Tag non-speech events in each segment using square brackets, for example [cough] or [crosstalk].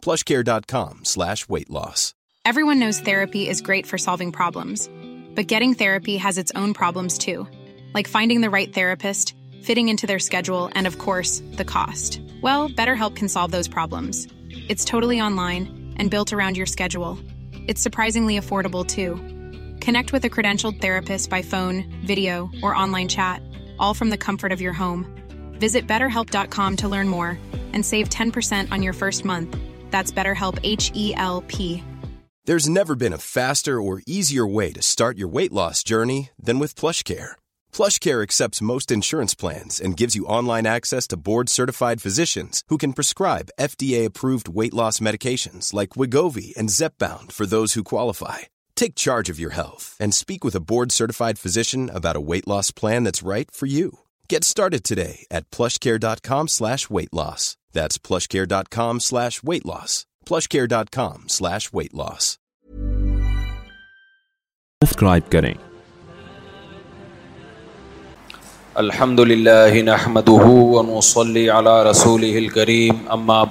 PlushCare.com/weight loss. Everyone knows therapy is great for solving problems, but getting therapy has its own problems too, like finding the right therapist, fitting into their schedule, and of course, the cost. Well, BetterHelp can solve those problems. It's totally online and built around your schedule. It's surprisingly affordable too. Connect with a credentialed therapist by phone, video, or online chat, all from the comfort of your home. Visit BetterHelp.com to learn more and save 10% on your first month. That's BetterHelp, H-E-L-P. There's never been a faster or easier way to start your weight loss journey than with PlushCare. PlushCare accepts most insurance plans and gives you online access to board-certified physicians who can prescribe FDA-approved weight loss medications like Wegovy and Zepbound for those who qualify. Take charge of your health and speak with a board-certified physician about a weight loss plan that's right for you. Get started today at PlushCare.com/weight-loss. That's plushcare.com Plushcare.com slash slash weight weight loss. loss. کریں الحمد نحمده ونصلي على رسوله الكريم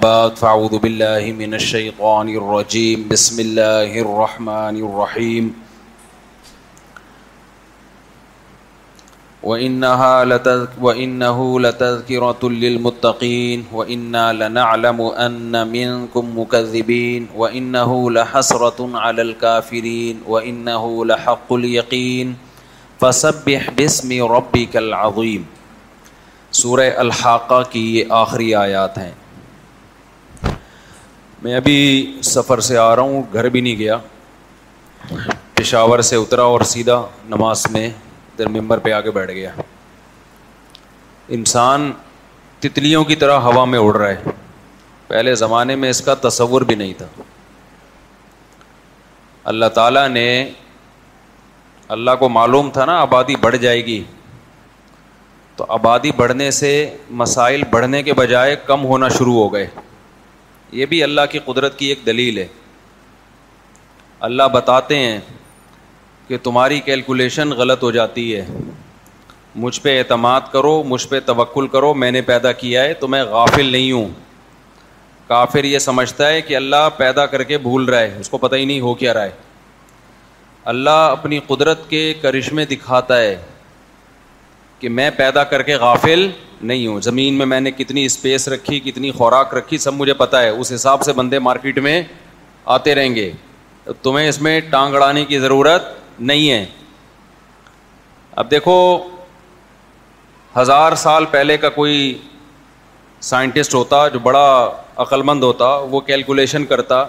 بعد فاعوذ من اللہ رسول بسم اللہ وإنها لتذ... وإنه لتذكرة للمتقين وإنا لنعلم أن منكم مكذبين وإنه لحسرة على الكافرين وإنه لحق اليقين فسبح باسم ربك العظيم سورہ الحاقہ کی یہ آخری آیات ہیں میں ابھی سفر سے آ رہا ہوں گھر بھی نہیں گیا پشاور سے اترا اور سیدھا نماز میں ممبر پہ آ کے بیٹھ گیا انسان تتلیوں کی طرح ہوا میں اڑ رہا ہے پہلے زمانے میں اس کا تصور بھی نہیں تھا اللہ تعالیٰ نے اللہ کو معلوم تھا نا آبادی بڑھ جائے گی تو آبادی بڑھنے سے مسائل بڑھنے کے بجائے کم ہونا شروع ہو گئے یہ بھی اللہ کی قدرت کی ایک دلیل ہے اللہ بتاتے ہیں کہ تمہاری کیلکولیشن غلط ہو جاتی ہے مجھ پہ اعتماد کرو مجھ پہ توکل کرو میں نے پیدا کیا ہے تو میں غافل نہیں ہوں کافر یہ سمجھتا ہے کہ اللہ پیدا کر کے بھول رہا ہے اس کو پتہ ہی نہیں ہو کیا رہا ہے اللہ اپنی قدرت کے کرشمے دکھاتا ہے کہ میں پیدا کر کے غافل نہیں ہوں زمین میں میں نے کتنی اسپیس رکھی کتنی خوراک رکھی سب مجھے پتہ ہے اس حساب سے بندے مارکیٹ میں آتے رہیں گے تمہیں اس میں ٹانگ اڑانے کی ضرورت نہیں ہیں اب دیکھو ہزار سال پہلے کا کوئی سائنٹسٹ ہوتا جو بڑا عقل مند ہوتا وہ کیلکولیشن کرتا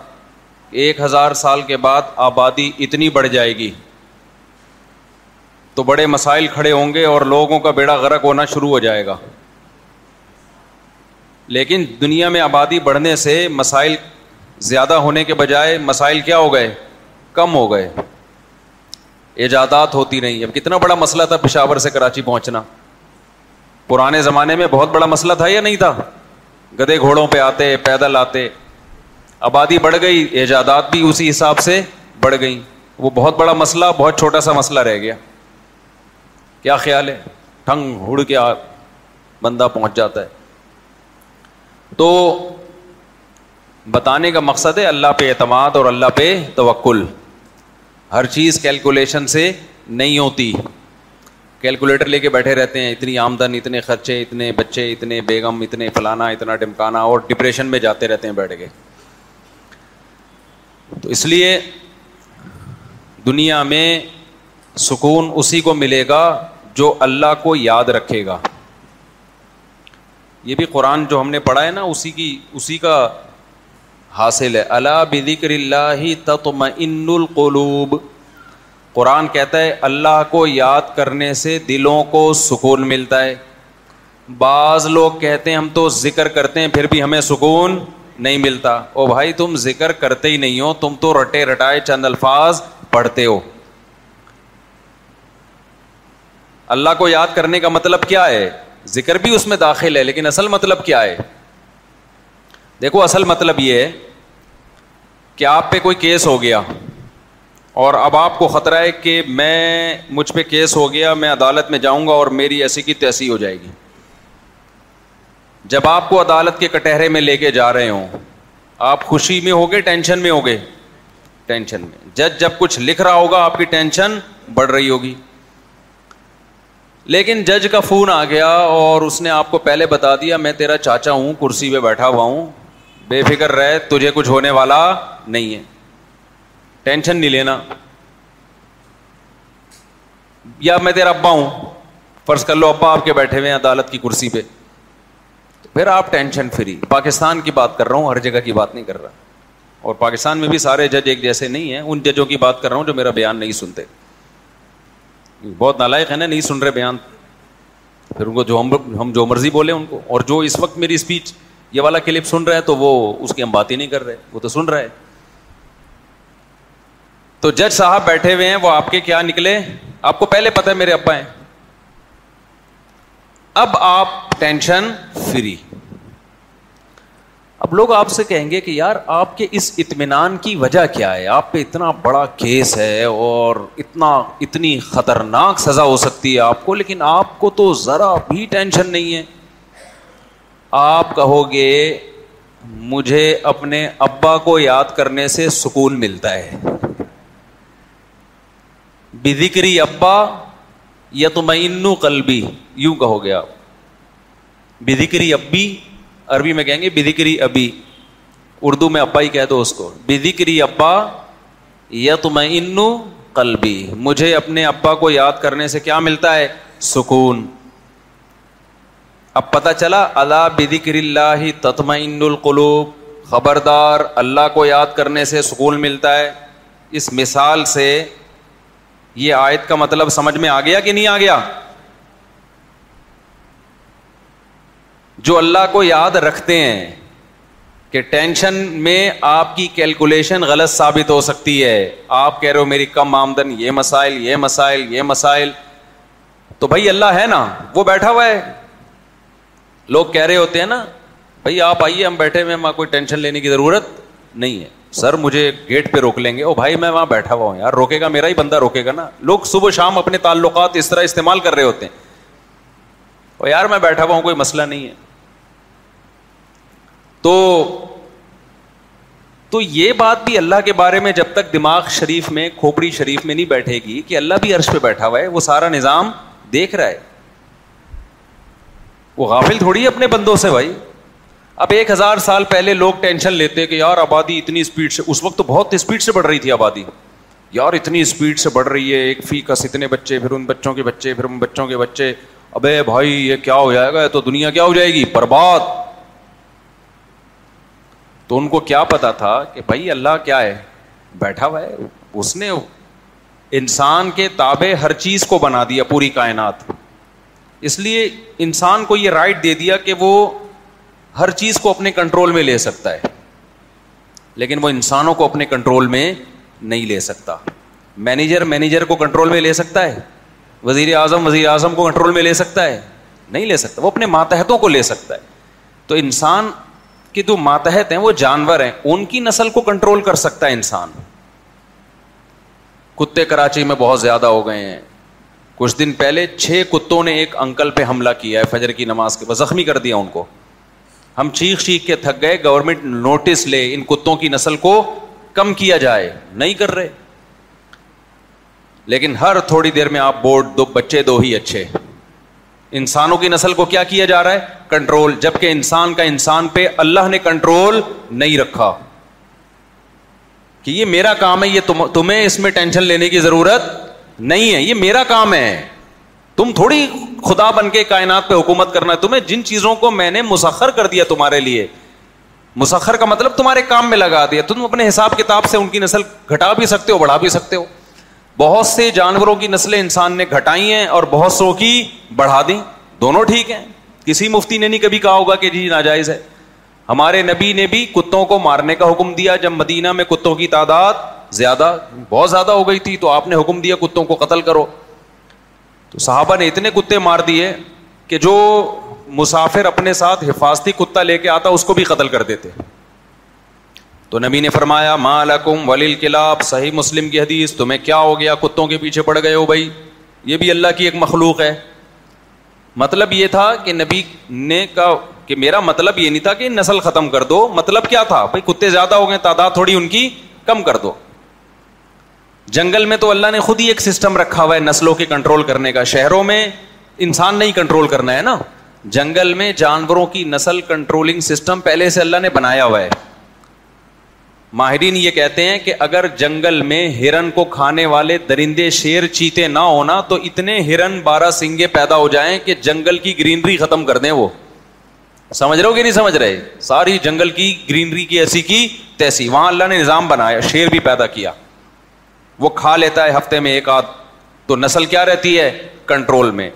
ایک ہزار سال کے بعد آبادی اتنی بڑھ جائے گی تو بڑے مسائل کھڑے ہوں گے اور لوگوں کا بیڑا غرق ہونا شروع ہو جائے گا لیکن دنیا میں آبادی بڑھنے سے مسائل زیادہ ہونے کے بجائے مسائل کیا ہو گئے کم ہو گئے ایجادات ہوتی رہی اب کتنا بڑا مسئلہ تھا پشاور سے کراچی پہنچنا پرانے زمانے میں بہت بڑا مسئلہ تھا یا نہیں تھا گدے گھوڑوں پہ آتے پیدل آتے آبادی بڑھ گئی ایجادات بھی اسی حساب سے بڑھ گئیں وہ بہت بڑا مسئلہ بہت چھوٹا سا مسئلہ رہ گیا کیا خیال ہے ٹھنگ ہوڑ کے بندہ پہنچ جاتا ہے تو بتانے کا مقصد ہے اللہ پہ اعتماد اور اللہ پہ توکل ہر چیز کیلکولیشن سے نہیں ہوتی کیلکولیٹر لے کے بیٹھے رہتے ہیں اتنی آمدن اتنے خرچے اتنے بچے اتنے بیگم اتنے فلانا اتنا ڈمکانا اور ڈپریشن میں جاتے رہتے ہیں بیٹھ کے تو اس لیے دنیا میں سکون اسی کو ملے گا جو اللہ کو یاد رکھے گا یہ بھی قرآن جو ہم نے پڑھا ہے نا اسی کی اسی کا حاصل ہے اللہ بکر اللہ القلوب قرآن کہتا ہے اللہ کو یاد کرنے سے دلوں کو سکون ملتا ہے بعض لوگ کہتے ہیں ہم تو ذکر کرتے ہیں پھر بھی ہمیں سکون نہیں ملتا او بھائی تم ذکر کرتے ہی نہیں ہو تم تو رٹے رٹائے چند الفاظ پڑھتے ہو اللہ کو یاد کرنے کا مطلب کیا ہے ذکر بھی اس میں داخل ہے لیکن اصل مطلب کیا ہے دیکھو اصل مطلب یہ ہے کہ آپ پہ کوئی کیس ہو گیا اور اب آپ کو خطرہ ہے کہ میں مجھ پہ کیس ہو گیا میں عدالت میں جاؤں گا اور میری ایسی کی تیسی ہو جائے گی جب آپ کو عدالت کے کٹہرے میں لے کے جا رہے ہوں آپ خوشی میں ہوگے ٹینشن میں ہوگے ٹینشن میں جج جب کچھ لکھ رہا ہوگا آپ کی ٹینشن بڑھ رہی ہوگی لیکن جج کا فون آ گیا اور اس نے آپ کو پہلے بتا دیا میں تیرا چاچا ہوں کرسی پہ بیٹھا ہوا ہوں بے فکر رہے تجھے کچھ ہونے والا نہیں ہے ٹینشن نہیں لینا یا میں تیرا ابا ہوں فرض کر لو ابا آپ کے بیٹھے ہوئے ہیں عدالت کی کرسی پہ پھر آپ ٹینشن فری پاکستان کی بات کر رہا ہوں ہر جگہ کی بات نہیں کر رہا اور پاکستان میں بھی سارے جج ایک جیسے نہیں ہیں ان ججوں کی بات کر رہا ہوں جو میرا بیان نہیں سنتے بہت نالائق ہے نا نہیں سن رہے بیان پھر ان کو جو ہم جو مرضی بولے ان کو اور جو اس وقت میری اسپیچ یہ والا کلپ سن رہا ہے تو وہ اس کی ہم بات ہی نہیں کر رہے وہ تو سن رہا ہے تو جج صاحب بیٹھے ہوئے ہیں وہ آپ کے کیا نکلے آپ کو پہلے پتا میرے ابا ہیں اب آپ ٹینشن فری اب لوگ آپ سے کہیں گے کہ یار آپ کے اس اطمینان کی وجہ کیا ہے آپ پہ اتنا بڑا کیس ہے اور اتنا اتنی خطرناک سزا ہو سکتی ہے آپ کو لیکن آپ کو تو ذرا بھی ٹینشن نہیں ہے آپ کہو گے مجھے اپنے ابا کو یاد کرنے سے سکون ملتا ہے بکری ابا یا تم قلبی یوں کہو گے آپ بکری ابی عربی میں کہیں گے بکری ابی اردو میں ابا ہی کہہ دو اس کو بکری ابا یا تم قلبی مجھے اپنے ابا کو یاد کرنے سے کیا ملتا ہے سکون اب پتہ چلا اللہ بکر اللہ تتمین القلوب خبردار اللہ کو یاد کرنے سے سکون ملتا ہے اس مثال سے یہ آیت کا مطلب سمجھ میں آ گیا کہ نہیں آ گیا جو اللہ کو یاد رکھتے ہیں کہ ٹینشن میں آپ کی کیلکولیشن غلط ثابت ہو سکتی ہے آپ کہہ رہے ہو میری کم آمدن یہ مسائل یہ مسائل یہ مسائل تو بھائی اللہ ہے نا وہ بیٹھا ہوا ہے لوگ کہہ رہے ہوتے ہیں نا بھائی آپ آئیے ہم بیٹھے ہوئے کوئی ٹینشن لینے کی ضرورت نہیں ہے سر مجھے گیٹ پہ روک لیں گے او بھائی میں وہاں بیٹھا ہوا ہوں یار روکے گا میرا ہی بندہ روکے گا نا لوگ صبح شام اپنے تعلقات اس طرح استعمال کر رہے ہوتے ہیں او یار میں بیٹھا ہوا ہوں کوئی مسئلہ نہیں ہے تو تو یہ بات بھی اللہ کے بارے میں جب تک دماغ شریف میں کھوپڑی شریف میں نہیں بیٹھے گی کہ اللہ بھی عرش پہ بیٹھا ہوا ہے وہ سارا نظام دیکھ رہا ہے وہ غافل تھوڑی ہے اپنے بندوں سے بھائی اب ایک ہزار سال پہلے لوگ ٹینشن لیتے کہ یار آبادی اتنی اسپیڈ سے اس وقت تو بہت اسپیڈ سے بڑھ رہی تھی آبادی یار اتنی اسپیڈ سے بڑھ رہی ہے ایک فی کس اتنے بچے پھر ان بچوں کے بچے پھر ان بچوں کے بچے ابے بھائی یہ کیا ہو جائے گا تو دنیا کیا ہو جائے گی برباد تو ان کو کیا پتا تھا کہ بھائی اللہ کیا ہے بیٹھا ہوا ہے اس نے انسان کے تابے ہر چیز کو بنا دیا پوری کائنات اس لیے انسان کو یہ رائٹ دے دیا کہ وہ ہر چیز کو اپنے کنٹرول میں لے سکتا ہے لیکن وہ انسانوں کو اپنے کنٹرول میں نہیں لے سکتا مینیجر مینیجر کو کنٹرول میں لے سکتا ہے وزیر اعظم وزیر اعظم کو کنٹرول میں لے سکتا ہے نہیں لے سکتا وہ اپنے ماتحتوں کو لے سکتا ہے تو انسان کے جو ماتحت ہیں وہ جانور ہیں ان کی نسل کو کنٹرول کر سکتا ہے انسان کتے کراچی میں بہت زیادہ ہو گئے ہیں کچھ دن پہلے چھ کتوں نے ایک انکل پہ حملہ کیا ہے فجر کی نماز کے بعد زخمی کر دیا ان کو ہم چیخ چیخ کے تھک گئے گورنمنٹ نوٹس لے ان کتوں کی نسل کو کم کیا جائے نہیں کر رہے لیکن ہر تھوڑی دیر میں آپ بورڈ دو بچے دو ہی اچھے انسانوں کی نسل کو کیا کیا جا رہا ہے کنٹرول جبکہ انسان کا انسان پہ اللہ نے کنٹرول نہیں رکھا کہ یہ میرا کام ہے یہ تمہیں اس میں ٹینشن لینے کی ضرورت نہیں ہے یہ میرا کام ہے تم تھوڑی خدا بن کے کائنات پہ حکومت کرنا ہے تمہیں جن چیزوں کو میں نے مسخر کر دیا تمہارے لیے مسخر کا مطلب تمہارے کام میں لگا دیا تم اپنے حساب کتاب سے ان کی نسل گھٹا بھی سکتے ہو بڑھا بھی سکتے ہو بہت سے جانوروں کی نسلیں انسان نے گھٹائی ہیں اور بہت سو کی بڑھا دیں دونوں ٹھیک ہیں کسی مفتی نے نہیں کبھی کہا ہوگا کہ جی ناجائز ہے ہمارے نبی نے بھی کتوں کو مارنے کا حکم دیا جب مدینہ میں کتوں کی تعداد زیادہ بہت زیادہ ہو گئی تھی تو آپ نے حکم دیا کتوں کو قتل کرو تو صحابہ نے اتنے کتے مار دیے کہ جو مسافر اپنے ساتھ حفاظتی کتا لے کے آتا اس کو بھی قتل کر دیتے تو نبی نے فرمایا ماں ولیل کلاب صحیح مسلم کی حدیث تمہیں کیا ہو گیا کتوں کے پیچھے پڑ گئے ہو بھائی یہ بھی اللہ کی ایک مخلوق ہے مطلب یہ تھا کہ نبی نے کا کہ میرا مطلب یہ نہیں تھا کہ نسل ختم کر دو مطلب کیا تھا بھائی کتے زیادہ ہو گئے تعداد تھوڑی ان کی کم کر دو جنگل میں تو اللہ نے خود ہی ایک سسٹم رکھا ہوا ہے نسلوں کے کنٹرول کرنے کا شہروں میں انسان نہیں کنٹرول کرنا ہے نا جنگل میں جانوروں کی نسل کنٹرولنگ سسٹم پہلے سے اللہ نے بنایا ہوا ہے ماہرین یہ کہتے ہیں کہ اگر جنگل میں ہرن کو کھانے والے درندے شیر چیتے نہ ہونا تو اتنے ہرن بارہ سنگے پیدا ہو جائیں کہ جنگل کی گرینری ختم کر دیں وہ سمجھ رہے ہو کہ نہیں سمجھ رہے ساری جنگل کی گرینری کی ایسی کی تیسی وہاں اللہ نے نظام بنایا شیر بھی پیدا کیا وہ کھا لیتا ہے ہفتے میں ایک آدھ تو نسل کیا رہتی ہے کنٹرول میں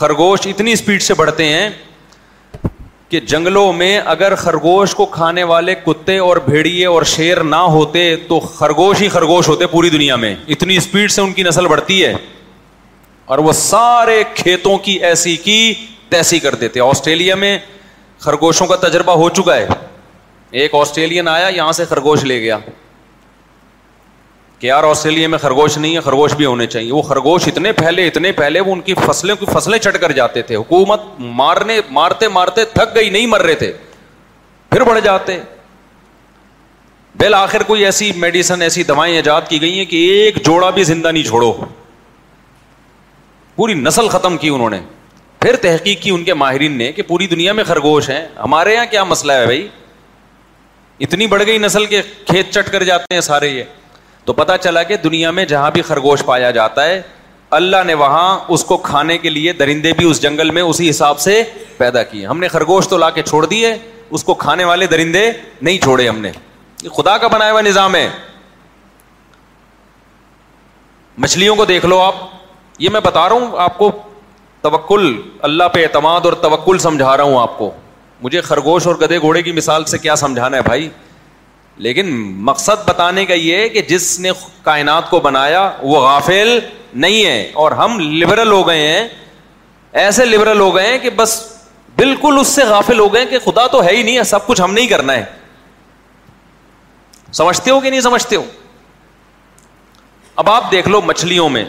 خرگوش اتنی اسپیڈ سے بڑھتے ہیں کہ جنگلوں میں اگر خرگوش کو کھانے والے کتے اور بھیڑیے اور شیر نہ ہوتے تو خرگوش ہی خرگوش ہوتے پوری دنیا میں اتنی اسپیڈ سے ان کی نسل بڑھتی ہے اور وہ سارے کھیتوں کی ایسی کی تیسی کر دیتے آسٹریلیا میں خرگوشوں کا تجربہ ہو چکا ہے ایک آسٹریلین آیا یہاں سے خرگوش لے گیا کہ یار آسٹریلیا میں خرگوش نہیں ہے خرگوش بھی ہونے چاہیے وہ خرگوش اتنے پہلے اتنے پہلے وہ ان کی فصلوں کی فصلیں چڑھ کر جاتے تھے حکومت مارنے مارتے مارتے تھک گئی نہیں مر رہے تھے پھر بڑھ جاتے بل آخر کوئی ایسی میڈیسن ایسی دوائیں ایجاد کی گئی ہیں کہ ایک جوڑا بھی زندہ نہیں چھوڑو پوری نسل ختم کی انہوں نے پھر تحقیق کی ان کے ماہرین نے کہ پوری دنیا میں خرگوش ہیں ہمارے یہاں کیا مسئلہ ہے بھائی اتنی بڑھ گئی نسل کے کھیت چٹ کر جاتے ہیں سارے یہ تو پتا چلا کہ دنیا میں جہاں بھی خرگوش پایا جاتا ہے اللہ نے وہاں اس کو کھانے کے لیے درندے بھی اس جنگل میں اسی حساب سے پیدا کیے ہم نے خرگوش تو لا کے چھوڑ دیے اس کو کھانے والے درندے نہیں چھوڑے ہم نے یہ خدا کا بنایا ہوا نظام ہے مچھلیوں کو دیکھ لو آپ یہ میں بتا رہا ہوں آپ کو توکل اللہ پہ اعتماد اور توکل سمجھا رہا ہوں آپ کو مجھے خرگوش اور گدے گھوڑے کی مثال سے کیا سمجھانا ہے بھائی لیکن مقصد بتانے کا یہ کہ جس نے کائنات کو بنایا وہ غافل نہیں ہے اور ہم لبرل ہو گئے ہیں ایسے لبرل ہو گئے ہیں کہ بس بالکل اس سے غافل ہو گئے کہ خدا تو ہے ہی نہیں ہے سب کچھ ہم نہیں کرنا ہے سمجھتے ہو کہ نہیں سمجھتے ہو اب آپ دیکھ لو مچھلیوں میں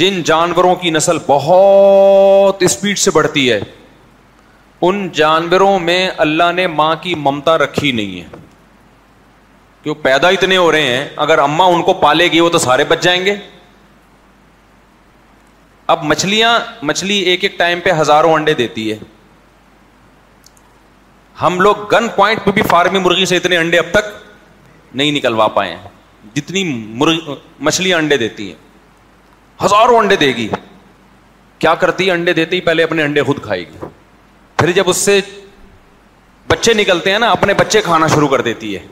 جن جانوروں کی نسل بہت اسپیڈ سے بڑھتی ہے ان جانوروں میں اللہ نے ماں کی ممتا رکھی نہیں ہے کہ وہ پیدا اتنے ہو رہے ہیں اگر اما ان کو پالے گی وہ تو سارے بچ جائیں گے اب مچھلیاں مچھلی ایک ایک ٹائم پہ ہزاروں انڈے دیتی ہے ہم لوگ گن پوائنٹ پہ بھی فارمی مرغی سے اتنے انڈے اب تک نہیں نکلوا پائے ہیں جتنی مرغ مچھلیاں انڈے دیتی ہیں ہزاروں انڈے دے گی کیا کرتی ہے انڈے دیتی پہلے اپنے انڈے خود کھائے گی پھر جب اس سے بچے نکلتے ہیں نا اپنے بچے کھانا شروع کر دیتی ہے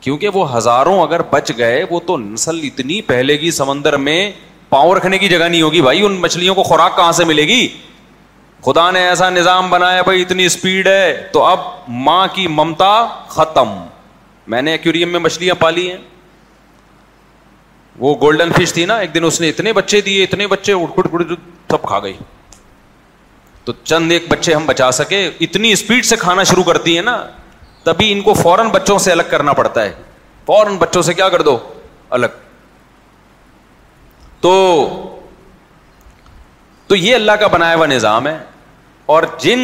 کیونکہ وہ ہزاروں اگر بچ گئے وہ تو نسل اتنی پہلے کی سمندر میں پاؤں رکھنے کی جگہ نہیں ہوگی بھائی ان مچھلیوں کو خوراک کہاں سے ملے گی خدا نے ایسا نظام بنایا بھائی اتنی اسپیڈ ہے تو اب ماں کی ممتا ختم میں نے میں مچھلیاں پالی ہیں وہ گولڈن فش تھی نا ایک دن اس نے اتنے بچے دیے اتنے بچے اٹھ کٹ تھپ کھا گئی تو چند ایک بچے ہم بچا سکے اتنی اسپیڈ سے کھانا شروع کرتی ہے نا تبھی ان کو فوراً بچوں سے الگ کرنا پڑتا ہے فوراً بچوں سے کیا کر دو الگ تو تو یہ اللہ کا بنایا ہوا نظام ہے اور جن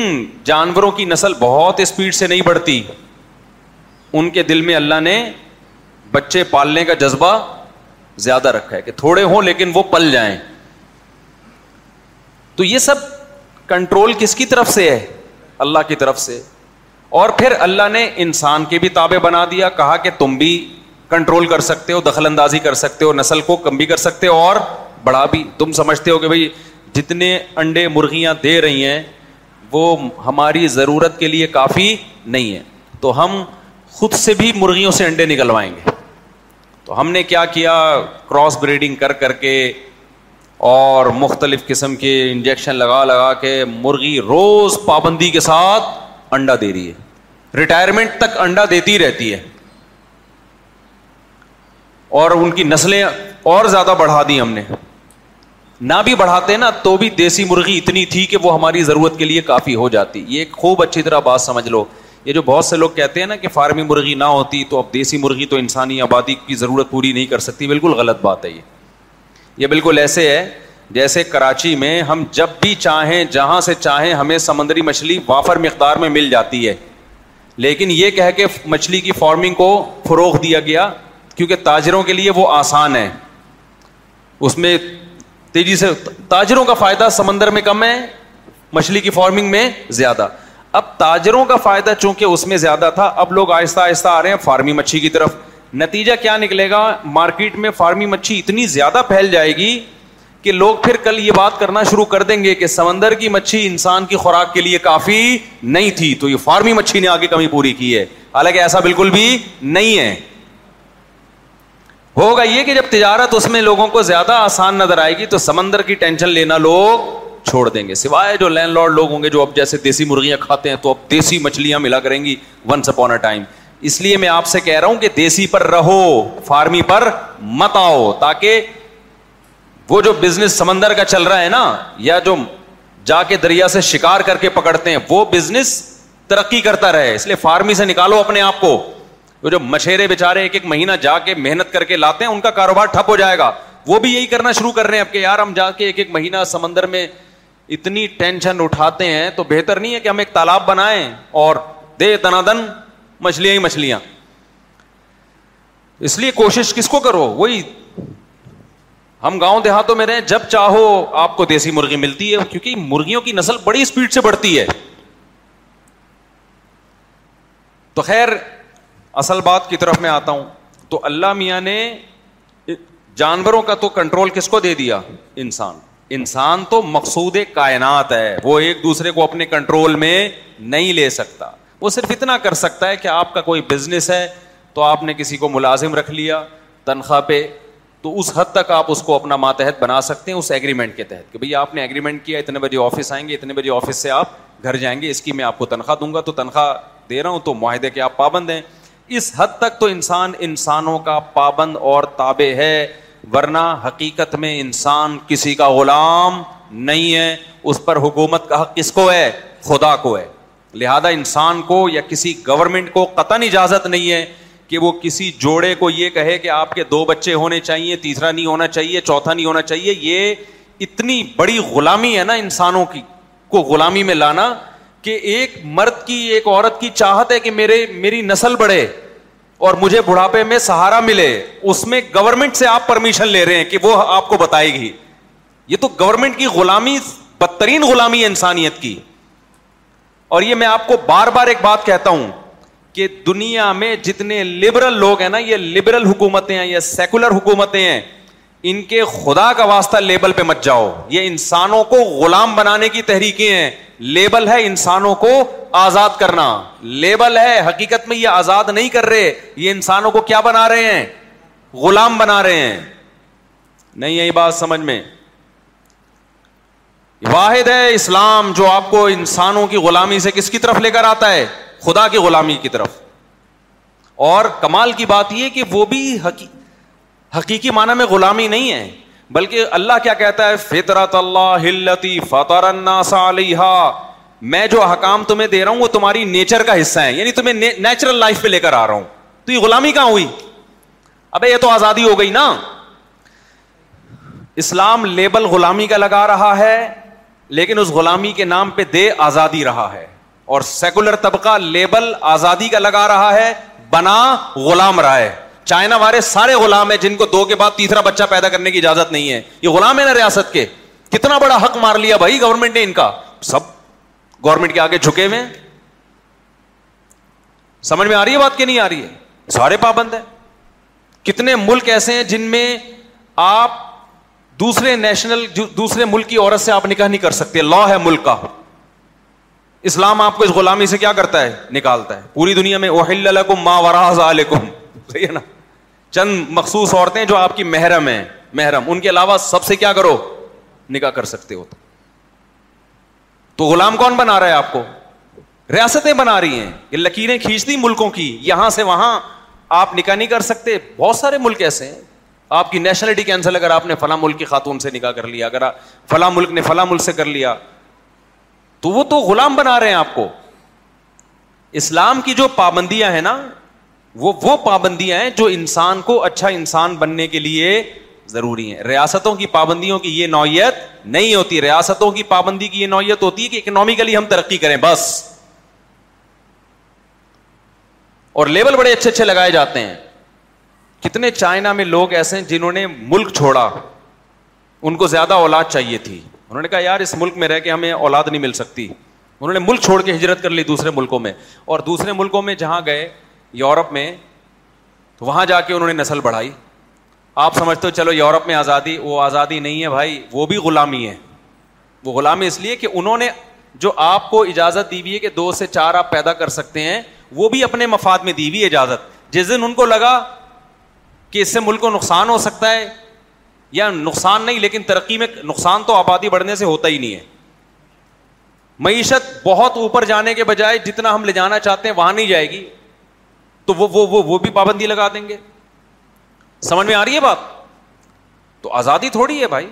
جانوروں کی نسل بہت اسپیڈ سے نہیں بڑھتی ان کے دل میں اللہ نے بچے پالنے کا جذبہ زیادہ رکھا ہے کہ تھوڑے ہوں لیکن وہ پل جائیں تو یہ سب کنٹرول کس کی طرف سے ہے اللہ کی طرف سے اور پھر اللہ نے انسان کے بھی تابے بنا دیا کہا کہ تم بھی کنٹرول کر سکتے ہو دخل اندازی کر سکتے ہو نسل کو کم بھی کر سکتے ہو اور بڑا بھی تم سمجھتے ہو کہ بھائی جتنے انڈے مرغیاں دے رہی ہیں وہ ہماری ضرورت کے لیے کافی نہیں ہے تو ہم خود سے بھی مرغیوں سے انڈے نکلوائیں گے تو ہم نے کیا کیا کراس بریڈنگ کر کر کے اور مختلف قسم کے انجیکشن لگا لگا کے مرغی روز پابندی کے ساتھ انڈا دے رہی ہے ریٹائرمنٹ تک انڈا دیتی رہتی ہے اور ان کی نسلیں اور زیادہ بڑھا دی ہم نے نہ بھی بڑھاتے نا تو بھی دیسی مرغی اتنی تھی کہ وہ ہماری ضرورت کے لیے کافی ہو جاتی یہ خوب اچھی طرح بات سمجھ لو یہ جو بہت سے لوگ کہتے ہیں نا کہ فارمی مرغی نہ ہوتی تو اب دیسی مرغی تو انسانی آبادی کی ضرورت پوری نہیں کر سکتی بالکل غلط بات ہے یہ یہ بالکل ایسے ہے جیسے کراچی میں ہم جب بھی چاہیں جہاں سے چاہیں ہمیں سمندری مچھلی وافر مقدار میں مل جاتی ہے لیکن یہ کہہ کے مچھلی کی فارمنگ کو فروغ دیا گیا کیونکہ تاجروں کے لیے وہ آسان ہے اس میں تیزی سے تاجروں کا فائدہ سمندر میں کم ہے مچھلی کی فارمنگ میں زیادہ اب تاجروں کا فائدہ چونکہ اس میں زیادہ تھا اب لوگ آہستہ آہستہ آ رہے ہیں فارمی مچھی کی طرف نتیجہ کیا نکلے گا مارکیٹ میں فارمی مچھی اتنی زیادہ پھیل جائے گی کہ لوگ پھر کل یہ بات کرنا شروع کر دیں گے کہ سمندر کی مچھی انسان کی خوراک کے لیے کافی نہیں تھی تو یہ فارمی مچھلی کمی پوری کی ہے حالانکہ ایسا بالکل بھی نہیں ہے ہوگا یہ کہ جب تجارت اس میں لوگوں کو زیادہ آسان نظر آئے گی تو سمندر کی ٹینشن لینا لوگ چھوڑ دیں گے سوائے جو لینڈ لارڈ لوگ ہوں گے جو اب جیسے دیسی مرغیاں کھاتے ہیں تو اب دیسی مچھلیاں ملا کریں گی ونس اپون اے ٹائم اس لیے میں آپ سے کہہ رہا ہوں کہ دیسی پر رہو فارمی پر مت آؤ تاکہ وہ جو بزنس سمندر کا چل رہا ہے نا یا جو جا کے دریا سے شکار کر کے پکڑتے ہیں وہ بزنس ترقی کرتا رہے اس لیے فارمی سے نکالو اپنے آپ کو وہ جو مچھیرے بےچارے ایک ایک مہینہ جا کے محنت کر کے لاتے ہیں ان کا کاروبار ٹھپ ہو جائے گا وہ بھی یہی کرنا شروع کر رہے ہیں اب کہ یار ہم جا کے ایک ایک مہینہ سمندر میں اتنی ٹینشن اٹھاتے ہیں تو بہتر نہیں ہے کہ ہم ایک تالاب بنائے اور دے تنا دن مچھلیاں ہی مچھلیاں اس لیے کوشش کس کو کرو وہی ہم گاؤں دیہاتوں میں رہے جب چاہو آپ کو دیسی مرغی ملتی ہے کیونکہ مرغیوں کی نسل بڑی اسپیڈ سے بڑھتی ہے تو خیر اصل بات کی طرف میں آتا ہوں تو اللہ میاں نے جانوروں کا تو کنٹرول کس کو دے دیا انسان انسان تو مقصود کائنات ہے وہ ایک دوسرے کو اپنے کنٹرول میں نہیں لے سکتا وہ صرف اتنا کر سکتا ہے کہ آپ کا کوئی بزنس ہے تو آپ نے کسی کو ملازم رکھ لیا تنخواہ پہ تو اس حد تک آپ اس کو اپنا ماتحت بنا سکتے ہیں اس ایگریمنٹ کے تحت کہ آپ نے ایگریمنٹ کیا اتنے اتنے بجے بجے آفس آفس آئیں گے سے آپ گھر جائیں گے اس کی میں آپ کو تنخواہ دوں گا تو تنخواہ دے رہا ہوں تو معاہدے کے آپ پابند ہیں اس حد تک تو انسان انسانوں کا پابند اور تابع ہے ورنہ حقیقت میں انسان کسی کا غلام نہیں ہے اس پر حکومت کا حق کس کو ہے خدا کو ہے لہذا انسان کو یا کسی گورنمنٹ کو قطن اجازت نہیں ہے کہ وہ کسی جوڑے کو یہ کہے کہ آپ کے دو بچے ہونے چاہیے تیسرا نہیں ہونا چاہیے چوتھا نہیں ہونا چاہیے یہ اتنی بڑی غلامی ہے نا انسانوں کی کو غلامی میں لانا کہ ایک مرد کی ایک عورت کی چاہت ہے کہ میرے میری نسل بڑھے اور مجھے بڑھاپے میں سہارا ملے اس میں گورنمنٹ سے آپ پرمیشن لے رہے ہیں کہ وہ آپ کو بتائے گی یہ تو گورنمنٹ کی غلامی بدترین غلامی ہے انسانیت کی اور یہ میں آپ کو بار بار ایک بات کہتا ہوں کہ دنیا میں جتنے لبرل لوگ ہیں نا یہ لبرل حکومتیں ہیں یہ سیکولر حکومتیں ہیں ان کے خدا کا واسطہ لیبل پہ مت جاؤ یہ انسانوں کو غلام بنانے کی تحریکیں ہیں لیبل ہے انسانوں کو آزاد کرنا لیبل ہے حقیقت میں یہ آزاد نہیں کر رہے یہ انسانوں کو کیا بنا رہے ہیں غلام بنا رہے ہیں نہیں یہی بات سمجھ میں واحد ہے اسلام جو آپ کو انسانوں کی غلامی سے کس کی طرف لے کر آتا ہے خدا کی غلامی کی طرف اور کمال کی بات یہ کہ وہ بھی حقی... حقیقی معنی میں غلامی نہیں ہے بلکہ اللہ کیا کہتا ہے فطرت اللہ ہلتی فطر فتح میں جو حکام تمہیں دے رہا ہوں وہ تمہاری نیچر کا حصہ ہے یعنی تمہیں نیچرل لائف پہ لے کر آ رہا ہوں تو یہ غلامی کہاں ہوئی ابے یہ تو آزادی ہو گئی نا اسلام لیبل غلامی کا لگا رہا ہے لیکن اس غلامی کے نام پہ دے آزادی رہا ہے اور سیکولر طبقہ لیبل آزادی کا لگا رہا ہے بنا غلام رائے چائنا والے سارے غلام ہیں جن کو دو کے بعد تیسرا بچہ پیدا کرنے کی اجازت نہیں ہے یہ غلام ہے نا ریاست کے کتنا بڑا حق مار لیا بھائی گورنمنٹ نے ان کا سب گورنمنٹ کے آگے جھکے ہوئے سمجھ میں آ رہی ہے بات کہ نہیں آ رہی ہے سارے پابند ہیں کتنے ملک ایسے ہیں جن میں آپ دوسرے نیشنل دوسرے ملک کی عورت سے آپ نکاح نہیں کر سکتے لا ہے ملک کا اسلام آپ کو اس غلامی سے کیا کرتا ہے نکالتا ہے پوری دنیا میں اوہل علیکم صحیح ہے نا چند مخصوص عورتیں جو آپ کی محرم ہیں محرم ان کے علاوہ سب سے کیا کرو نکاح کر سکتے ہو تو غلام کون بنا رہا ہے آپ کو ریاستیں بنا رہی ہیں یہ لکیریں کھینچتی ملکوں کی یہاں سے وہاں آپ نکاح نہیں کر سکتے بہت سارے ملک ایسے ہیں آپ کی نیشنلٹی کینسل اگر آپ نے فلاں ملک کی خاتون سے نکاح کر لیا اگر فلاں ملک نے فلاں ملک سے کر لیا تو وہ تو غلام بنا رہے ہیں آپ کو اسلام کی جو پابندیاں ہیں نا وہ وہ پابندیاں ہیں جو انسان کو اچھا انسان بننے کے لیے ضروری ہیں ریاستوں کی پابندیوں کی یہ نوعیت نہیں ہوتی ریاستوں کی پابندی کی یہ نوعیت ہوتی ہے کہ اکنامیکلی ہم ترقی کریں بس اور لیبل بڑے اچھے اچھے لگائے جاتے ہیں کتنے چائنا میں لوگ ایسے ہیں جنہوں نے ملک چھوڑا ان کو زیادہ اولاد چاہیے تھی انہوں نے کہا یار اس ملک میں رہ کے ہمیں اولاد نہیں مل سکتی انہوں نے ملک چھوڑ کے ہجرت کر لی دوسرے ملکوں میں اور دوسرے ملکوں میں جہاں گئے یورپ میں تو وہاں جا کے انہوں نے نسل بڑھائی آپ سمجھتے ہو چلو یورپ میں آزادی وہ آزادی نہیں ہے بھائی وہ بھی غلامی ہے وہ غلامی اس لیے کہ انہوں نے جو آپ کو اجازت دی ہوئی ہے کہ دو سے چار آپ پیدا کر سکتے ہیں وہ بھی اپنے مفاد میں دی ہوئی اجازت جس دن ان کو لگا کہ اس سے ملک کو نقصان ہو سکتا ہے یا نقصان نہیں لیکن ترقی میں نقصان تو آبادی بڑھنے سے ہوتا ہی نہیں ہے معیشت بہت اوپر جانے کے بجائے جتنا ہم لے جانا چاہتے ہیں وہاں نہیں جائے گی تو وہ وہ, وہ, وہ بھی پابندی لگا دیں گے سمجھ میں آ رہی ہے بات تو آزادی تھوڑی ہے بھائی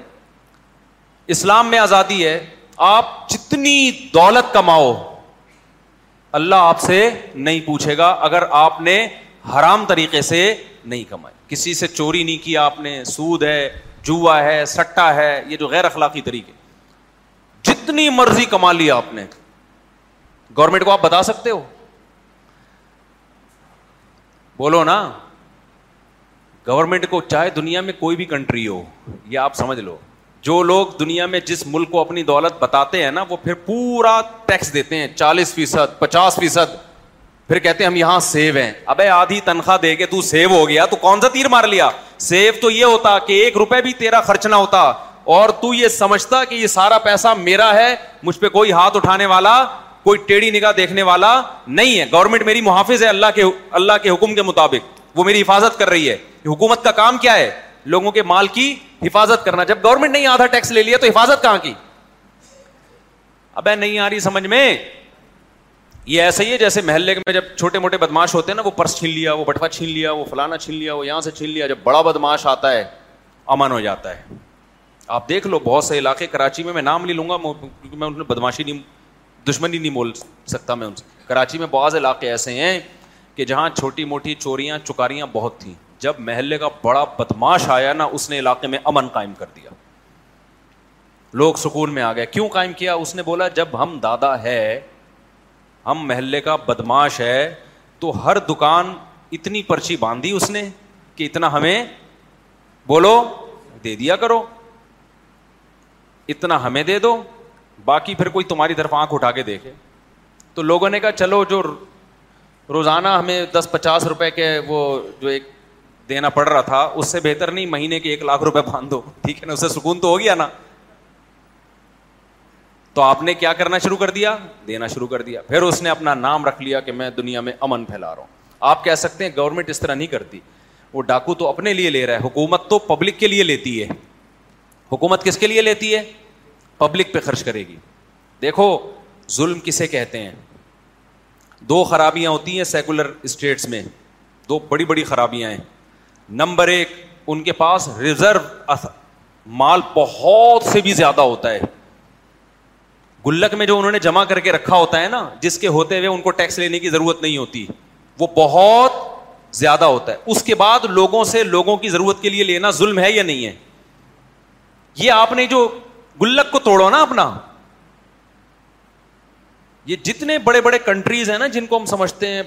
اسلام میں آزادی ہے آپ جتنی دولت کماؤ اللہ آپ سے نہیں پوچھے گا اگر آپ نے حرام طریقے سے نہیں کمائے کسی سے چوری نہیں کی آپ نے سود ہے جوا ہے سٹا ہے یہ جو غیر اخلاقی طریقے جتنی مرضی کما لی آپ نے گورنمنٹ کو آپ بتا سکتے ہو بولو نا گورنمنٹ کو چاہے دنیا میں کوئی بھی کنٹری ہو یہ آپ سمجھ لو جو لوگ دنیا میں جس ملک کو اپنی دولت بتاتے ہیں نا وہ پھر پورا ٹیکس دیتے ہیں چالیس فیصد پچاس فیصد پھر کہتے ہم یہاں سیو ہیں ابے آدھی تنخواہ دے کے تو تو تو سیو سیو ہو گیا کون سا تیر مار لیا یہ ہوتا کہ ایک روپے بھی تیرا خرچ نہ ہوتا اور تو یہ سارا پیسہ میرا ہے مجھ پہ کوئی ہاتھ اٹھانے والا کوئی ٹیڑھی نگاہ دیکھنے والا نہیں ہے گورنمنٹ میری محافظ ہے اللہ کے اللہ کے حکم کے مطابق وہ میری حفاظت کر رہی ہے حکومت کا کام کیا ہے لوگوں کے مال کی حفاظت کرنا جب گورنمنٹ نے آدھا ٹیکس لے لیا تو حفاظت کہاں کی ابے نہیں آ رہی سمجھ میں یہ ایسا ہی ہے جیسے محلے میں جب چھوٹے موٹے بدماش ہوتے ہیں نا وہ پرس چھین لیا وہ بٹوا چھین لیا وہ فلانا چھین لیا وہ یہاں سے چھین لیا جب بڑا بدماش آتا ہے امن ہو جاتا ہے آپ دیکھ لو بہت سے علاقے کراچی میں میں نام لے لوں گا کیونکہ میں ان میں بدماشی نہیں دشمنی نہیں بول سکتا میں ان سے کراچی میں بعض علاقے ایسے ہیں کہ جہاں چھوٹی موٹی چوریاں چکاریاں بہت تھیں جب محلے کا بڑا بدماش آیا نا اس نے علاقے میں امن قائم کر دیا لوگ سکون میں آ گئے کیوں قائم کیا اس نے بولا جب ہم دادا ہے ہم محلے کا بدماش ہے تو ہر دکان اتنی پرچی باندھی اس نے کہ اتنا ہمیں بولو دے دیا کرو اتنا ہمیں دے دو باقی پھر کوئی تمہاری طرف آنکھ اٹھا کے دیکھے تو لوگوں نے کہا چلو جو روزانہ ہمیں دس پچاس روپے کے وہ جو ایک دینا پڑ رہا تھا اس سے بہتر نہیں مہینے کے ایک لاکھ روپے باندھ دو ٹھیک ہے نا اس سے سکون تو ہو گیا نا تو آپ نے کیا کرنا شروع کر دیا دینا شروع کر دیا پھر اس نے اپنا نام رکھ لیا کہ میں دنیا میں امن پھیلا رہا ہوں آپ کہہ سکتے ہیں گورنمنٹ اس طرح نہیں کرتی وہ ڈاکو تو اپنے لیے لے رہا ہے حکومت تو پبلک کے لیے لیتی ہے حکومت کس کے لیے لیتی ہے پبلک پہ خرچ کرے گی دیکھو ظلم کسے کہتے ہیں دو خرابیاں ہوتی ہیں سیکولر اسٹیٹس میں دو بڑی بڑی خرابیاں ہیں نمبر ایک ان کے پاس ریزرو مال بہت سے بھی زیادہ ہوتا ہے گلک میں جو انہوں نے جمع کر کے رکھا ہوتا ہے نا جس کے ہوتے ہوئے ان کو ٹیکس لینے کی ضرورت نہیں ہوتی وہ بہت زیادہ ہوتا ہے اس کے بعد لوگوں سے لوگوں کی ضرورت کے لیے لینا ظلم ہے یا نہیں ہے یہ آپ نے جو گلک کو توڑو نا اپنا یہ جتنے بڑے بڑے کنٹریز ہیں نا جن کو ہم سمجھتے ہیں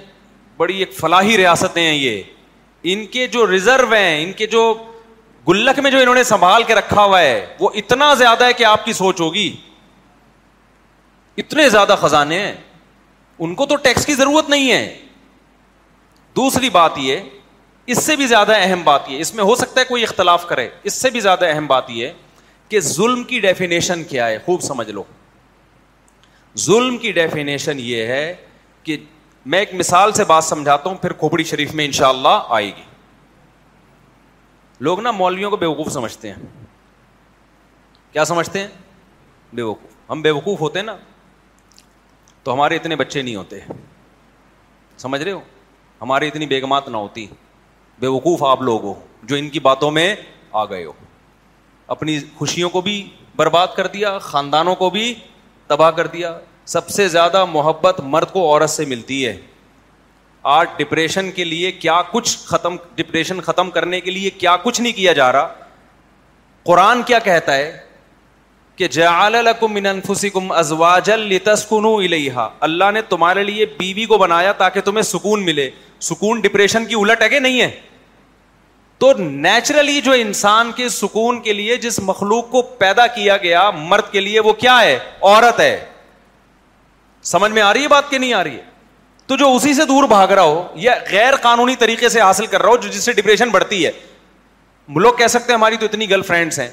بڑی ایک فلاحی ریاستیں ہیں یہ ان کے جو ریزرو ہیں ان کے جو گلک میں جو انہوں نے سنبھال کے رکھا ہوا ہے وہ اتنا زیادہ ہے کہ آپ کی سوچ ہوگی اتنے زیادہ خزانے ہیں ان کو تو ٹیکس کی ضرورت نہیں ہے دوسری بات یہ اس سے بھی زیادہ اہم بات یہ اس میں ہو سکتا ہے کوئی اختلاف کرے اس سے بھی زیادہ اہم بات یہ کہ ظلم کی ڈیفینیشن کیا ہے خوب سمجھ لو ظلم کی ڈیفینیشن یہ ہے کہ میں ایک مثال سے بات سمجھاتا ہوں پھر کھوپڑی شریف میں انشاءاللہ آئے گی لوگ نا مولویوں کو بیوقوف سمجھتے ہیں کیا سمجھتے ہیں بیوقوف ہم بیوقوف ہوتے ہیں نا تو ہمارے اتنے بچے نہیں ہوتے سمجھ رہے ہو ہماری اتنی بیگمات نہ ہوتی بے وقوف آپ لوگ ہو جو ان کی باتوں میں آ گئے ہو اپنی خوشیوں کو بھی برباد کر دیا خاندانوں کو بھی تباہ کر دیا سب سے زیادہ محبت مرد کو عورت سے ملتی ہے آج ڈپریشن کے لیے کیا کچھ ختم ڈپریشن ختم کرنے کے لیے کیا کچھ نہیں کیا جا رہا قرآن کیا کہتا ہے کہ من انفسکم ازواجا لتسکنوا الیہا اللہ نے تمہارے لیے بیوی کو بنایا تاکہ تمہیں سکون ملے سکون ڈپریشن کی الٹ ہے کہ نہیں ہے تو نیچرلی جو انسان کے سکون کے لیے جس مخلوق کو پیدا کیا گیا مرد کے لیے وہ کیا ہے عورت ہے سمجھ میں آ رہی ہے بات کہ نہیں آ رہی ہے تو جو اسی سے دور بھاگ رہا ہو یا غیر قانونی طریقے سے حاصل کر رہا ہو جو جس سے ڈپریشن بڑھتی ہے لوگ کہہ سکتے ہیں ہماری تو اتنی گرل فرینڈس ہیں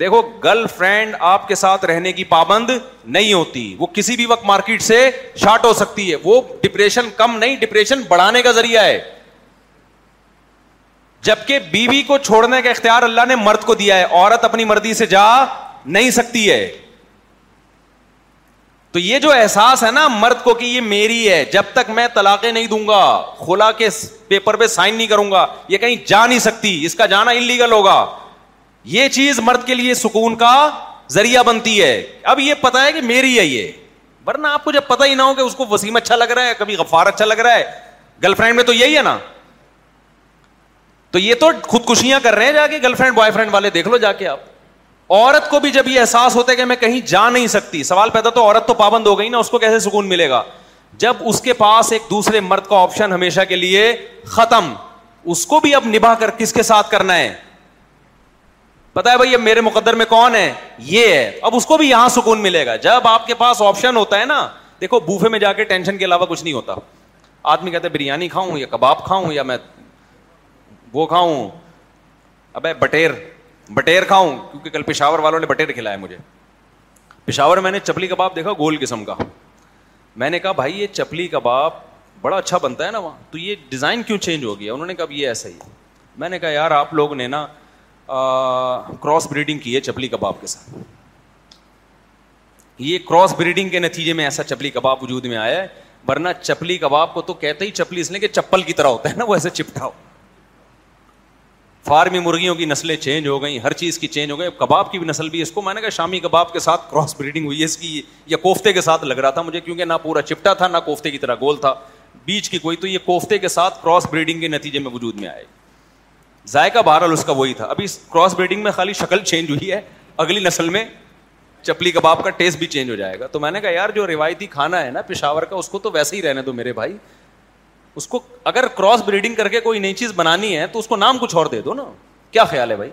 دیکھو گرل فرینڈ آپ کے ساتھ رہنے کی پابند نہیں ہوتی وہ کسی بھی وقت مارکیٹ سے شارٹ ہو سکتی ہے وہ ڈپریشن کم نہیں ڈپریشن بڑھانے کا ذریعہ ہے جبکہ بیوی بی کو چھوڑنے کا اختیار اللہ نے مرد کو دیا ہے عورت اپنی مرضی سے جا نہیں سکتی ہے تو یہ جو احساس ہے نا مرد کو کہ یہ میری ہے جب تک میں طلاقے نہیں دوں گا کھلا کے پیپر پہ سائن نہیں کروں گا یہ کہیں جا نہیں سکتی اس کا جانا انلیگل ہوگا یہ چیز مرد کے لیے سکون کا ذریعہ بنتی ہے اب یہ پتا ہے کہ میری ہے یہ ورنہ آپ کو جب پتا ہی نہ ہو کہ اس کو وسیم اچھا لگ رہا ہے کبھی غفار اچھا لگ رہا ہے گرل فرینڈ میں تو یہی ہے نا تو یہ تو خودکشیاں کر رہے ہیں جا کے گرل فرینڈ بوائے فرینڈ والے دیکھ لو جا کے آپ عورت کو بھی جب یہ احساس ہوتا ہے کہ میں کہیں جا نہیں سکتی سوال پیدا تو عورت تو پابند ہو گئی نا اس کو کیسے سکون ملے گا جب اس کے پاس ایک دوسرے مرد کا آپشن ہمیشہ کے لیے ختم اس کو بھی اب نبھا کر کس کے ساتھ کرنا ہے پتا ہے بھائی میرے مقدر میں کون ہے یہ ہے اب اس کو بھی یہاں سکون ملے گا جب آپ کے پاس آپشن ہوتا ہے نا دیکھو بوفے میں جا کے ٹینشن کے علاوہ کچھ نہیں ہوتا آدمی کہتے بریانی کھاؤں یا کباب کھاؤں یا میں وہ کھاؤں ابے بٹیر بٹیر کھاؤں کیونکہ کل پشاور والوں نے بٹیر کھلایا مجھے پشاور میں نے چپلی کباب دیکھا گول قسم کا میں نے کہا بھائی یہ چپلی کباب بڑا اچھا بنتا ہے نا وہاں تو یہ ڈیزائن کیوں چینج ہو گیا انہوں نے کہا یہ ایسا ہی میں نے کہا یار آپ لوگ نے نا کراس بریڈنگ کی ہے چپلی کباب کے ساتھ یہ کراس بریڈنگ کے نتیجے میں ایسا چپلی کباب وجود میں آیا ہے ورنہ چپلی کباب کو تو کہتے ہی چپلی اس نے کہ چپل کی طرح ہوتا ہے نا وہ ایسے چپٹا ہو فارمی مرغیوں کی نسلیں چینج ہو گئیں ہر چیز کی چینج ہو گئی کباب کی بھی نسل بھی اس کو میں نے کہا شامی کباب کے ساتھ کراس بریڈنگ ہوئی ہے اس کی یا کوفتے کے ساتھ لگ رہا تھا مجھے کیونکہ نہ پورا چپٹا تھا نہ کوفتے کی طرح گول تھا بیچ کی کوئی تو یہ کوفتے کے ساتھ کراس بریڈنگ کے نتیجے میں وجود میں آئے ذائقہ بہرحال اس کا وہی تھا ابھی کراس بریڈنگ میں خالی شکل چینج ہوئی ہے اگلی نسل میں چپلی کباب کا ٹیسٹ بھی چینج ہو جائے گا تو میں نے کہا یار جو روایتی کھانا ہے نا پشاور کا اس کو تو ویسے ہی رہنے دو میرے بھائی اس کو اگر کراس بریڈنگ کر کے کوئی نئی چیز بنانی ہے تو اس کو نام کچھ اور دے دو نا کیا خیال ہے بھائی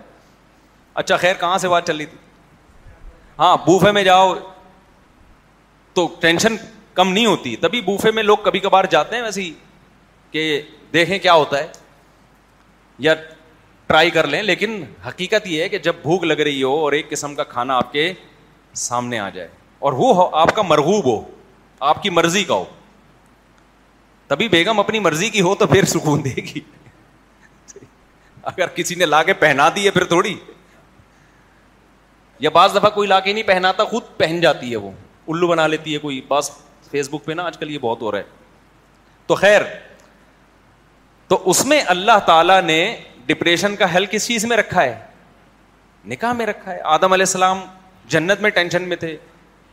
اچھا خیر کہاں سے بات چل رہی تھی ہاں بوفے میں جاؤ تو ٹینشن کم نہیں ہوتی تبھی بوفے میں لوگ کبھی کبھار جاتے ہیں ویسے ہی کہ دیکھیں کیا ہوتا ہے یا ٹرائی کر لیں لیکن حقیقت یہ ہے کہ جب بھوک لگ رہی ہو اور ایک قسم کا کھانا آپ کے سامنے آ جائے اور وہ آپ کا مرغوب ہو آپ کی مرضی کا ہو تبھی بیگم اپنی مرضی کی ہو تو پھر سکون دے گی اگر کسی نے لا کے پہنا دی ہے پھر تھوڑی یا بعض دفعہ کوئی لا کے نہیں پہناتا خود پہن جاتی ہے وہ الو بنا لیتی ہے کوئی بس فیس بک پہ نا آج کل یہ بہت ہو رہا ہے تو خیر تو اس میں اللہ تعالی نے ڈپریشن کا حل کس چیز میں رکھا ہے نکاح میں رکھا ہے آدم علیہ السلام جنت میں ٹینشن میں تھے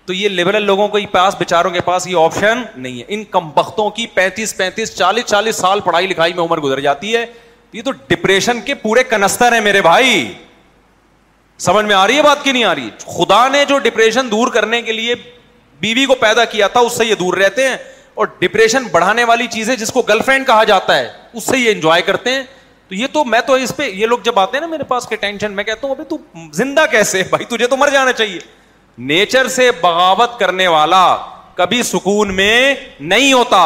تو یہ لبرل لوگوں کے پاس یہ آپشن نہیں ہے ان کم بختوں کی پینتیس پینتیس چالیس چالیس سال پڑھائی لکھائی میں عمر گزر جاتی ہے تو یہ ڈپریشن کے پورے کنستر ہیں میرے بھائی سمجھ میں آ رہی ہے بات کی نہیں آ رہی خدا نے جو ڈپریشن دور کرنے کے لیے بیوی کو پیدا کیا تھا اس سے یہ دور رہتے ہیں اور ڈپریشن بڑھانے والی چیزیں جس کو گرل فرینڈ کہا جاتا ہے اس سے یہ انجوائے کرتے ہیں تو یہ تو میں تو اس پہ یہ لوگ جب آتے ہیں نا میرے پاس ٹینشن میں کہتا ہوں ابھی تو زندہ کیسے بھائی تجھے تو مر جانا چاہیے نیچر سے بغاوت کرنے والا کبھی سکون میں نہیں ہوتا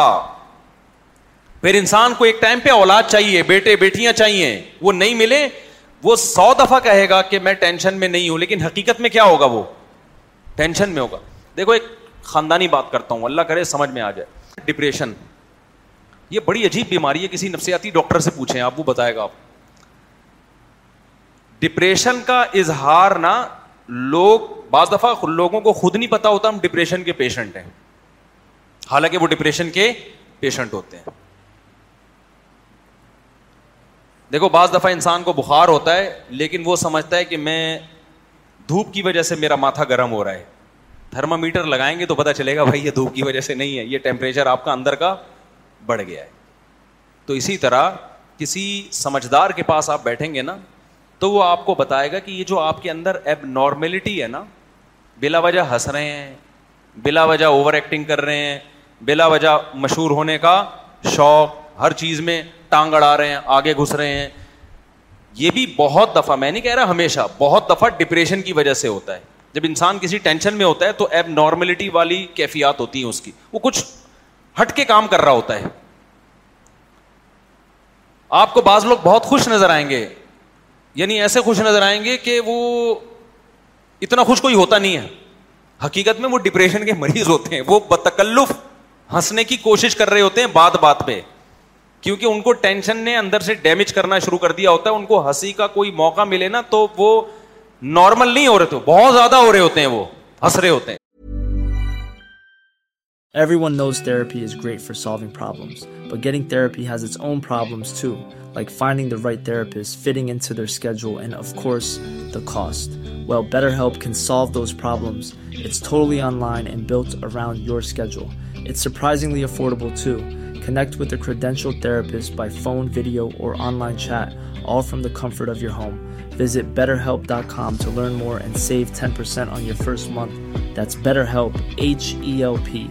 پھر انسان کو ایک ٹائم پہ اولاد چاہیے بیٹے بیٹیاں چاہیے وہ نہیں ملے وہ سو دفعہ کہے گا کہ میں ٹینشن میں نہیں ہوں لیکن حقیقت میں کیا ہوگا وہ ٹینشن میں ہوگا دیکھو ایک خاندانی بات کرتا ہوں اللہ کرے سمجھ میں آ جائے ڈپریشن یہ بڑی عجیب بیماری ہے کسی نفسیاتی ڈاکٹر سے پوچھیں آپ وہ بتائے گا آپ ڈپریشن کا اظہار نہ لوگ بعض دفعہ لوگوں کو خود نہیں پتا ہوتا ہم ڈپریشن ڈپریشن کے کے پیشنٹ پیشنٹ ہیں ہیں حالانکہ وہ ہوتے دیکھو بعض دفعہ انسان کو بخار ہوتا ہے لیکن وہ سمجھتا ہے کہ میں دھوپ کی وجہ سے میرا ماتھا گرم ہو رہا ہے تھرمامیٹر لگائیں گے تو پتا چلے گا بھائی یہ دھوپ کی وجہ سے نہیں ہے یہ ٹیمپریچر آپ کا اندر کا بڑھ گیا ہے تو اسی طرح کسی سمجھدار کے پاس آپ بیٹھیں گے نا تو وہ آپ کو بتائے گا کہ یہ جو آپ کے اندر ایب نارملٹی ہے نا بلا وجہ ہنس رہے ہیں بلا وجہ اوور ایکٹنگ کر رہے ہیں بلا وجہ مشہور ہونے کا شوق ہر چیز میں ٹانگ اڑا رہے ہیں آگے گھس رہے ہیں یہ بھی بہت دفعہ میں نہیں کہہ رہا ہمیشہ بہت دفعہ ڈپریشن کی وجہ سے ہوتا ہے جب انسان کسی ٹینشن میں ہوتا ہے تو ایب نارملٹی والی کیفیات ہوتی ہیں اس کی وہ کچھ ہٹ کے کام کر رہا ہوتا ہے آپ کو بعض لوگ بہت خوش نظر آئیں گے یعنی ایسے خوش نظر آئیں گے کہ وہ اتنا خوش کوئی ہوتا نہیں ہے حقیقت میں وہ ڈپریشن کے مریض ہوتے ہیں وہ بتکلف ہنسنے کی کوشش کر رہے ہوتے ہیں بات بات پہ کیونکہ ان کو ٹینشن نے اندر سے ڈیمیج کرنا شروع کر دیا ہوتا ہے ان کو ہنسی کا کوئی موقع ملے نا تو وہ نارمل نہیں ہو رہے تھے بہت زیادہ ہو رہے ہوتے ہیں وہ ہنس رہے ہوتے ہیں Everyone knows therapy is great for solving problems, but getting therapy has its own problems too, like finding the right therapist, fitting into their schedule, and of course, the cost. Well, BetterHelp can solve those problems. It's totally online and built around your schedule. It's surprisingly affordable too. Connect with a credentialed therapist by phone, video, or online chat, all from the comfort of your home. Visit BetterHelp.com to learn more and save 10% on your first month. That's BetterHelp, H-E-L-P.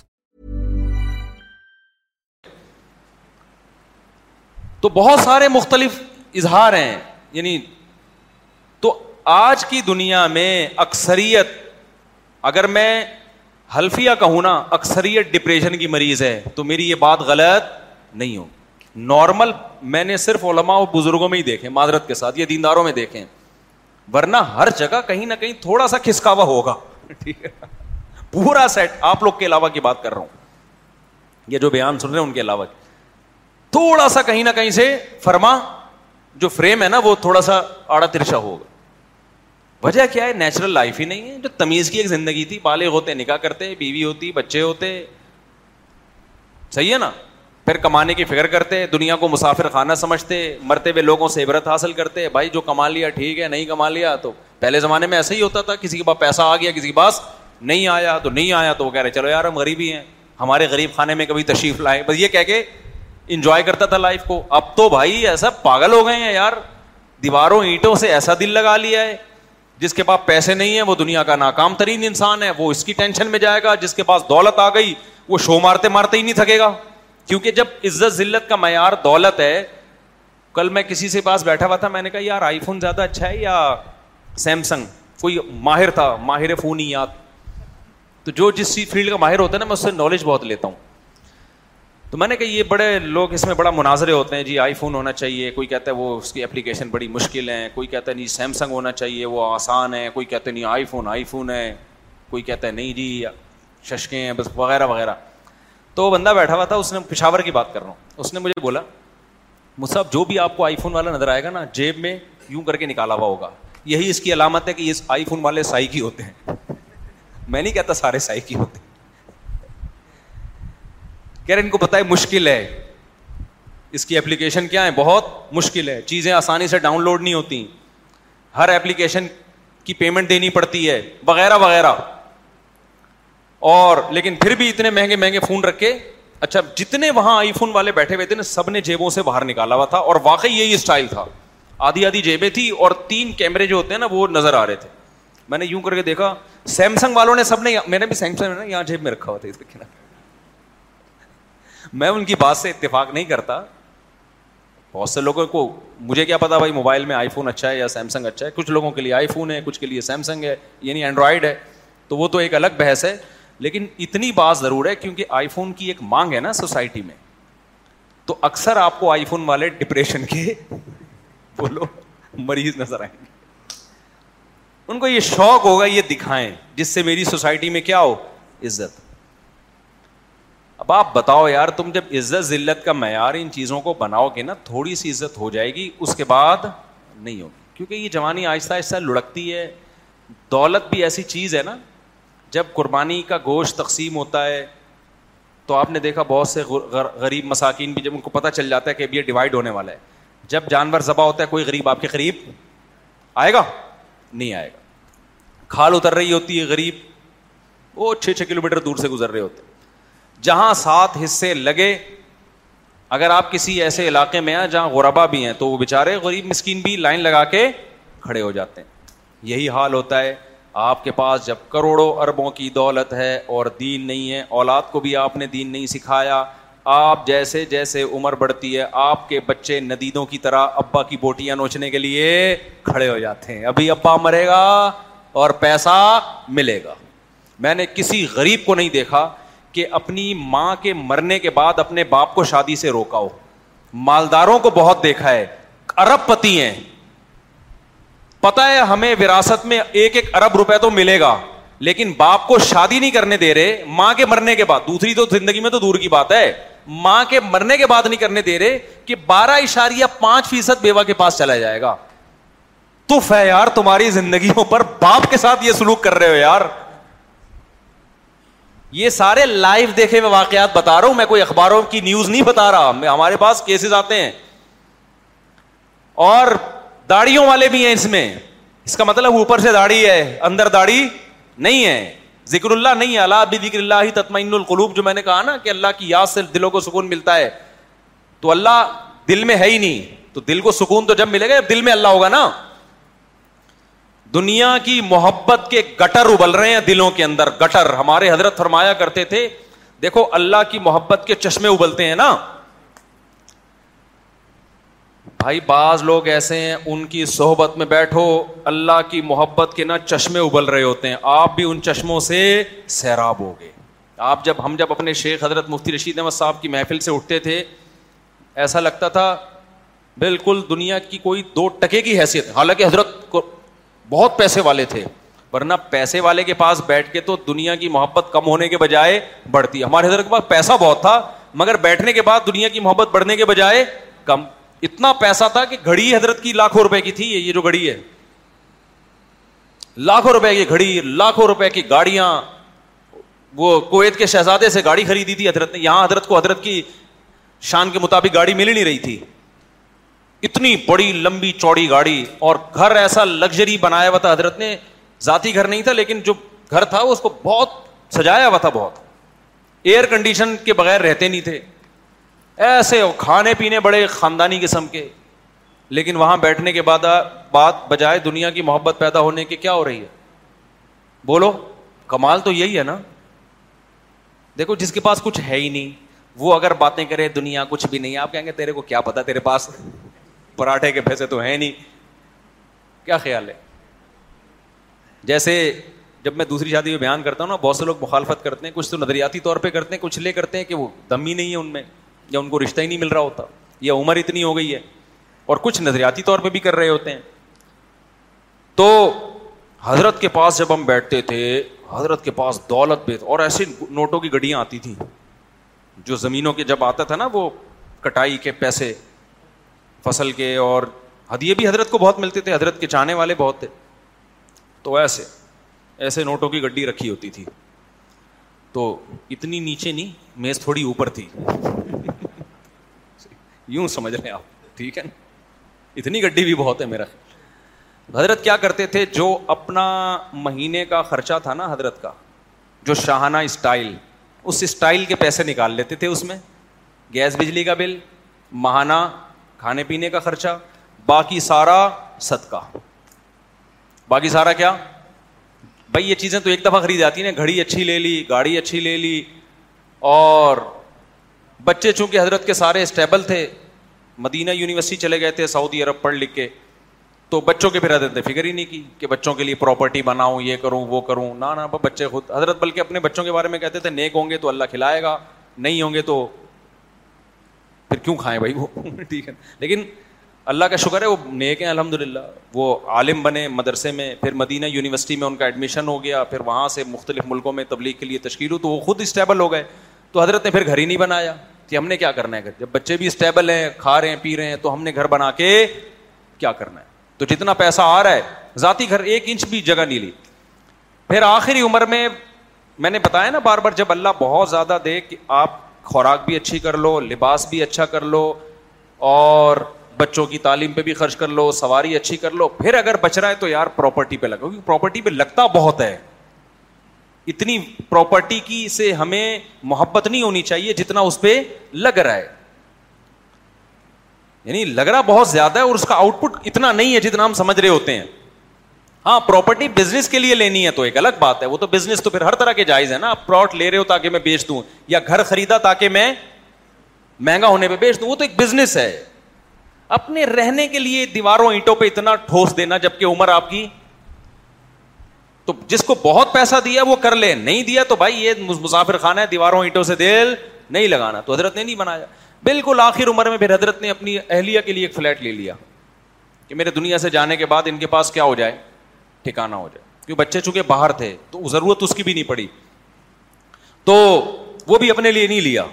تو بہت سارے مختلف اظہار ہیں یعنی تو آج کی دنیا میں اکثریت اگر میں حلفیہ کہوں نا اکثریت ڈپریشن کی مریض ہے تو میری یہ بات غلط نہیں ہو نارمل میں نے صرف علماء اور بزرگوں میں ہی دیکھے معذرت کے ساتھ یہ دینداروں میں دیکھے ورنہ ہر جگہ کہیں نہ کہیں تھوڑا سا کھسکاوا ہوگا ٹھیک ہے پورا سیٹ آپ لوگ کے علاوہ کی بات کر رہا ہوں یہ جو بیان سن رہے ہیں ان کے علاوہ تھوڑا سا کہیں نہ کہیں سے فرما جو فریم ہے نا وہ تھوڑا سا آڑا ترشا ہوگا وجہ کیا ہے نیچرل لائف ہی نہیں ہے جو تمیز کی ایک زندگی تھی بالغ ہوتے نکاح کرتے بیوی ہوتی بچے ہوتے صحیح ہے نا پھر کمانے کی فکر کرتے دنیا کو مسافر خانہ سمجھتے مرتے ہوئے لوگوں سے عبرت حاصل کرتے بھائی جو کما لیا ٹھیک ہے نہیں کما لیا تو پہلے زمانے میں ایسا ہی ہوتا تھا کسی کے پاس پیسہ آ گیا کسی کے پاس نہیں آیا تو نہیں آیا تو وہ کہہ رہے چلو یار ہم غریبی ہیں ہمارے غریب خانے میں کبھی تشریف لائے بس یہ کہہ کے انجوائے کرتا تھا لائف کو اب تو بھائی ایسا پاگل ہو گئے ہیں یار دیواروں اینٹوں سے ایسا دل لگا لیا ہے جس کے پاس پیسے نہیں ہے وہ دنیا کا ناکام ترین انسان ہے وہ اس کی ٹینشن میں جائے گا جس کے پاس دولت آ گئی وہ شو مارتے مارتے ہی نہیں تھکے گا کیونکہ جب عزت ذلت کا معیار دولت ہے کل میں کسی سے پاس بیٹھا ہوا تھا میں نے کہا یار آئی فون زیادہ اچھا ہے یا سیمسنگ کوئی ماہر تھا ماہر فون ہی یاد تو جو جس فیلڈ کا ماہر ہوتا ہے نا میں اس سے نالج بہت لیتا ہوں تو میں نے کہا یہ بڑے لوگ اس میں بڑا مناظرے ہوتے ہیں جی آئی فون ہونا چاہیے کوئی کہتا ہے وہ اس کی اپلیکیشن بڑی مشکل ہے کوئی کہتا ہے نہیں جی سیمسنگ ہونا چاہیے وہ آسان ہے کوئی کہتا ہے نہیں آئی فون آئی فون ہے کوئی کہتا ہے نہیں جی ششکیں ہیں بس وغیرہ وغیرہ تو وہ بندہ بیٹھا ہوا تھا اس نے پشاور کی بات کر رہا ہوں اس نے مجھے بولا مصحف جو بھی آپ کو آئی فون والا نظر آئے گا نا جیب میں یوں کر کے نکالا ہوا ہوگا یہی اس کی علامت ہے کہ یہ آئی فون والے سائی کی ہوتے ہیں [laughs] میں نہیں کہتا سارے سائی کی ہوتے کہہ رہے ان کو پتا ہے مشکل ہے اس کی ایپلیکیشن کیا ہے بہت مشکل ہے چیزیں آسانی سے ڈاؤن لوڈ نہیں ہوتی ہر ایپلیکیشن کی پیمنٹ دینی پڑتی ہے وغیرہ وغیرہ اور لیکن پھر بھی اتنے مہنگے مہنگے فون رکھے اچھا جتنے وہاں آئی فون والے بیٹھے ہوئے تھے نا سب نے جیبوں سے باہر نکالا ہوا تھا اور واقعی یہی اسٹائل تھا آدھی آدھی جیبیں تھی اور تین کیمرے جو ہوتے ہیں نا وہ نظر آ رہے تھے میں نے یوں کر کے دیکھا سیمسنگ والوں نے سب نے میں نے بھی سیمسنگ یہاں جیب میں رکھا ہوا تھا اس کنارے میں ان کی بات سے اتفاق نہیں کرتا بہت سے لوگوں کو مجھے کیا پتا بھائی موبائل میں آئی فون اچھا ہے یا سیمسنگ اچھا ہے کچھ لوگوں کے لیے آئی فون ہے کچھ کے لیے سیمسنگ ہے یعنی اینڈرائڈ ہے تو وہ تو ایک الگ بحث ہے لیکن اتنی بات ضرور ہے کیونکہ آئی فون کی ایک مانگ ہے نا سوسائٹی میں تو اکثر آپ کو آئی فون والے ڈپریشن کے بولو [laughs] مریض نظر آئیں گے ان کو یہ شوق ہوگا یہ دکھائیں جس سے میری سوسائٹی میں کیا ہو عزت اب آپ بتاؤ یار تم جب عزت ذلت کا معیار ان چیزوں کو بناؤ گے نا تھوڑی سی عزت ہو جائے گی اس کے بعد نہیں ہوگی کیونکہ یہ جوانی آہستہ آہستہ لڑکتی ہے دولت بھی ایسی چیز ہے نا جب قربانی کا گوشت تقسیم ہوتا ہے تو آپ نے دیکھا بہت سے غریب مساکین بھی جب ان کو پتہ چل جاتا ہے کہ اب یہ ڈیوائڈ ہونے والا ہے جب جانور ذبح ہوتا ہے کوئی غریب آپ کے قریب آئے گا نہیں آئے گا کھال اتر رہی ہوتی ہے غریب وہ چھ چھ کلو میٹر دور سے گزر رہے ہوتے جہاں سات حصے لگے اگر آپ کسی ایسے علاقے میں ہیں جہاں غربا بھی ہیں تو وہ بےچارے غریب مسکین بھی لائن لگا کے کھڑے ہو جاتے ہیں یہی حال ہوتا ہے آپ کے پاس جب کروڑوں اربوں کی دولت ہے اور دین نہیں ہے اولاد کو بھی آپ نے دین نہیں سکھایا آپ جیسے جیسے عمر بڑھتی ہے آپ کے بچے ندیدوں کی طرح ابا کی بوٹیاں نوچنے کے لیے کھڑے ہو جاتے ہیں ابھی ابا مرے گا اور پیسہ ملے گا میں نے کسی غریب کو نہیں دیکھا کہ اپنی ماں کے مرنے کے بعد اپنے باپ کو شادی سے روکا ہو مالداروں کو بہت دیکھا ہے ارب پتی ہیں پتا ہے ہمیں وراثت میں ایک ایک ارب روپے تو ملے گا لیکن باپ کو شادی نہیں کرنے دے رہے ماں کے مرنے کے بعد دوسری تو زندگی میں تو دور کی بات ہے ماں کے مرنے کے بعد نہیں کرنے دے رہے کہ بارہ اشاریہ پانچ فیصد بیوہ کے پاس چلا جائے گا تو یار تمہاری زندگیوں پر باپ کے ساتھ یہ سلوک کر رہے ہو یار یہ سارے لائف دیکھے ہوئے واقعات بتا رہا ہوں میں کوئی اخباروں کی نیوز نہیں بتا رہا ہمارے پاس کیسز آتے ہیں اور داڑیوں والے بھی ہیں اس میں اس کا مطلب اوپر سے داڑھی ہے اندر داڑھی نہیں ہے ذکر اللہ نہیں ہے اللہ ذکر اللہ تطمئن القلوب جو میں نے کہا نا کہ اللہ کی یاد سے دلوں کو سکون ملتا ہے تو اللہ دل میں ہے ہی نہیں تو دل کو سکون تو جب ملے گا دل میں اللہ ہوگا نا دنیا کی محبت کے گٹر ابل رہے ہیں دلوں کے اندر گٹر ہمارے حضرت فرمایا کرتے تھے دیکھو اللہ کی محبت کے چشمے ابلتے ہیں نا بھائی بعض لوگ ایسے ہیں ان کی صحبت میں بیٹھو اللہ کی محبت کے نا چشمے ابل رہے ہوتے ہیں آپ بھی ان چشموں سے سیراب ہو گئے آپ جب ہم جب اپنے شیخ حضرت مفتی رشید احمد صاحب کی محفل سے اٹھتے تھے ایسا لگتا تھا بالکل دنیا کی کوئی دو ٹکے کی حیثیت حالانکہ حضرت بہت پیسے والے تھے ورنہ پیسے والے کے پاس بیٹھ کے تو دنیا کی محبت کم ہونے کے بجائے بڑھتی ہمارے حضرت کے پاس پیسہ بہت تھا مگر بیٹھنے کے بعد دنیا کی محبت بڑھنے کے بجائے کم اتنا پیسہ تھا کہ گھڑی حضرت کی لاکھوں روپے کی تھی یہ جو گھڑی ہے لاکھوں روپے کی گھڑی لاکھوں روپے کی گاڑیاں وہ کویت کے شہزادے سے گاڑی خریدی تھی حضرت نے یہاں حضرت کو حضرت کی شان کے مطابق گاڑی مل ہی نہیں رہی تھی اتنی بڑی لمبی چوڑی گاڑی اور گھر ایسا لگژری بنایا ہوا تھا حضرت نے ذاتی گھر نہیں تھا لیکن جو گھر تھا اس کو بہت سجایا ہوا تھا بہت ایئر کنڈیشن کے بغیر رہتے نہیں تھے ایسے کھانے پینے بڑے خاندانی قسم کے لیکن وہاں بیٹھنے کے بعد بات بجائے دنیا کی محبت پیدا ہونے کے کیا ہو رہی ہے بولو کمال تو یہی ہے نا دیکھو جس کے پاس کچھ ہے ہی نہیں وہ اگر باتیں کرے دنیا کچھ بھی نہیں آپ کہیں گے تیرے کو کیا پتا تیرے پاس پراٹھے کے پیسے تو ہیں نہیں کیا خیال ہے جیسے جب میں دوسری شادی میں بیان کرتا ہوں نا بہت سے لوگ مخالفت کرتے ہیں کچھ تو نظریاتی طور پہ کرتے ہیں کچھ لے کرتے ہیں کہ وہ دم ہی نہیں ہے ان میں یا ان کو رشتہ ہی نہیں مل رہا ہوتا یا عمر اتنی ہو گئی ہے اور کچھ نظریاتی طور پہ بھی کر رہے ہوتے ہیں تو حضرت کے پاس جب ہم بیٹھتے تھے حضرت کے پاس دولت پہ اور ایسے نوٹوں کی گڈیاں آتی تھیں جو زمینوں کے جب آتا تھا نا وہ کٹائی کے پیسے فصل کے اور ہدیے بھی حضرت کو بہت ملتے تھے حضرت کے چاہنے والے بہت تھے تو ایسے ایسے نوٹوں کی گڈی رکھی ہوتی تھی تو اتنی نیچے نہیں میز تھوڑی اوپر تھی یوں سمجھ رہے آپ ٹھیک ہے نا اتنی گڈی بھی بہت ہے میرا حضرت کیا کرتے تھے جو اپنا مہینے کا خرچہ تھا نا حضرت کا جو شاہانہ اسٹائل اس اسٹائل کے پیسے نکال لیتے تھے اس میں گیس بجلی کا بل ماہانہ کھانے پینے کا خرچہ باقی سارا صدقہ باقی سارا کیا بھائی یہ چیزیں تو ایک دفعہ خرید جاتی ہیں نا گھڑی اچھی لے لی گاڑی اچھی لے لی اور بچے چونکہ حضرت کے سارے اسٹیبل تھے مدینہ یونیورسٹی چلے گئے تھے سعودی عرب پڑھ لکھ کے تو بچوں کے پھر حضرت نے فکر ہی نہیں کی کہ بچوں کے لیے پراپرٹی بناؤں یہ کروں وہ کروں نہ نہ بچے خود حضرت بلکہ اپنے بچوں کے بارے میں کہتے تھے نیک ہوں گے تو اللہ کھلائے گا نہیں ہوں گے تو پھر کیوں کھائیں بھائی وہ ٹھیک ہے لیکن اللہ کا شکر ہے وہ نیک ہیں الحمد للہ وہ عالم بنے مدرسے میں پھر مدینہ یونیورسٹی میں ان کا ایڈمیشن ہو گیا پھر وہاں سے مختلف ملکوں میں تبلیغ کے لیے تشکیل ہو تو وہ خود اسٹیبل ہو گئے تو حضرت نے پھر گھر ہی نہیں بنایا کہ ہم نے کیا کرنا ہے جب بچے بھی اسٹیبل ہیں کھا رہے ہیں پی رہے ہیں تو ہم نے گھر بنا کے کیا کرنا ہے تو جتنا پیسہ آ رہا ہے ذاتی گھر ایک انچ بھی جگہ نہیں لی پھر آخری عمر میں میں نے بتایا نا بار بار جب اللہ بہت زیادہ دے کہ آپ خوراک بھی اچھی کر لو لباس بھی اچھا کر لو اور بچوں کی تعلیم پہ بھی خرچ کر لو سواری اچھی کر لو پھر اگر بچ رہا ہے تو یار پراپرٹی پہ کیونکہ پراپرٹی پہ لگتا بہت ہے اتنی پراپرٹی کی سے ہمیں محبت نہیں ہونی چاہیے جتنا اس پہ لگ رہا ہے یعنی لگ رہا بہت زیادہ ہے اور اس کا آؤٹ پٹ اتنا نہیں ہے جتنا ہم سمجھ رہے ہوتے ہیں ہاں پراپرٹی بزنس کے لیے لینی ہے تو ایک الگ بات ہے وہ تو بزنس تو پھر ہر طرح کے جائز ہے نا آپ پلاٹ لے رہے ہو تاکہ میں بیچ دوں یا گھر خریدا تاکہ میں مہنگا ہونے پہ بیچ دوں وہ تو ایک بزنس ہے اپنے رہنے کے لیے دیواروں اینٹوں پہ اتنا ٹھوس دینا جبکہ عمر آپ کی تو جس کو بہت پیسہ دیا وہ کر لے نہیں دیا تو بھائی یہ مسافر خان ہے دیواروں اینٹوں سے دل نہیں لگانا تو حضرت نے نہیں بنایا بالکل آخر عمر میں پھر حضرت نے اپنی اہلیہ کے لیے ایک فلیٹ لے لیا کہ میرے دنیا سے جانے کے بعد ان کے پاس کیا ہو جائے ٹھکانا ہو جائے کیونکہ بچے چونکہ باہر تھے تو ضرورت اس کی بھی نہیں پڑی تو وہ بھی اپنے لیے نہیں لیا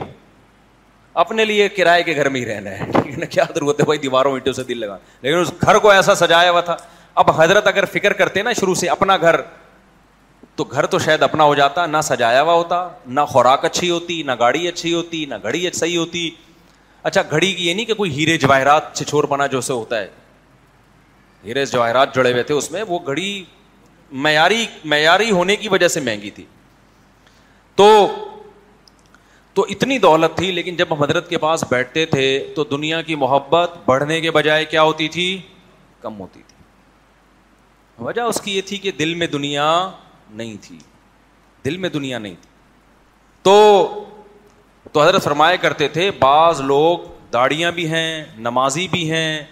اپنے لیے کرائے کے گھر میں ہی رہنا ہے ٹھیک ہے نا کیا ضرورت ہے بھائی دیواروں اینٹوں سے دل لگا لیکن اس گھر کو ایسا سجایا ہوا تھا اب حضرت اگر فکر کرتے نا شروع سے اپنا گھر تو گھر تو شاید اپنا ہو جاتا نہ سجایا ہوا ہوتا نہ خوراک اچھی ہوتی نہ گاڑی اچھی ہوتی نہ گھڑی صحیح ہوتی اچھا گھڑی کی یہ نہیں کہ کوئی ہیرے جواہرات چھچور پنا جو سے ہوتا ہے ہیرے جواہرات جڑے ہوئے تھے اس میں وہ گھڑی معیاری معیاری ہونے کی وجہ سے مہنگی تھی تو تو اتنی دولت تھی لیکن جب ہم حضرت کے پاس بیٹھتے تھے تو دنیا کی محبت بڑھنے کے بجائے کیا ہوتی تھی کم ہوتی تھی وجہ اس کی یہ تھی کہ دل میں دنیا نہیں تھی دل میں دنیا نہیں تھی تو تو حضرت فرمایا کرتے تھے بعض لوگ داڑیاں بھی ہیں نمازی بھی ہیں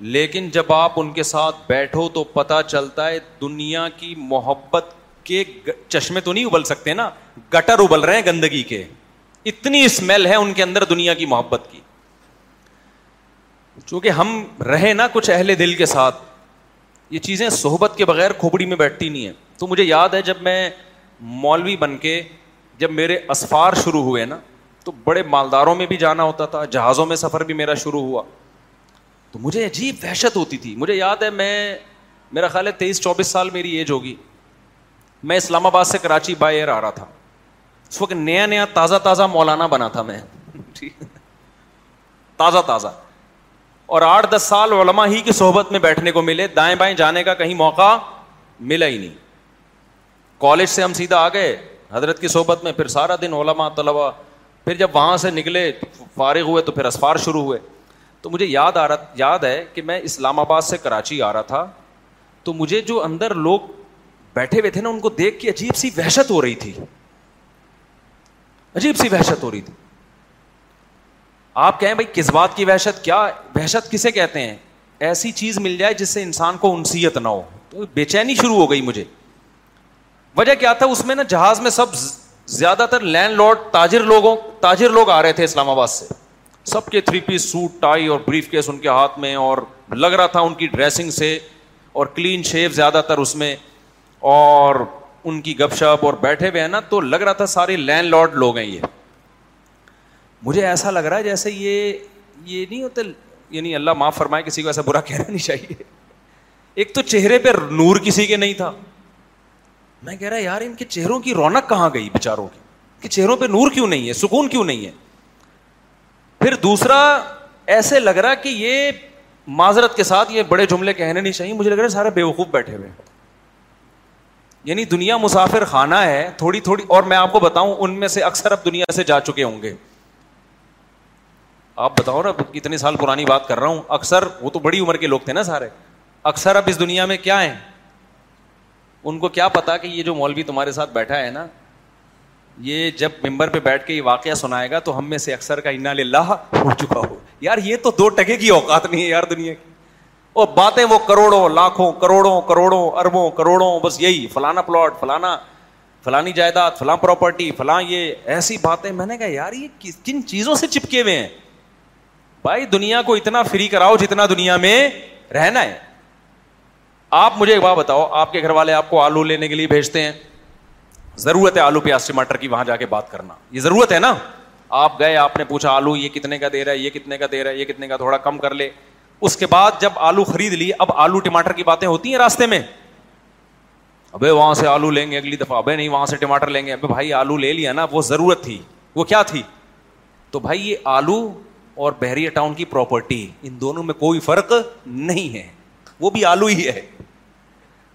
لیکن جب آپ ان کے ساتھ بیٹھو تو پتہ چلتا ہے دنیا کی محبت کے چشمے تو نہیں ابل سکتے نا گٹر ابل رہے ہیں گندگی کے اتنی اسمیل ہے ان کے اندر دنیا کی محبت کی چونکہ ہم رہے نا کچھ اہل دل کے ساتھ یہ چیزیں صحبت کے بغیر کھوپڑی میں بیٹھتی نہیں ہے تو مجھے یاد ہے جب میں مولوی بن کے جب میرے اسفار شروع ہوئے نا تو بڑے مالداروں میں بھی جانا ہوتا تھا جہازوں میں سفر بھی میرا شروع ہوا تو مجھے عجیب وحشت ہوتی تھی مجھے یاد ہے میں میرا خیال ہے تیئیس چوبیس سال میری ایج ہوگی میں اسلام آباد سے کراچی بائی ایئر آ رہا تھا اس وقت نیا نیا تازہ تازہ مولانا بنا تھا میں تازہ تازہ اور آٹھ دس سال علما ہی کی صحبت میں بیٹھنے کو ملے دائیں بائیں جانے کا کہیں موقع ملا ہی نہیں کالج سے ہم سیدھا آ گئے حضرت کی صحبت میں پھر سارا دن علما طلبا پھر جب وہاں سے نکلے فارغ ہوئے تو پھر اسفار شروع ہوئے تو مجھے یاد آ رہا یاد ہے کہ میں اسلام آباد سے کراچی آ رہا تھا تو مجھے جو اندر لوگ بیٹھے ہوئے تھے نا ان کو دیکھ کے عجیب سی وحشت ہو رہی تھی عجیب سی وحشت ہو رہی تھی آپ کہیں بھائی کس بات کی وحشت کیا وحشت کسے کہتے ہیں ایسی چیز مل جائے جس سے انسان کو انسیت نہ ہو تو بے چینی شروع ہو گئی مجھے وجہ کیا تھا اس میں نا جہاز میں سب زیادہ تر لینڈ لارڈ تاجر لوگوں تاجر لوگ آ رہے تھے اسلام آباد سے سب کے تھری پیس سوٹ ٹائی اور بریف کیس ان کے ہاتھ میں اور لگ رہا تھا ان کی ڈریسنگ سے اور کلین شیو زیادہ تر اس میں اور ان کی گپ شپ اور بیٹھے ہوئے ہیں نا تو لگ رہا تھا سارے لینڈ لارڈ لوگ ہیں یہ مجھے ایسا لگ رہا ہے جیسے یہ یہ نہیں ہوتا یعنی اللہ معاف فرمائے کسی کو ایسا برا کہنا نہیں چاہیے ایک تو چہرے پہ نور کسی کے نہیں تھا میں کہہ رہا یار ان کے چہروں کی رونق کہاں گئی بےچاروں کی چہروں پہ نور کیوں نہیں ہے سکون کیوں نہیں ہے پھر دوسرا ایسے لگ رہا کہ یہ معذرت کے ساتھ یہ بڑے جملے کہنے نہیں چاہیے مجھے لگ رہا ہے سارے بیوقوف بیٹھے ہوئے یعنی دنیا مسافر خانہ ہے تھوڑی تھوڑی اور میں آپ کو بتاؤں ان میں سے اکثر اب دنیا سے جا چکے ہوں گے آپ بتاؤ نا اتنے سال پرانی بات کر رہا ہوں اکثر وہ تو بڑی عمر کے لوگ تھے نا سارے اکثر اب اس دنیا میں کیا ہیں ان کو کیا پتا کہ یہ جو مولوی تمہارے ساتھ بیٹھا ہے نا یہ جب ممبر پہ بیٹھ کے یہ واقعہ سنائے گا تو ہم میں سے اکثر کا انا ہو چکا ہو یار یہ تو دو ٹکے کی اوقات نہیں ہے یار دنیا کی وہ باتیں کروڑوں کروڑوں کروڑوں کروڑوں لاکھوں اربوں بس یہی فلانا پلاٹ فلانا فلانی جائیداد فلاں پراپرٹی فلاں یہ ایسی باتیں میں نے کہا یار یہ کن چیزوں سے چپکے ہوئے ہیں بھائی دنیا کو اتنا فری کراؤ جتنا دنیا میں رہنا ہے آپ مجھے ایک بات بتاؤ آپ کے گھر والے آپ کو آلو لینے کے لیے بھیجتے ہیں ضرورت ہے آلو پیاز ٹماٹر کی وہاں جا کے بات کرنا یہ ضرورت ہے نا آپ گئے آپ نے پوچھا آلو یہ کتنے کا دے رہا ہے یہ کتنے کا دے رہا ہے یہ کتنے کا تھوڑا کم کر لے اس کے بعد جب آلو خرید لی اب آلو ٹماٹر کی باتیں ہوتی ہیں راستے میں ابے وہاں سے آلو لیں گے اگلی دفعہ ابھی نہیں وہاں سے ٹماٹر لیں گے بھائی آلو لے لیا نا وہ ضرورت تھی وہ کیا تھی تو بھائی یہ آلو اور بحریہ ٹاؤن کی پراپرٹی ان دونوں میں کوئی فرق نہیں ہے وہ بھی آلو ہی ہے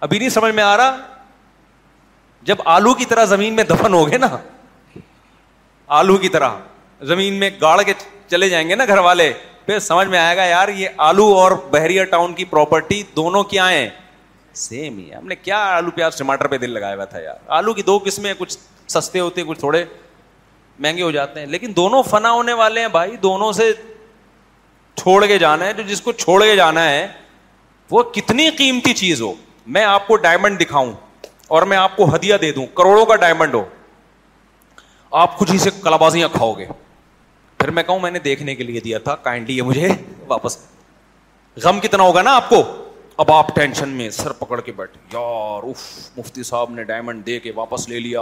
ابھی نہیں سمجھ میں آ رہا جب آلو کی طرح زمین میں دفن ہو گئے نا آلو کی طرح زمین میں گاڑ کے چلے جائیں گے نا گھر والے پھر سمجھ میں آئے گا یار یہ آلو اور بحریہ ٹاؤن کی پراپرٹی دونوں کیا ہیں سیم ہی ہم نے کیا آلو پیاز ٹماٹر پہ دل لگایا تھا یار آلو کی دو قسمیں کچھ سستے ہوتے ہیں کچھ تھوڑے مہنگے ہو جاتے ہیں لیکن دونوں فنا ہونے والے ہیں بھائی دونوں سے چھوڑ کے جانا ہے جو جس کو چھوڑ کے جانا ہے وہ کتنی قیمتی چیز ہو میں آپ کو ڈائمنڈ دکھاؤں اور میں آپ کو ہدیہ دے دوں کروڑوں کا ڈائمنڈ ہو آپ کچھ ہی سے کلا بازیاں کھاؤ گے پھر میں کہوں میں نے دیکھنے کے لیے دیا تھا کائنڈلی یہ مجھے واپس غم کتنا ہوگا نا آپ کو اب آپ ٹینشن میں سر پکڑ کے بیٹھ یار مفتی صاحب نے ڈائمنڈ دے کے واپس لے لیا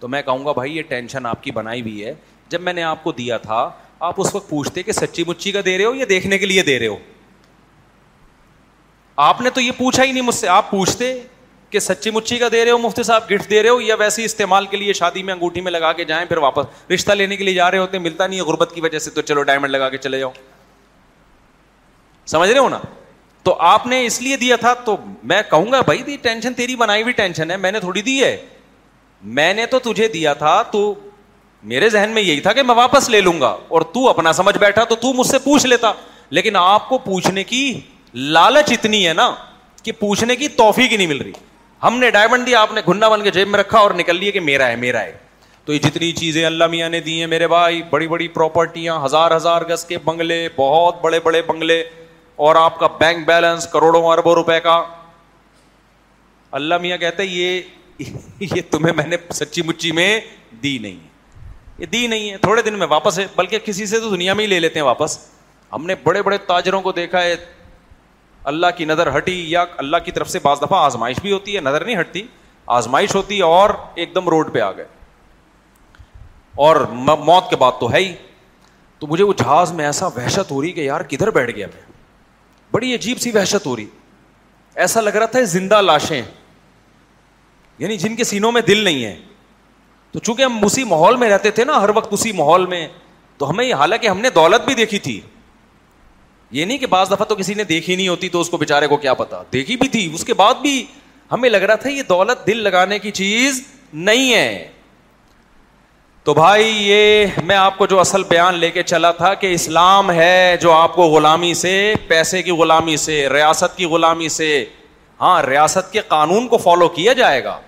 تو میں کہوں گا بھائی یہ ٹینشن آپ کی بنائی ہوئی ہے جب میں نے آپ کو دیا تھا آپ اس وقت پوچھتے کہ سچی مچی کا دے رہے ہو یا دیکھنے کے لیے دے رہے ہو آپ نے تو یہ پوچھا ہی نہیں مجھ سے آپ پوچھتے کہ سچی مچی کا دے رہے ہو مفتی صاحب گفٹ دے رہے ہو یا ویسے استعمال کے لیے شادی میں انگوٹھی میں لگا کے جائیں پھر واپس رشتہ لینے کے لیے جا رہے ہوتے ملتا نہیں ہے غربت کی وجہ سے تو تو تو چلو ڈائمنڈ لگا کے چلے جاؤ سمجھ رہے ہو نا آپ نے اس لیے دیا تھا میں کہوں گا بھائی دی ٹینشن ٹینشن تیری بنائی ہوئی ہے میں نے تھوڑی دی ہے میں نے تو تجھے دیا تھا تو میرے ذہن میں یہی تھا کہ میں واپس لے لوں گا اور تو اپنا سمجھ بیٹھا تو تو مجھ سے پوچھ لیتا لیکن آپ کو پوچھنے کی لالچ اتنی ہے نا کہ پوچھنے کی توفیق ہی نہیں مل رہی ہم نے ڈائمنڈ دیا آپ نے گنڈا بن کے جیب میں رکھا اور نکل لیے کہ میرا میرا ہے ہے تو یہ جتنی چیزیں اللہ میاں نے دی ہیں میرے بھائی بڑی بڑی پراپرٹیاں ہزار ہزار گز کے بنگلے بہت بڑے بڑے بنگلے اور آپ کا بینک بیلنس کروڑوں اربوں روپے کا اللہ میاں کہتے یہ یہ تمہیں میں نے سچی مچی میں دی نہیں یہ دی نہیں ہے تھوڑے دن میں واپس ہے بلکہ کسی سے تو دنیا میں ہی لے لیتے ہیں واپس ہم نے بڑے بڑے تاجروں کو دیکھا ہے اللہ کی نظر ہٹی یا اللہ کی طرف سے بعض دفعہ آزمائش بھی ہوتی ہے نظر نہیں ہٹتی آزمائش ہوتی اور ایک دم روڈ پہ آ گئے اور موت کے بعد تو ہے ہی تو مجھے وہ جہاز میں ایسا وحشت ہو رہی کہ یار کدھر بیٹھ گیا میں بڑی عجیب سی وحشت ہو رہی ایسا لگ رہا تھا زندہ لاشیں یعنی جن کے سینوں میں دل نہیں ہے تو چونکہ ہم اسی ماحول میں رہتے تھے نا ہر وقت اسی ماحول میں تو ہمیں حالانکہ ہم نے دولت بھی دیکھی تھی یہ نہیں کہ بعض دفعہ تو کسی نے دیکھی نہیں ہوتی تو اس کو بےچارے کو کیا پتا دیکھی بھی تھی اس کے بعد بھی ہمیں لگ رہا تھا یہ دولت دل لگانے کی چیز نہیں ہے تو بھائی یہ میں آپ کو جو اصل بیان لے کے چلا تھا کہ اسلام ہے جو آپ کو غلامی سے پیسے کی غلامی سے ریاست کی غلامی سے ہاں ریاست کے قانون کو فالو کیا جائے گا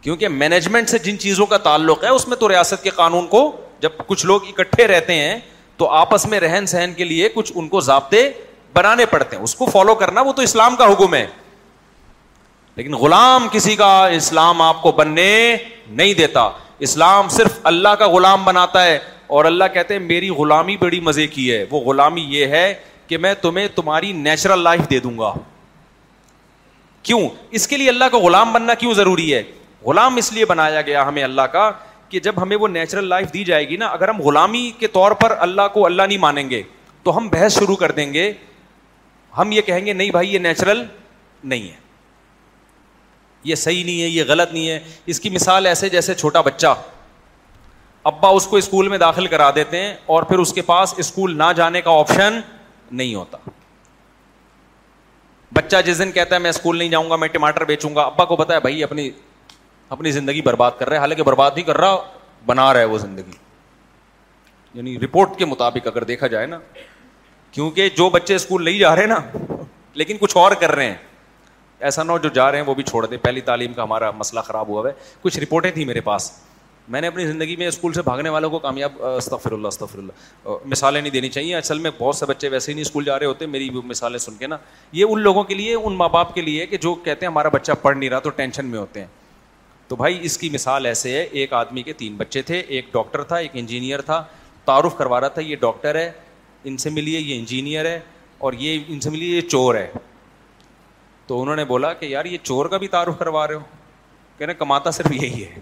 کیونکہ مینجمنٹ سے جن چیزوں کا تعلق ہے اس میں تو ریاست کے قانون کو جب کچھ لوگ اکٹھے رہتے ہیں تو آپس میں رہن سہن کے لیے کچھ ان کو ضابطے بنانے پڑتے ہیں اس کو فالو کرنا وہ تو اسلام کا حکم ہے لیکن غلام کسی کا اسلام آپ کو بننے نہیں دیتا اسلام صرف اللہ کا غلام بناتا ہے اور اللہ کہتے ہیں میری غلامی بڑی مزے کی ہے وہ غلامی یہ ہے کہ میں تمہیں تمہاری نیچرل لائف دے دوں گا کیوں اس کے لیے اللہ کا غلام بننا کیوں ضروری ہے غلام اس لیے بنایا گیا ہمیں اللہ کا کہ جب ہمیں وہ نیچرل لائف دی جائے گی نا اگر ہم غلامی کے طور پر اللہ کو اللہ نہیں مانیں گے تو ہم بحث شروع کر دیں گے ہم یہ کہیں گے نہیں بھائی یہ نیچرل نہیں ہے یہ صحیح نہیں ہے یہ غلط نہیں ہے اس کی مثال ایسے جیسے چھوٹا بچہ ابا اس کو اسکول میں داخل کرا دیتے ہیں اور پھر اس کے پاس اسکول نہ جانے کا آپشن نہیں ہوتا بچہ جس دن کہتا ہے میں اسکول نہیں جاؤں گا میں ٹماٹر بیچوں گا ابا کو بتایا بھائی اپنی اپنی زندگی برباد کر رہا ہے حالانکہ برباد ہی کر رہا بنا رہا ہے وہ زندگی یعنی رپورٹ کے مطابق اگر دیکھا جائے نا کیونکہ جو بچے اسکول نہیں جا رہے نا لیکن کچھ اور کر رہے ہیں ایسا نہ ہو جو جا رہے ہیں وہ بھی چھوڑ دیں پہلی تعلیم کا ہمارا مسئلہ خراب ہوا ہوا ہے کچھ رپورٹیں تھیں میرے پاس میں نے اپنی زندگی میں اسکول سے بھاگنے والوں کو کامیاب استفر اللہ استفر اللہ مثالیں نہیں دینی چاہیے اصل میں بہت سے بچے ویسے ہی نہیں اسکول جا رہے ہوتے میری مثالیں سن کے نا یہ ان لوگوں کے لیے ان ماں باپ کے لیے کہ جو کہتے ہیں ہمارا بچہ پڑھ نہیں رہا تو ٹینشن میں ہوتے ہیں تو بھائی اس کی مثال ایسے ہے ایک آدمی کے تین بچے تھے ایک ڈاکٹر تھا ایک انجینئر تھا تعارف کروا رہا تھا یہ ڈاکٹر ہے ان سے ملیے یہ انجینئر ہے اور یہ ان سے ملیے یہ چور ہے تو انہوں نے بولا کہ یار یہ چور کا بھی تعارف کروا رہے ہو کہنا کماتا صرف یہی ہے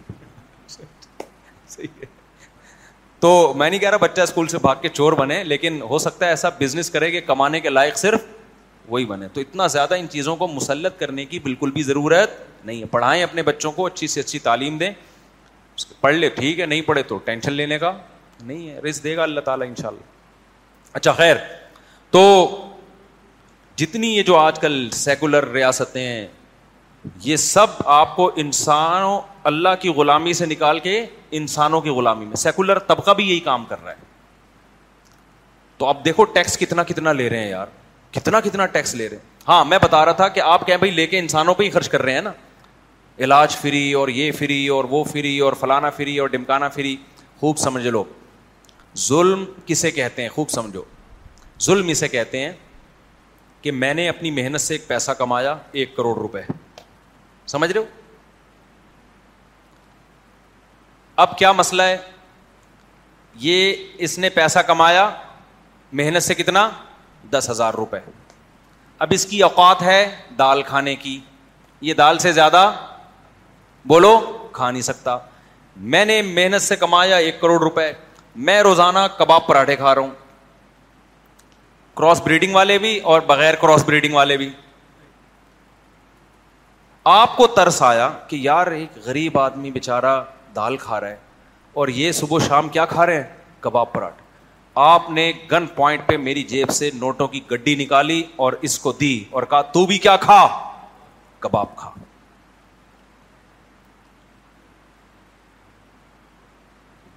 تو میں نہیں کہہ رہا بچہ اسکول سے بھاگ کے چور بنے لیکن ہو سکتا ہے ایسا بزنس کرے کہ کمانے کے لائق صرف وہی بنے تو اتنا زیادہ ان چیزوں کو مسلط کرنے کی بالکل بھی ضرورت نہیں ہے پڑھائیں اپنے بچوں کو اچھی سے اچھی تعلیم دیں پڑھ لے ٹھیک ہے نہیں پڑھے تو ٹینشن لینے کا نہیں ہے رسک دے گا اللہ تعالیٰ ان شاء اللہ اچھا خیر تو جتنی یہ جو آج کل سیکولر ریاستیں ہیں یہ سب آپ کو انسانوں اللہ کی غلامی سے نکال کے انسانوں کی غلامی میں سیکولر طبقہ بھی یہی کام کر رہا ہے تو آپ دیکھو ٹیکس کتنا کتنا لے رہے ہیں یار کتنا کتنا ٹیکس لے رہے ہیں ہاں میں بتا رہا تھا کہ آپ کہیں بھائی لے کے انسانوں پہ ہی خرچ کر رہے ہیں نا علاج فری اور یہ فری اور وہ فری اور فلانا فری اور ڈمکانا فری خوب سمجھ لو ظلم کسے کہتے ہیں خوب سمجھو ظلم اسے کہتے ہیں کہ میں نے اپنی محنت سے ایک پیسہ کمایا ایک کروڑ روپے سمجھ رہے ہو اب کیا مسئلہ ہے یہ اس نے پیسہ کمایا محنت سے کتنا دس ہزار روپے اب اس کی اوقات ہے دال کھانے کی یہ دال سے زیادہ بولو کھا نہیں سکتا میں نے محنت سے کمایا ایک کروڑ روپے میں روزانہ کباب پراٹھے کھا رہا ہوں کراس بریڈنگ والے بھی اور بغیر کراس بریڈنگ والے بھی آپ کو ترس آیا کہ یار ایک غریب آدمی بیچارہ دال کھا رہا ہے اور یہ صبح شام کیا کھا رہے ہیں کباب پراٹھے آپ نے گن پوائنٹ پہ میری جیب سے نوٹوں کی گڈی نکالی اور اس کو دی اور کہا تو بھی کیا کھا کباب کھا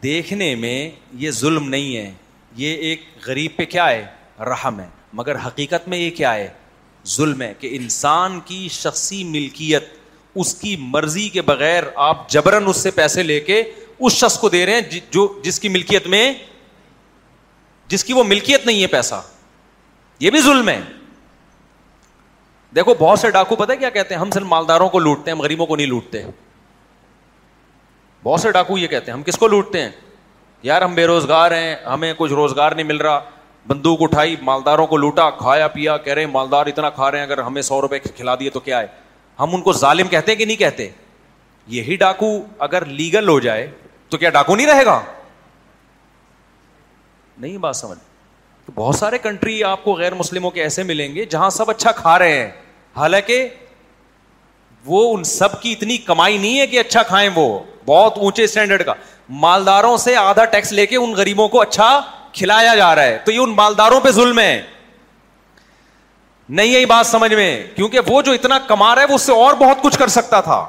دیکھنے میں یہ ظلم نہیں ہے یہ ایک غریب پہ کیا ہے رحم ہے مگر حقیقت میں یہ کیا ہے ظلم ہے کہ انسان کی شخصی ملکیت اس کی مرضی کے بغیر آپ جبرن اس سے پیسے لے کے اس شخص کو دے رہے ہیں جی، جو جس کی ملکیت میں جس کی وہ ملکیت نہیں ہے پیسہ یہ بھی ظلم ہے دیکھو بہت سے ڈاکو پتہ کیا کہتے ہیں ہم صرف مالداروں کو لوٹتے ہیں ہم غریبوں کو نہیں لوٹتے بہت سے ڈاکو یہ کہتے ہیں ہم کس کو لوٹتے ہیں یار ہم بے روزگار ہیں ہمیں کچھ روزگار نہیں مل رہا بندوق اٹھائی مالداروں کو لوٹا کھایا پیا کہہ رہے ہیں مالدار اتنا کھا رہے ہیں اگر ہمیں سو روپئے کھلا دیے تو کیا ہے ہم ان کو ظالم کہتے ہیں کہ نہیں کہتے یہی ڈاکو اگر لیگل ہو جائے تو کیا ڈاکو نہیں رہے گا نہیں بات سمجھ بہت سارے کنٹری آپ کو غیر مسلموں کے ایسے ملیں گے جہاں سب اچھا کھا رہے ہیں حالانکہ وہ ان سب کی اتنی کمائی نہیں ہے کہ اچھا کھائیں وہ بہت اونچے اسٹینڈرڈ کا مالداروں سے آدھا ٹیکس لے کے ان غریبوں کو اچھا کھلایا جا رہا ہے تو یہ ان مالداروں پہ ظلم ہے نہیں یہی بات سمجھ میں کیونکہ وہ جو اتنا کما رہا ہے وہ اس سے اور بہت کچھ کر سکتا تھا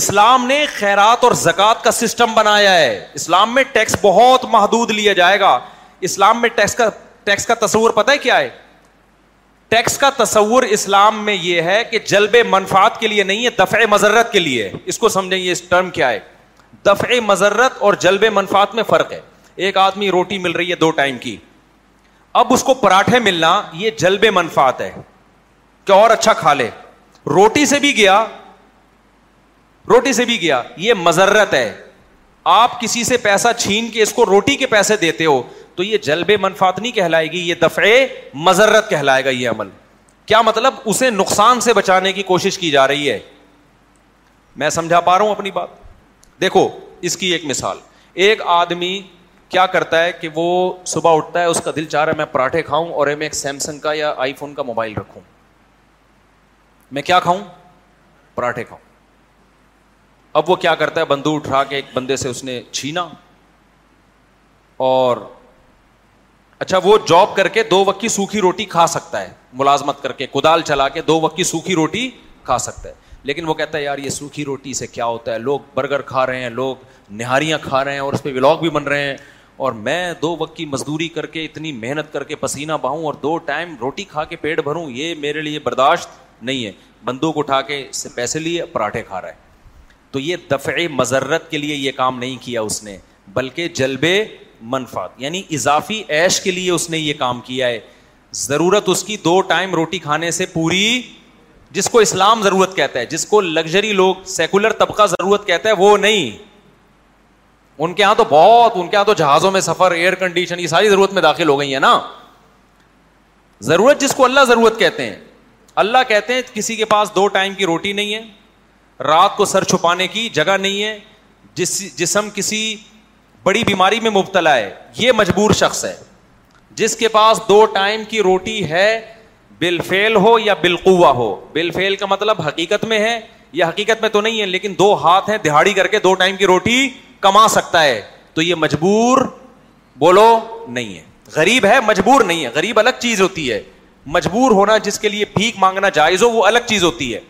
اسلام نے خیرات اور زکات کا سسٹم بنایا ہے اسلام میں ٹیکس بہت محدود لیا جائے گا اسلام میں ٹیکس کا ٹیکس کا تصور پتہ ہے کیا ہے ٹیکس کا تصور اسلام میں یہ ہے کہ جلب منفات کے لیے نہیں ہے دفع مذرت کے لیے اس کو سمجھیں یہ اس ٹرم کیا ہے دفع مذرت اور جلب منفات میں فرق ہے ایک آدمی روٹی مل رہی ہے دو ٹائم کی اب اس کو پراٹھے ملنا یہ جلب منفات ہے کہ اور اچھا کھا لے روٹی سے بھی گیا روٹی سے بھی گیا یہ مذرت ہے آپ کسی سے پیسہ چھین کے اس کو روٹی کے پیسے دیتے ہو تو یہ جلب منفات نہیں کہلائے گی یہ دفعے مذرت کہلائے گا یہ عمل کیا مطلب اسے نقصان سے بچانے کی کوشش کی جا رہی ہے میں سمجھا پا رہا ہوں اپنی بات دیکھو اس کی ایک مثال ایک آدمی کیا کرتا ہے کہ وہ صبح اٹھتا ہے اس کا دل چاہ رہا ہے میں پراٹھے کھاؤں اور میں ایک سیمسنگ کا یا آئی فون کا موبائل رکھوں میں کیا کھاؤں پراٹھے کھاؤں اب وہ کیا کرتا ہے بندوق اٹھا کے ایک بندے سے اس نے چھینا اور اچھا وہ جاب کر کے دو وقت کی سوکھی روٹی کھا سکتا ہے ملازمت کر کے کدال چلا کے دو وقت کی سوکھی روٹی کھا سکتا ہے لیکن وہ کہتا ہے یار یہ سوکھی روٹی سے کیا ہوتا ہے لوگ برگر کھا رہے ہیں لوگ نہاریاں کھا رہے ہیں اور اس پہ ولاگ بھی بن رہے ہیں اور میں دو وقت کی مزدوری کر کے اتنی محنت کر کے پسینہ بہاؤں اور دو ٹائم روٹی کھا کے پیٹ بھروں یہ میرے لیے برداشت نہیں ہے بندوق اٹھا کے اس سے پیسے لیے پراٹھے کھا رہا ہے تو یہ دفع مذرت کے لیے یہ کام نہیں کیا اس نے بلکہ جلب منفات یعنی اضافی ایش کے لیے اس نے یہ کام کیا ہے ضرورت اس کی دو ٹائم روٹی کھانے سے پوری جس کو اسلام ضرورت کہتا ہے جس کو لگژری لوگ سیکولر طبقہ ضرورت کہتا ہے وہ نہیں ان کے یہاں تو بہت ان کے یہاں تو جہازوں میں سفر ایئر کنڈیشن یہ ساری ضرورت میں داخل ہو گئی ہے نا ضرورت جس کو اللہ ضرورت کہتے ہیں اللہ کہتے ہیں کسی کے پاس دو ٹائم کی روٹی نہیں ہے رات کو سر چھپانے کی جگہ نہیں ہے جس جسم کسی بڑی بیماری میں مبتلا ہے یہ مجبور شخص ہے جس کے پاس دو ٹائم کی روٹی ہے بل فیل ہو یا بالقوا قوا ہو بل فیل کا مطلب حقیقت میں ہے یا حقیقت میں تو نہیں ہے لیکن دو ہاتھ ہیں دہاڑی کر کے دو ٹائم کی روٹی کما سکتا ہے تو یہ مجبور بولو نہیں ہے غریب ہے مجبور نہیں ہے غریب الگ چیز ہوتی ہے مجبور ہونا جس کے لیے بھیک مانگنا جائز ہو وہ الگ چیز ہوتی ہے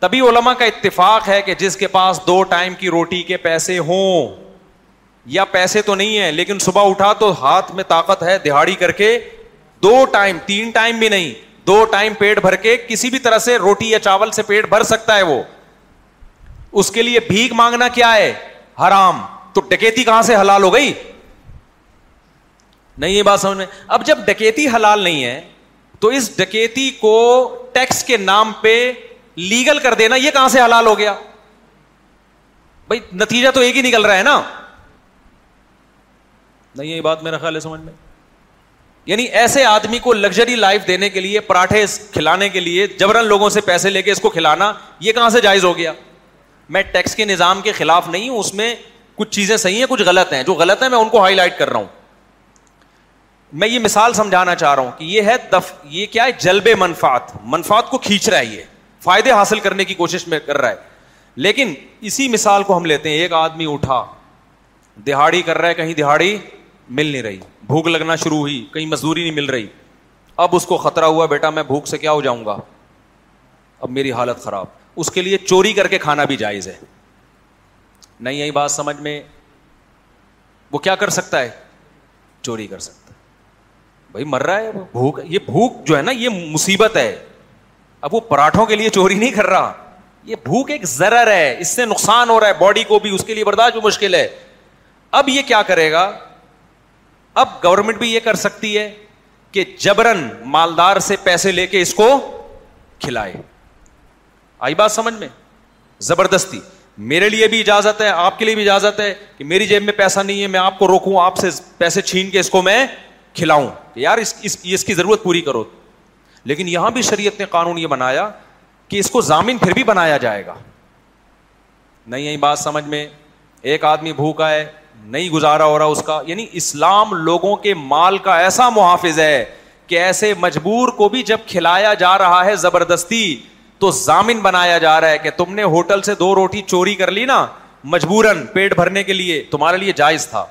تبھی علما کا اتفاق ہے کہ جس کے پاس دو ٹائم کی روٹی کے پیسے ہوں یا پیسے تو نہیں ہے لیکن صبح اٹھا تو ہاتھ میں طاقت ہے دہاڑی کر کے دو ٹائم تین ٹائم بھی نہیں دو ٹائم پیٹ بھر کے کسی بھی طرح سے روٹی یا چاول سے پیٹ بھر سکتا ہے وہ اس کے لیے بھیک مانگنا کیا ہے حرام تو ڈکیتی کہاں سے حلال ہو گئی نہیں یہ بات سمجھ میں اب جب ڈکیتی حلال نہیں ہے تو اس ڈکیتی کو ٹیکس کے نام پہ لیگل کر دینا یہ کہاں سے حلال ہو گیا بھائی نتیجہ تو ایک ہی نکل رہا ہے نا نہیں یہ بات میرا خیال ہے سمجھ میں یعنی ایسے آدمی کو لگژری لائف دینے کے لیے پراٹھے کھلانے کے لیے جبرن لوگوں سے پیسے لے کے اس کو کھلانا یہ کہاں سے جائز ہو گیا میں ٹیکس کے نظام کے خلاف نہیں ہوں اس میں کچھ چیزیں صحیح ہیں کچھ غلط ہیں جو غلط ہے میں ان کو ہائی لائٹ کر رہا ہوں میں یہ مثال سمجھانا چاہ رہا ہوں کہ یہ ہے دف یہ کیا ہے جلب منفات منفات کو کھینچ رہا ہے یہ فائدے حاصل کرنے کی کوشش میں کر رہا ہے لیکن اسی مثال کو ہم لیتے ہیں ایک آدمی اٹھا دہاڑی کر رہا ہے کہیں دہاڑی مل نہیں رہی بھوک لگنا شروع ہوئی کہیں مزدوری نہیں مل رہی اب اس کو خطرہ ہوا بیٹا میں بھوک سے کیا ہو جاؤں گا اب میری حالت خراب اس کے لیے چوری کر کے کھانا بھی جائز ہے نہیں آئی بات سمجھ میں وہ کیا کر سکتا ہے چوری کر سکتا ہے بھائی مر رہا ہے بھوک بھوک یہ جو ہے نا یہ مصیبت ہے اب وہ پراٹھوں کے لیے چوری نہیں کر رہا یہ بھوک ایک ضرر ہے اس سے نقصان ہو رہا ہے باڈی کو بھی اس کے لیے برداشت مشکل ہے اب یہ کیا کرے گا اب گورنمنٹ بھی یہ کر سکتی ہے کہ جبرن مالدار سے پیسے لے کے اس کو کھلائے آئی بات سمجھ میں زبردستی میرے لیے بھی اجازت ہے آپ کے لیے بھی اجازت ہے کہ میری جیب میں پیسہ نہیں ہے میں آپ کو روکوں آپ سے پیسے چھین کے اس کو میں کھلاؤں یار اس, اس, اس کی ضرورت پوری کرو لیکن یہاں بھی شریعت نے قانون یہ بنایا کہ اس کو ضامن پھر بھی بنایا جائے گا نہیں بات سمجھ میں ایک آدمی بھوکا ہے نہیں گزارا ہو رہا اس کا یعنی اسلام لوگوں کے مال کا ایسا محافظ ہے کہ ایسے مجبور کو بھی جب کھلایا جا رہا ہے زبردستی تو زامین بنایا جا رہا ہے کہ تم نے ہوٹل سے دو روٹی چوری کر لی نا مجبوراً پیٹ بھرنے کے لیے تمہارے لیے جائز تھا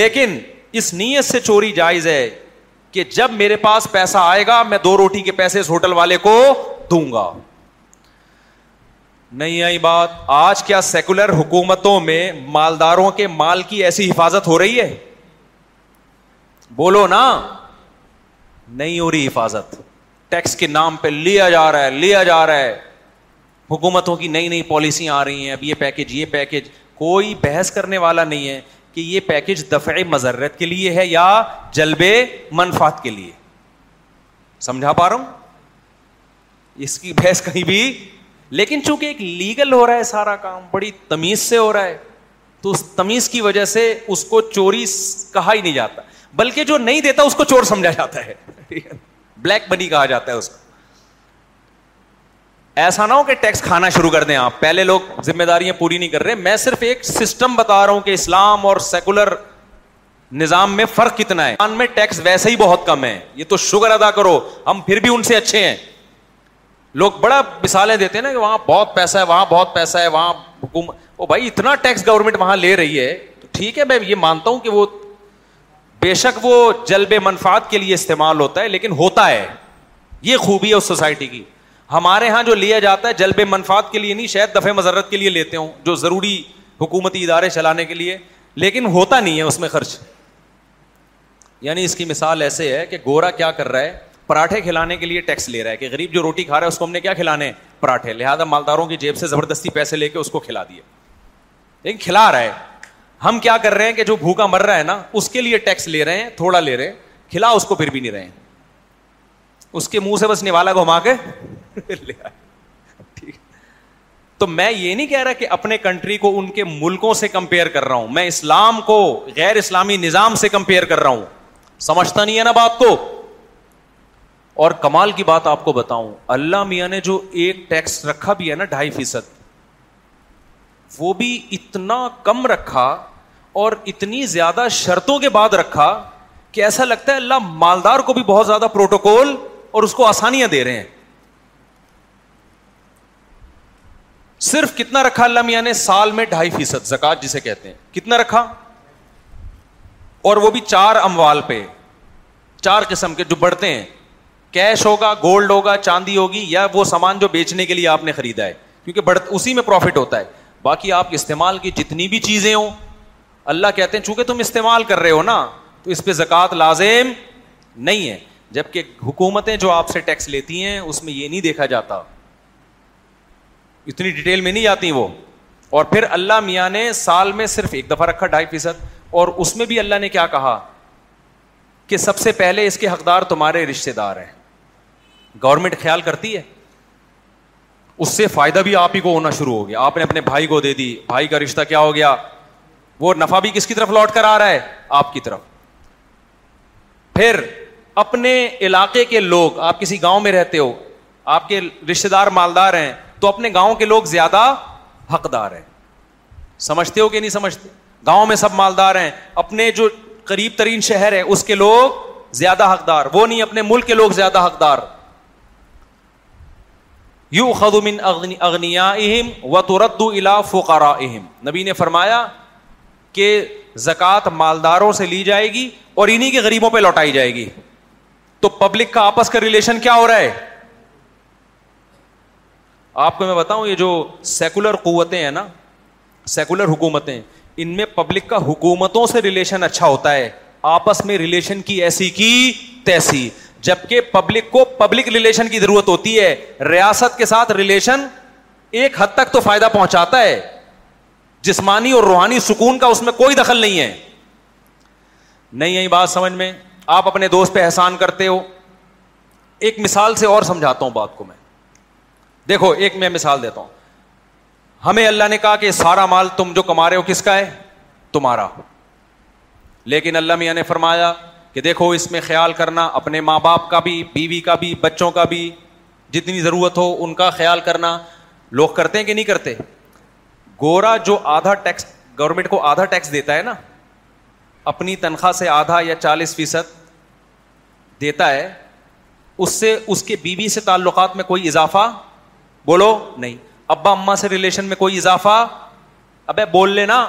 لیکن اس نیت سے چوری جائز ہے کہ جب میرے پاس پیسہ آئے گا میں دو روٹی کے پیسے اس ہوٹل والے کو دوں گا نہیں آئی بات آج کیا سیکولر حکومتوں میں مالداروں کے مال کی ایسی حفاظت ہو رہی ہے بولو نا نہیں ہو رہی حفاظت ٹیکس کے نام پہ لیا جا رہا ہے لیا جا رہا ہے حکومتوں کی نئی نئی پالیسیاں آ رہی ہیں اب یہ پیکج یہ پیکج کوئی بحث کرنے والا نہیں ہے کہ یہ پیکج دفع مذرت کے لیے ہے یا جلبے منفات کے لیے سمجھا پا رہا ہوں اس کی بحث کہیں بھی لیکن چونکہ ایک لیگل ہو رہا ہے سارا کام بڑی تمیز سے ہو رہا ہے تو اس تمیز کی وجہ سے اس کو چوری کہا ہی نہیں جاتا بلکہ جو نہیں دیتا اس کو چور سمجھا جاتا ہے بلیک [laughs] بنی کہا جاتا ہے اس کو ایسا نہ ہو کہ ٹیکس کھانا شروع کر دیں آپ پہلے لوگ ذمہ داریاں پوری نہیں کر رہے میں صرف ایک سسٹم بتا رہا ہوں کہ اسلام اور سیکولر نظام میں فرق کتنا ہے میں ٹیکس ویسے ہی بہت کم ہے یہ تو شکر ادا کرو ہم پھر بھی ان سے اچھے ہیں لوگ بڑا مثالیں دیتے ہیں نا کہ وہاں بہت پیسہ ہے وہاں بہت پیسہ ہے وہاں حکومت بھائی اتنا ٹیکس گورنمنٹ وہاں لے رہی ہے تو ٹھیک ہے میں یہ مانتا ہوں کہ وہ بے شک وہ جلب منفاد کے لیے استعمال ہوتا ہے لیکن ہوتا ہے یہ خوبی ہے اس سوسائٹی کی ہمارے یہاں جو لیا جاتا ہے جلب منفات کے لیے نہیں شاید دفع مذرت کے لیے لیتے ہوں جو ضروری حکومتی ادارے چلانے کے لیے لیکن ہوتا نہیں ہے اس میں خرچ یعنی اس کی مثال ایسے ہے کہ گورا کیا کر رہا ہے پراٹھے کھلانے کے لیے ٹیکس لے رہا ہے کہ غریب جو روٹی کھا رہا ہے اس کو ہم نے کیا کھلانے ہیں پراٹھے لہٰذا مالداروں کی جیب سے زبردستی پیسے لے کے اس کو کھلا دیے لیکن کھلا رہا ہے ہم کیا کر رہے ہیں کہ جو بھوکا مر رہا ہے نا اس کے لیے ٹیکس لے رہے ہیں تھوڑا لے رہے ہیں کھلا اس کو پھر بھی نہیں رہے ہیں اس کے منہ سے بس نوالا گھما کے [laughs] تو میں یہ نہیں کہہ رہا کہ اپنے کنٹری کو ان کے ملکوں سے کمپیئر کر رہا ہوں میں اسلام کو غیر اسلامی نظام سے کمپیئر کر رہا ہوں سمجھتا نہیں ہے نا بات کو اور کمال کی بات آپ کو بتاؤں اللہ میاں نے جو ایک ٹیکس رکھا بھی ہے نا ڈھائی فیصد وہ بھی اتنا کم رکھا اور اتنی زیادہ شرطوں کے بعد رکھا کہ ایسا لگتا ہے اللہ مالدار کو بھی بہت زیادہ پروٹوکول اور اس کو آسانیاں دے رہے ہیں صرف کتنا رکھا اللہ میاں نے سال میں ڈھائی فیصد زکات جسے کہتے ہیں کتنا رکھا اور وہ بھی چار اموال پہ چار قسم کے جو بڑھتے ہیں کیش ہوگا گولڈ ہوگا چاندی ہوگی یا وہ سامان جو بیچنے کے لیے آپ نے خریدا ہے کیونکہ بڑھ اسی میں پروفٹ ہوتا ہے باقی آپ استعمال کی جتنی بھی چیزیں ہوں اللہ کہتے ہیں چونکہ تم استعمال کر رہے ہو نا تو اس پہ زکوٰۃ لازم نہیں ہے جبکہ حکومتیں جو آپ سے ٹیکس لیتی ہیں اس میں یہ نہیں دیکھا جاتا اتنی ڈیٹیل میں نہیں آتی وہ اور پھر اللہ میاں نے سال میں صرف ایک دفعہ رکھا ڈھائی فیصد اور اس میں بھی اللہ نے کیا کہا کہ سب سے پہلے اس کے حقدار تمہارے رشتے دار ہیں گورنمنٹ خیال کرتی ہے اس سے فائدہ بھی آپ ہی کو ہونا شروع ہو گیا آپ نے اپنے بھائی کو دے دی بھائی کا رشتہ کیا ہو گیا وہ نفع بھی کس کی طرف لوٹ کر آ رہا ہے آپ کی طرف پھر اپنے علاقے کے لوگ آپ کسی گاؤں میں رہتے ہو آپ کے رشتے دار مالدار ہیں تو اپنے گاؤں کے لوگ زیادہ حقدار ہیں سمجھتے ہو کہ نہیں سمجھتے گاؤں میں سب مالدار ہیں اپنے جو قریب ترین شہر ہے اس کے لوگ زیادہ حقدار وہ نہیں اپنے ملک کے لوگ زیادہ حقدار یو اغنیا اگنیا و ترد الا فقارا اہم نبی نے فرمایا کہ زکوٰۃ مالداروں سے لی جائے گی اور انہیں کے غریبوں پہ لوٹائی جائے گی تو پبلک کا آپس کا ریلیشن کیا ہو رہا ہے آپ کو میں بتاؤں یہ جو سیکولر قوتیں ہیں نا سیکولر حکومتیں ان میں پبلک کا حکومتوں سے ریلیشن اچھا ہوتا ہے آپس میں ریلیشن کی ایسی کی تیسی جبکہ پبلک کو پبلک ریلیشن کی ضرورت ہوتی ہے ریاست کے ساتھ ریلیشن ایک حد تک تو فائدہ پہنچاتا ہے جسمانی اور روحانی سکون کا اس میں کوئی دخل نہیں ہے نہیں یہی بات سمجھ میں آپ اپنے دوست پہ احسان کرتے ہو ایک مثال سے اور سمجھاتا ہوں بات کو میں دیکھو ایک میں مثال دیتا ہوں ہمیں اللہ نے کہا کہ سارا مال تم جو کما رہے ہو کس کا ہے تمہارا لیکن اللہ میاں نے فرمایا کہ دیکھو اس میں خیال کرنا اپنے ماں باپ کا بھی بیوی کا بھی بچوں کا بھی جتنی ضرورت ہو ان کا خیال کرنا لوگ کرتے ہیں کہ نہیں کرتے گورا جو آدھا ٹیکس گورنمنٹ کو آدھا ٹیکس دیتا ہے نا اپنی تنخواہ سے آدھا یا چالیس فیصد دیتا ہے اس سے اس کے بیوی سے تعلقات میں کوئی اضافہ بولو نہیں ابا اما سے ریلیشن میں کوئی اضافہ ابے بول لینا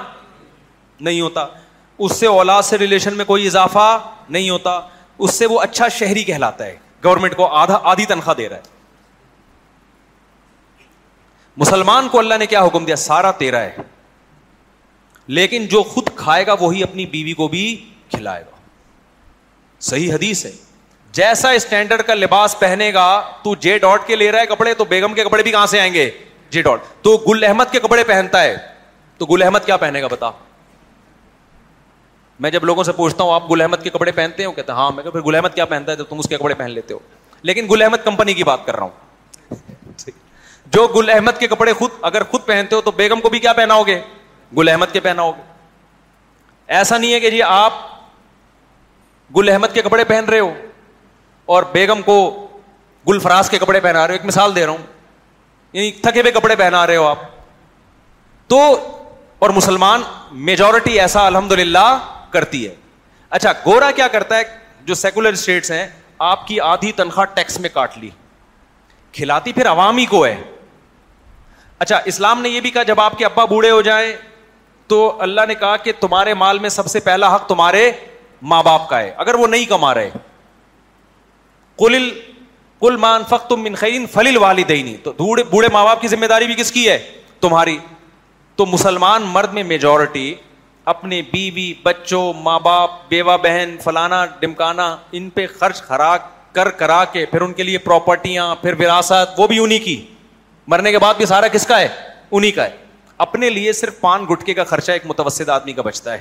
نہیں ہوتا اس سے اولاد سے ریلیشن میں کوئی اضافہ نہیں ہوتا اس سے وہ اچھا شہری کہلاتا ہے گورنمنٹ کو آدھا آدھی تنخواہ دے رہا ہے مسلمان کو اللہ نے کیا حکم دیا سارا تیرا ہے لیکن جو خود کھائے گا وہی اپنی بیوی کو بھی کھلائے گا صحیح حدیث ہے جیسا اسٹینڈرڈ کا لباس پہنے گا تو جے ڈاٹ کے لے رہا ہے کپڑے تو بیگم کے کپڑے بھی کہاں سے آئیں گے جے ڈاٹ تو گل گل احمد کے کپڑے پہنتا ہے تو احمد کیا پہنے گا بتا میں جب لوگوں سے پوچھتا ہوں آپ گل احمد کے کپڑے پہنتے ہو کہتے ہیں کپڑے پہن لیتے ہو لیکن گل احمد کمپنی کی بات کر رہا ہوں [laughs] جو گل احمد کے کپڑے خود اگر خود پہنتے ہو تو بیگم کو بھی کیا پہناؤ گے گل احمد کے پہنا ہوگے ایسا نہیں ہے کہ جی آپ گل احمد کے کپڑے پہن رہے ہو اور بیگم کو گل فراز کے کپڑے پہنا رہے ہو ایک مثال دے رہا ہوں یعنی تھکے ہوئے کپڑے پہنا رہے ہو آپ تو اور مسلمان میجورٹی ایسا الحمد للہ کرتی ہے اچھا گورا کیا کرتا ہے جو سیکولر اسٹیٹس ہیں آپ کی آدھی تنخواہ ٹیکس میں کاٹ لی کھلاتی پھر عوامی کو ہے اچھا اسلام نے یہ بھی کہا جب آپ کے ابا بوڑھے ہو جائیں تو اللہ نے کہا کہ تمہارے مال میں سب سے پہلا حق تمہارے ماں باپ کا ہے اگر وہ نہیں کما رہے کل مان فخت والی تو بوڑھے ماں باپ کی ذمہ داری بھی کس کی ہے تمہاری تو مسلمان مرد میں میجورٹی اپنے بیوی بچوں ماں باپ بیوہ بہن فلانا ڈمکانا ان پہ خرچ کر کرا کے پھر ان کے لیے پراپرٹیاں پھر وراثت وہ بھی انہیں کی مرنے کے بعد بھی سارا کس کا ہے کا ہے اپنے لیے صرف پان گٹکے کا خرچہ ایک متوسط آدمی کا بچتا ہے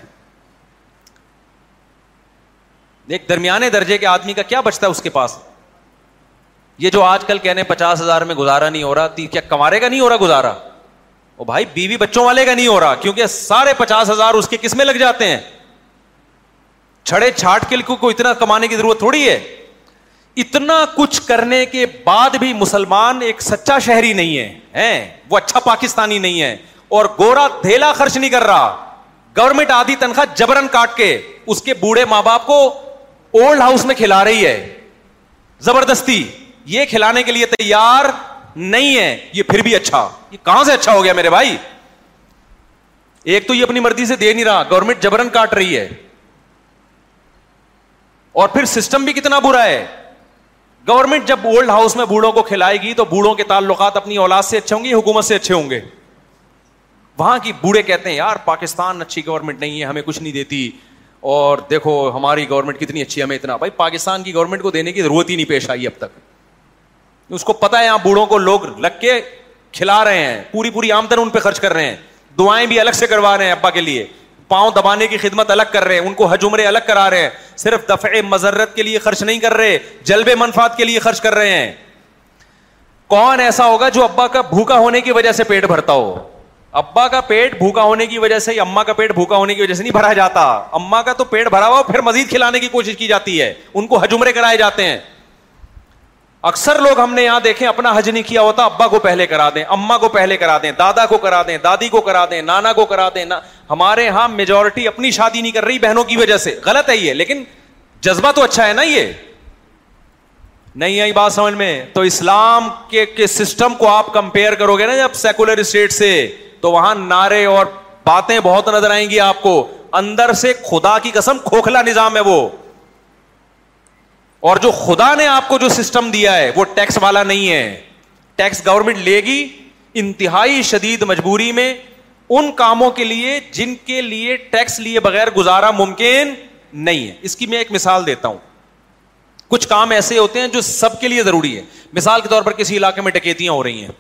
ایک درمیانے درجے کے آدمی کا کیا بچتا ہے اس کے پاس یہ جو آج کل کہنے پچاس ہزار میں گزارا نہیں ہو رہا کیا کمارے کا نہیں ہو رہا گزارا بھائی بیوی بچوں والے کا نہیں ہو رہا کیونکہ سارے پچاس ہزار اس کے کس میں لگ جاتے ہیں چھڑے چھاٹ کے کو اتنا کمانے کی ضرورت تھوڑی ہے اتنا کچھ کرنے کے بعد بھی مسلمان ایک سچا شہری نہیں ہے ہیں وہ اچھا پاکستانی نہیں ہے اور گورا دھیلا خرچ نہیں کر رہا گورنمنٹ آدھی تنخواہ جبرن کاٹ کے اس کے بوڑھے ماں باپ کو اولڈ ہاؤس میں کھلا رہی ہے زبردستی یہ کھلانے کے لیے تیار نہیں ہے یہ پھر بھی اچھا یہ کہاں سے اچھا ہو گیا میرے بھائی ایک تو یہ اپنی مرضی سے دے نہیں رہا گورنمنٹ جبرن کاٹ رہی ہے اور پھر سسٹم بھی کتنا برا ہے گورنمنٹ جب اولڈ ہاؤس میں بوڑھوں کو کھلائے گی تو بوڑھوں کے تعلقات اپنی اولاد سے اچھے ہوں گے حکومت سے اچھے ہوں گے وہاں کی بوڑھے کہتے ہیں یار پاکستان اچھی گورنمنٹ نہیں ہے ہمیں کچھ نہیں دیتی اور دیکھو ہماری گورنمنٹ کتنی اچھی ہمیں اتنا بھائی پاکستان کی گورنمنٹ کو دینے کی ضرورت ہی نہیں پیش آئی اب تک اس کو پتا ہے یہاں بوڑھوں کو لوگ لگ کے کھلا رہے ہیں پوری پوری آمدن ان پہ خرچ کر رہے ہیں دعائیں بھی الگ سے کروا رہے ہیں ابا کے لیے پاؤں دبانے کی خدمت الگ کر رہے ہیں ان کو حجمرے الگ کرا رہے ہیں صرف دفع مذرت کے لیے خرچ نہیں کر رہے جلب منفاط کے لیے خرچ کر رہے ہیں کون ایسا ہوگا جو ابا کا بھوکا ہونے کی وجہ سے پیٹ بھرتا ہو ابا کا پیٹ بھوکا ہونے کی وجہ سے اما کا پیٹ بھوکا ہونے کی وجہ سے نہیں بھرا جاتا اما کا تو پیٹ بھرا ہوا پھر مزید کھلانے کی کوشش کی جاتی ہے ان کو ہجمرے کرائے جاتے ہیں اکثر لوگ ہم نے یہاں دیکھیں اپنا حج نہیں کیا ہوتا ابا کو پہلے کرا دیں اما کو پہلے کرا دیں دادا کو کرا دیں دادی کو کرا دیں نانا کو کرا دیں ہمارے یہاں میجورٹی اپنی شادی نہیں کر رہی بہنوں کی وجہ سے غلط ہے یہ لیکن جذبہ تو اچھا ہے نا یہ نہیں آئی بات سمجھ میں تو اسلام کے کے سسٹم کو آپ کمپیئر کرو گے نا جب سیکولر اسٹیٹ سے تو وہاں نعرے اور باتیں بہت نظر آئیں گی آپ کو اندر سے خدا کی قسم کھوکھلا نظام ہے وہ اور جو خدا نے آپ کو جو سسٹم دیا ہے وہ ٹیکس والا نہیں ہے ٹیکس گورنمنٹ لے گی انتہائی شدید مجبوری میں ان کاموں کے لیے جن کے لیے ٹیکس لیے بغیر گزارا ممکن نہیں ہے اس کی میں ایک مثال دیتا ہوں کچھ کام ایسے ہوتے ہیں جو سب کے لیے ضروری ہے مثال کے طور پر کسی علاقے میں ڈکیتیاں ہو رہی ہیں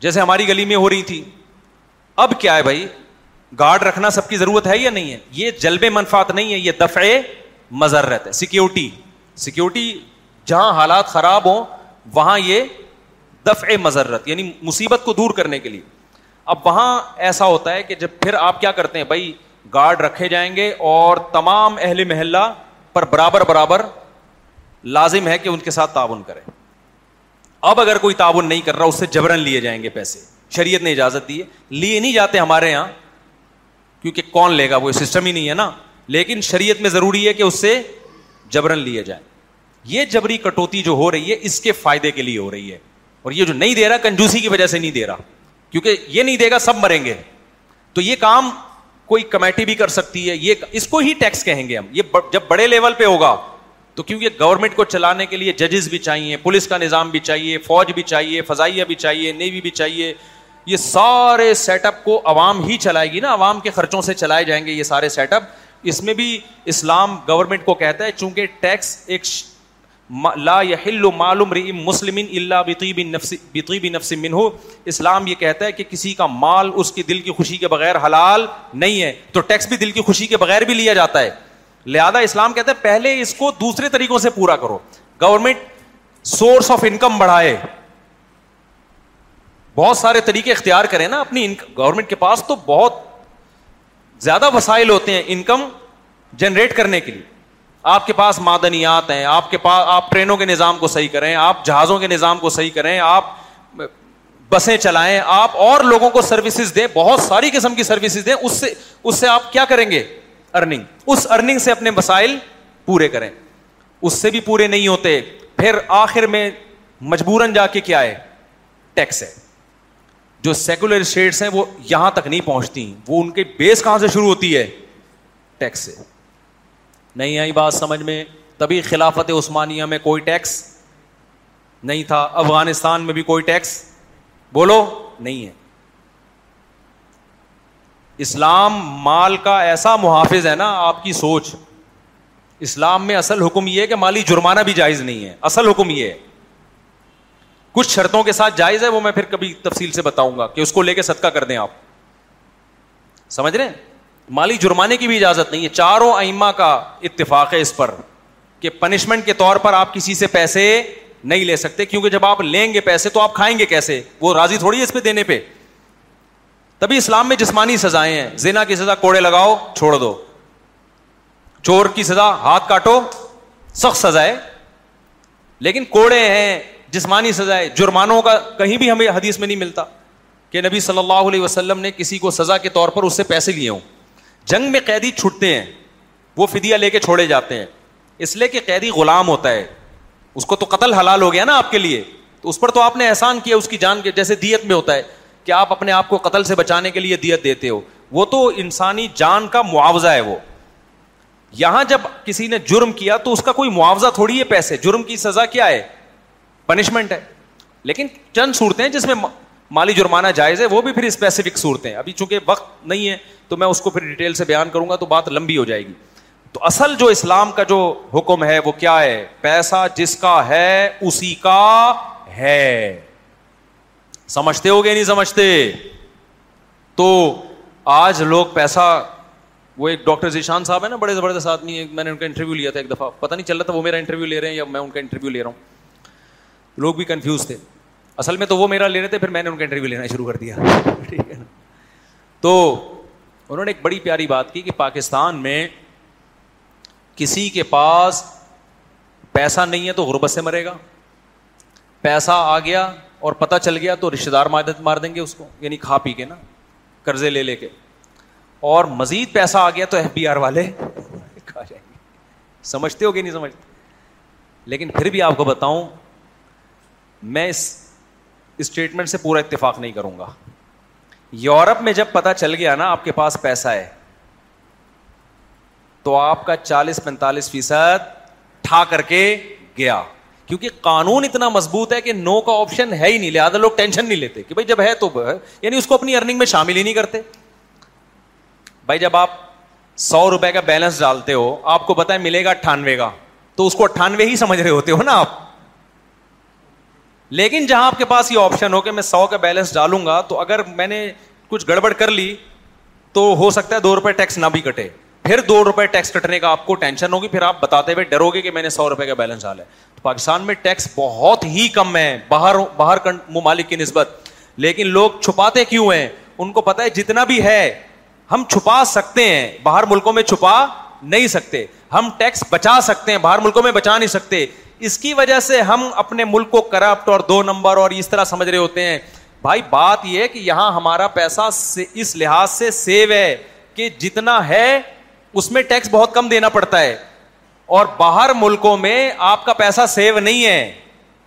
جیسے ہماری گلی میں ہو رہی تھی اب کیا ہے بھائی گارڈ رکھنا سب کی ضرورت ہے یا نہیں ہے یہ جلبے منفات نہیں ہے یہ دفعے رہتا ہے سیکیورٹی سیکیورٹی جہاں حالات خراب ہوں وہاں یہ دفع مزرت یعنی مصیبت کو دور کرنے کے لیے اب وہاں ایسا ہوتا ہے کہ جب پھر آپ کیا کرتے ہیں بھائی گارڈ رکھے جائیں گے اور تمام اہل محلہ پر برابر برابر لازم ہے کہ ان کے ساتھ تعاون کرے اب اگر کوئی تعاون نہیں کر رہا اس سے جبرن لیے جائیں گے پیسے شریعت نے اجازت دی ہے لیے نہیں جاتے ہمارے یہاں کیونکہ کون لے گا وہ سسٹم ہی نہیں ہے نا لیکن شریعت میں ضروری ہے کہ اس سے جبرن لیے جائے یہ جبری کٹوتی جو ہو رہی ہے اس کے فائدے کے لیے ہو رہی ہے اور یہ جو نہیں دے رہا کنجوسی کی وجہ سے نہیں دے رہا کیونکہ یہ نہیں دے گا سب مریں گے تو یہ کام کوئی کمیٹی بھی کر سکتی ہے یہ اس کو ہی ٹیکس کہیں گے ہم یہ جب بڑے لیول پہ ہوگا تو کیونکہ گورنمنٹ کو چلانے کے لیے ججز بھی چاہیے پولیس کا نظام بھی چاہیے فوج بھی چاہیے فضائیہ بھی چاہیے نیوی بھی چاہیے یہ سارے سیٹ اپ کو عوام ہی چلائے گی نا عوام کے خرچوں سے چلائے جائیں گے یہ سارے سیٹ اپ اس میں بھی اسلام گورنمنٹ کو کہتا ہے چونکہ ٹیکس ایک لا معلوم مسلم اللہ نفس اسلام یہ کہتا ہے کہ کسی کا مال اس کی دل کی خوشی کے بغیر حلال نہیں ہے تو ٹیکس بھی دل کی خوشی کے بغیر بھی لیا جاتا ہے لہذا اسلام کہتا ہے پہلے اس کو دوسرے طریقوں سے پورا کرو گورنمنٹ سورس آف انکم بڑھائے بہت سارے طریقے اختیار کریں نا اپنی گورنمنٹ کے پاس تو بہت زیادہ وسائل ہوتے ہیں انکم جنریٹ کرنے کے لیے آپ کے پاس معدنیات ہیں آپ کے پاس آپ ٹرینوں کے نظام کو صحیح کریں آپ جہازوں کے نظام کو صحیح کریں آپ بسیں چلائیں آپ اور لوگوں کو سروسز دیں بہت ساری قسم کی سروسز دیں اس سے اس سے آپ کیا کریں گے ارننگ اس ارننگ سے اپنے مسائل پورے کریں اس سے بھی پورے نہیں ہوتے پھر آخر میں مجبوراً جا کے کیا ہے ٹیکس ہے جو سیکولر اسٹیٹس ہیں وہ یہاں تک نہیں پہنچتی وہ ان کے بیس کہاں سے شروع ہوتی ہے ٹیکس سے نہیں آئی بات سمجھ میں تبھی خلافت عثمانیہ میں کوئی ٹیکس نہیں تھا افغانستان میں بھی کوئی ٹیکس بولو نہیں ہے اسلام مال کا ایسا محافظ ہے نا آپ کی سوچ اسلام میں اصل حکم یہ ہے کہ مالی جرمانہ بھی جائز نہیں ہے اصل حکم یہ ہے کچھ شرطوں کے ساتھ جائز ہے وہ میں پھر کبھی تفصیل سے بتاؤں گا کہ اس کو لے کے صدقہ کر دیں آپ سمجھ رہے ہیں مالی جرمانے کی بھی اجازت نہیں ہے چاروں ائمہ کا اتفاق ہے اس پر کہ پنشمنٹ کے طور پر آپ کسی سے پیسے نہیں لے سکتے کیونکہ جب آپ لیں گے پیسے تو آپ کھائیں گے کیسے وہ راضی تھوڑی ہے اس پہ دینے پہ تبھی اسلام میں جسمانی سزائیں ہیں زینا کی سزا کوڑے لگاؤ چھوڑ دو چور کی سزا ہاتھ کاٹو سخت سزائے لیکن کوڑے ہیں جسمانی سزا ہے جرمانوں کا کہیں بھی ہمیں حدیث میں نہیں ملتا کہ نبی صلی اللہ علیہ وسلم نے کسی کو سزا کے طور پر اس سے پیسے لیے ہوں جنگ میں قیدی چھوٹتے ہیں وہ فدیہ لے کے چھوڑے جاتے ہیں اس لیے کہ قیدی غلام ہوتا ہے اس کو تو قتل حلال ہو گیا نا آپ کے لیے تو اس پر تو آپ نے احسان کیا اس کی جان کے جیسے دیت میں ہوتا ہے کہ آپ اپنے آپ کو قتل سے بچانے کے لیے دیت دیتے ہو وہ تو انسانی جان کا معاوضہ ہے وہ یہاں جب کسی نے جرم کیا تو اس کا کوئی معاوضہ تھوڑی ہے پیسے جرم کی سزا کیا ہے پنشمنٹ ہے لیکن چند صورتیں جس میں مالی جرمانہ جائز ہے وہ بھی پھر اسپیسیفک صورتیں ابھی چونکہ وقت نہیں ہے تو میں اس کو پھر ڈیٹیل سے بیان کروں گا تو بات لمبی ہو جائے گی تو اصل جو اسلام کا جو حکم ہے وہ کیا ہے پیسہ جس کا ہے اسی کا ہے سمجھتے ہو گیا نہیں سمجھتے تو آج لوگ پیسہ وہ ایک ڈاکٹر ذیشان صاحب ہے نا بڑے زبردست آدمی ہے آدمی میں نے ان کا انٹرویو لیا تھا ایک دفعہ پتہ نہیں چل رہا تھا وہ میرا انٹرویو لے رہے ہیں یا میں ان کا انٹرویو لے رہا ہوں لوگ بھی کنفیوز تھے اصل میں تو وہ میرا لے رہے تھے پھر میں نے ان کا انٹرویو لینا شروع کر دیا ٹھیک ہے نا تو انہوں نے ایک بڑی پیاری بات کی کہ پاکستان میں کسی کے پاس پیسہ نہیں ہے تو غربت سے مرے گا پیسہ آ گیا اور پتہ چل گیا تو رشتے دار مدد مار دیں گے اس کو یعنی کھا پی کے نا قرضے لے لے کے اور مزید پیسہ آ گیا تو ایف بی آر والے کھا جائیں گے سمجھتے ہو کہ نہیں سمجھتے لیکن پھر بھی آپ کو بتاؤں میں اس اسٹیٹمنٹ سے پورا اتفاق نہیں کروں گا یورپ میں جب پتا چل گیا نا آپ کے پاس پیسہ ہے تو آپ کا چالیس پینتالیس فیصد ٹھا کر کے گیا کیونکہ قانون اتنا مضبوط ہے کہ نو کا آپشن ہے ہی نہیں لہٰذا لوگ ٹینشن نہیں لیتے کہ بھائی جب ہے تو یعنی اس کو اپنی ارننگ میں شامل ہی نہیں کرتے بھائی جب آپ سو روپئے کا بیلنس ڈالتے ہو آپ کو ہے ملے گا اٹھانوے کا تو اس کو اٹھانوے ہی سمجھ رہے ہوتے ہو نا آپ لیکن جہاں آپ کے پاس یہ آپشن ہو کہ میں سو کا بیلنس ڈالوں گا تو اگر میں نے کچھ گڑبڑ کر لی تو ہو سکتا ہے دو روپے ٹیکس نہ بھی کٹے پھر دو روپئے کٹنے کا آپ کو ٹینشن ہوگی پھر آپ بتاتے ہوئے ڈرو گے کہ میں نے سو روپئے کا بیلنس ڈالا ہے تو پاکستان میں ٹیکس بہت ہی کم ہے باہر باہر ممالک کی نسبت لیکن لوگ چھپاتے کیوں ہیں ان کو پتا ہے جتنا بھی ہے ہم چھپا سکتے ہیں باہر ملکوں میں چھپا نہیں سکتے ہم ٹیکس بچا سکتے ہیں باہر ملکوں میں بچا نہیں سکتے اس کی وجہ سے ہم اپنے ملک کو کرپٹ اور دو نمبر اور اس طرح سمجھ رہے ہوتے ہیں بھائی بات یہ کہ یہاں ہمارا پیسہ اس لحاظ سے سیو ہے کہ جتنا ہے اس میں ٹیکس بہت کم دینا پڑتا ہے اور باہر ملکوں میں آپ کا پیسہ سیو نہیں ہے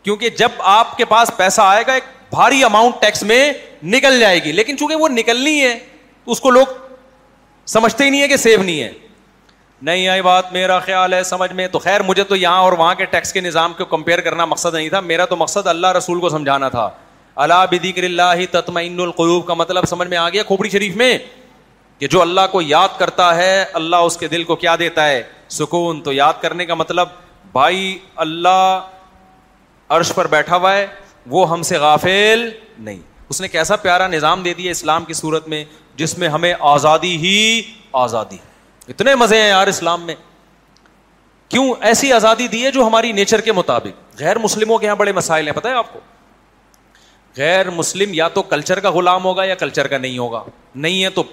کیونکہ جب آپ کے پاس پیسہ آئے گا ایک بھاری اماؤنٹ ٹیکس میں نکل جائے گی لیکن چونکہ وہ نکلنی ہے اس کو لوگ سمجھتے ہی نہیں ہے کہ سیو نہیں ہے نہیں آئی بات میرا خیال ہے سمجھ میں تو خیر مجھے تو یہاں اور وہاں کے ٹیکس کے نظام کو کمپیئر کرنا مقصد نہیں تھا میرا تو مقصد اللہ رسول کو سمجھانا تھا اللہ بدیکر اللہ تطمئن القلوب کا مطلب سمجھ میں آ گیا کھوپڑی شریف میں کہ جو اللہ کو یاد کرتا ہے اللہ اس کے دل کو کیا دیتا ہے سکون تو یاد کرنے کا مطلب بھائی اللہ عرش پر بیٹھا ہوا ہے وہ ہم سے غافل نہیں اس نے کیسا پیارا نظام دے دیا اسلام کی صورت میں جس میں ہمیں آزادی ہی آزادی ہے اتنے مزے ہیں یار اسلام میں کیوں ایسی آزادی دی ہے جو ہماری نیچر کے مطابق غیر مسلموں کے یہاں بڑے مسائل ہیں پتہ ہے آپ کو غیر مسلم یا تو کلچر کا غلام ہوگا یا کلچر کا نہیں ہوگا نہیں ہے تو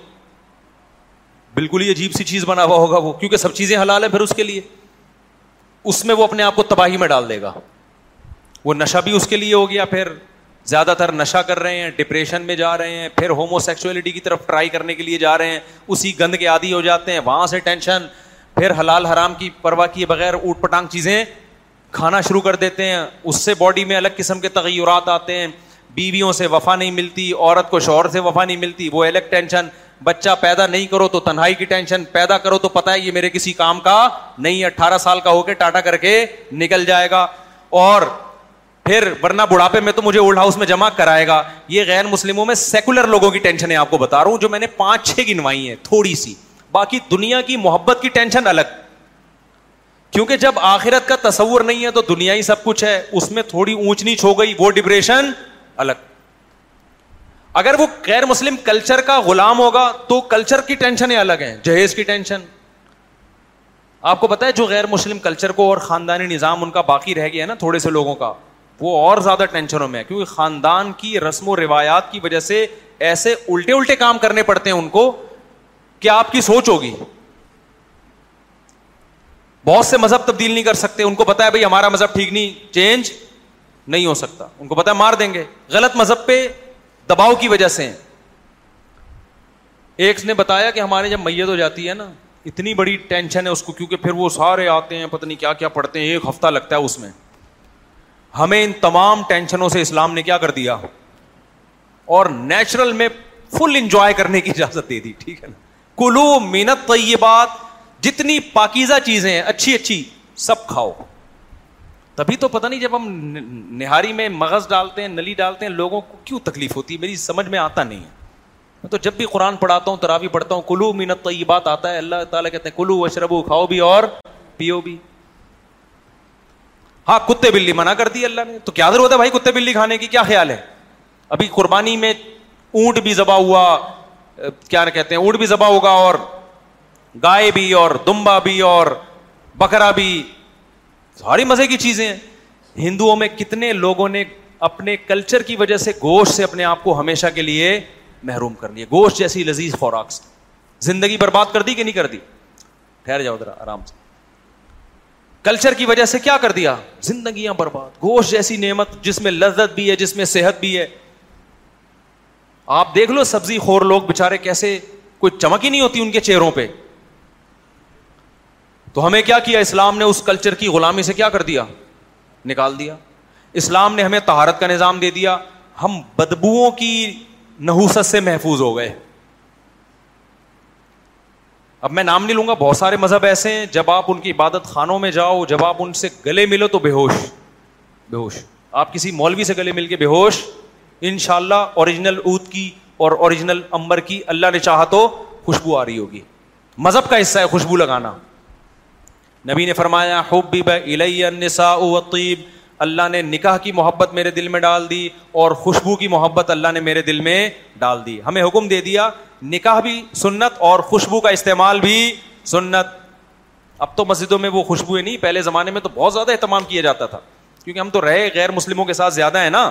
بالکل ہی عجیب سی چیز بنا ہوا ہوگا وہ کیونکہ سب چیزیں حلال ہیں پھر اس کے لیے اس میں وہ اپنے آپ کو تباہی میں ڈال دے گا وہ نشہ بھی اس کے لیے ہو گیا پھر زیادہ تر نشا کر رہے ہیں ڈپریشن میں جا رہے ہیں پھر ہومو سیکچولیٹی کی طرف ٹرائی کرنے کے لیے جا رہے ہیں اسی گند کے عادی ہو جاتے ہیں وہاں سے ٹینشن پھر حلال حرام کی پرواہ کیے بغیر اوٹ پٹانگ چیزیں کھانا شروع کر دیتے ہیں اس سے باڈی میں الگ قسم کے تغیرات آتے ہیں بیویوں سے وفا نہیں ملتی عورت کو شوہر سے وفا نہیں ملتی وہ الگ ٹینشن بچہ پیدا نہیں کرو تو تنہائی کی ٹینشن پیدا کرو تو پتہ ہے یہ میرے کسی کام کا نہیں اٹھارہ سال کا ہو کے ٹاٹا کر کے نکل جائے گا اور پھر ورنہ بڑھاپے میں تو مجھے اولڈ ہاؤس میں جمع کرائے گا یہ غیر مسلموں میں سیکولر لوگوں کی ٹینشن ہے آپ کو بتا رہا ہوں جو میں نے پانچ چھ گنوائی ہیں تھوڑی سی باقی دنیا کی محبت کی ٹینشن الگ کیونکہ جب آخرت کا تصور نہیں ہے تو دنیا ہی سب کچھ ہے اس میں تھوڑی اونچ نیچ ہو گئی وہ ڈپریشن الگ اگر وہ غیر مسلم کلچر کا غلام ہوگا تو کلچر کی ٹینشن الگ ہیں جہیز کی ٹینشن آپ کو پتا ہے جو غیر مسلم کلچر کو اور خاندانی نظام ان کا باقی رہ گیا ہے نا تھوڑے سے لوگوں کا وہ اور زیادہ ٹینشنوں میں ہے کیونکہ خاندان کی رسم و روایات کی وجہ سے ایسے الٹے الٹے کام کرنے پڑتے ہیں ان کو کہ آپ کی سوچ ہوگی بہت سے مذہب تبدیل نہیں کر سکتے ان کو پتا ہے بھائی ہمارا مذہب ٹھیک نہیں چینج نہیں ہو سکتا ان کو پتا ہے مار دیں گے غلط مذہب پہ دباؤ کی وجہ سے ایک نے بتایا کہ ہمارے جب میت ہو جاتی ہے نا اتنی بڑی ٹینشن ہے اس کو کیونکہ پھر وہ سارے آتے ہیں پتہ نہیں کیا کیا پڑھتے ہیں ایک ہفتہ لگتا ہے اس میں ہمیں ان تمام ٹینشنوں سے اسلام نے کیا کر دیا اور نیچرل میں فل انجوائے کرنے کی اجازت دے دی ٹھیک ہے نا کلو مینت تو یہ بات جتنی پاکیزہ چیزیں ہیں اچھی اچھی سب کھاؤ تبھی تو پتا نہیں جب ہم نہاری میں مغز ڈالتے ہیں نلی ڈالتے ہیں لوگوں کو کیوں تکلیف ہوتی ہے میری سمجھ میں آتا نہیں ہے میں تو جب بھی قرآن پڑھاتا ہوں تراوی پڑھتا ہوں کلو مینت تو یہ بات آتا ہے اللہ تعالیٰ کہتے ہیں کلو اشربو کھاؤ بھی اور پیو بھی ہاں کتے بلی منع کر دی اللہ نے تو کیا ضرورت ہے بھائی کتے بلی کھانے کی کیا خیال ہے ابھی قربانی میں اونٹ بھی ذبح ہوا کیا کہتے ہیں اونٹ بھی ذبح ہوگا اور گائے بھی اور دمبا بھی اور بکرا بھی ساری مزے کی چیزیں ہیں ہندوؤں میں کتنے لوگوں نے اپنے کلچر کی وجہ سے گوشت سے اپنے آپ کو ہمیشہ کے لیے محروم کر لیا گوشت جیسی لذیذ خوراک سے زندگی برباد کر دی کہ نہیں کر دی ٹھہر جاؤ ذرا آرام سے کلچر کی وجہ سے کیا کر دیا زندگیاں برباد گوشت جیسی نعمت جس میں لذت بھی ہے جس میں صحت بھی ہے آپ دیکھ لو سبزی خور لوگ بےچارے کیسے کوئی چمک ہی نہیں ہوتی ان کے چہروں پہ تو ہمیں کیا کیا اسلام نے اس کلچر کی غلامی سے کیا کر دیا نکال دیا اسلام نے ہمیں تہارت کا نظام دے دیا ہم بدبو کی نحوس سے محفوظ ہو گئے اب میں نام نہیں لوں گا بہت سارے مذہب ایسے ہیں جب آپ ان کی عبادت خانوں میں جاؤ جب آپ ان سے گلے ملو تو بے ہوش بے ہوش آپ کسی مولوی سے گلے مل کے بے ہوش ان شاء اللہ اوریجنل اوت کی اور اوریجنل امبر کی اللہ نے چاہا تو خوشبو آ رہی ہوگی مذہب کا حصہ ہے خوشبو لگانا نبی نے فرمایا خوب بھی بہ اللہ نے نکاح کی محبت میرے دل میں ڈال دی اور خوشبو کی محبت اللہ نے میرے دل میں ڈال دی ہمیں حکم دے دیا نکاح بھی سنت اور خوشبو کا استعمال بھی سنت اب تو مسجدوں میں وہ خوشبوئیں نہیں پہلے زمانے میں تو بہت زیادہ اہتمام کیا جاتا تھا کیونکہ ہم تو رہے غیر مسلموں کے ساتھ زیادہ ہے نا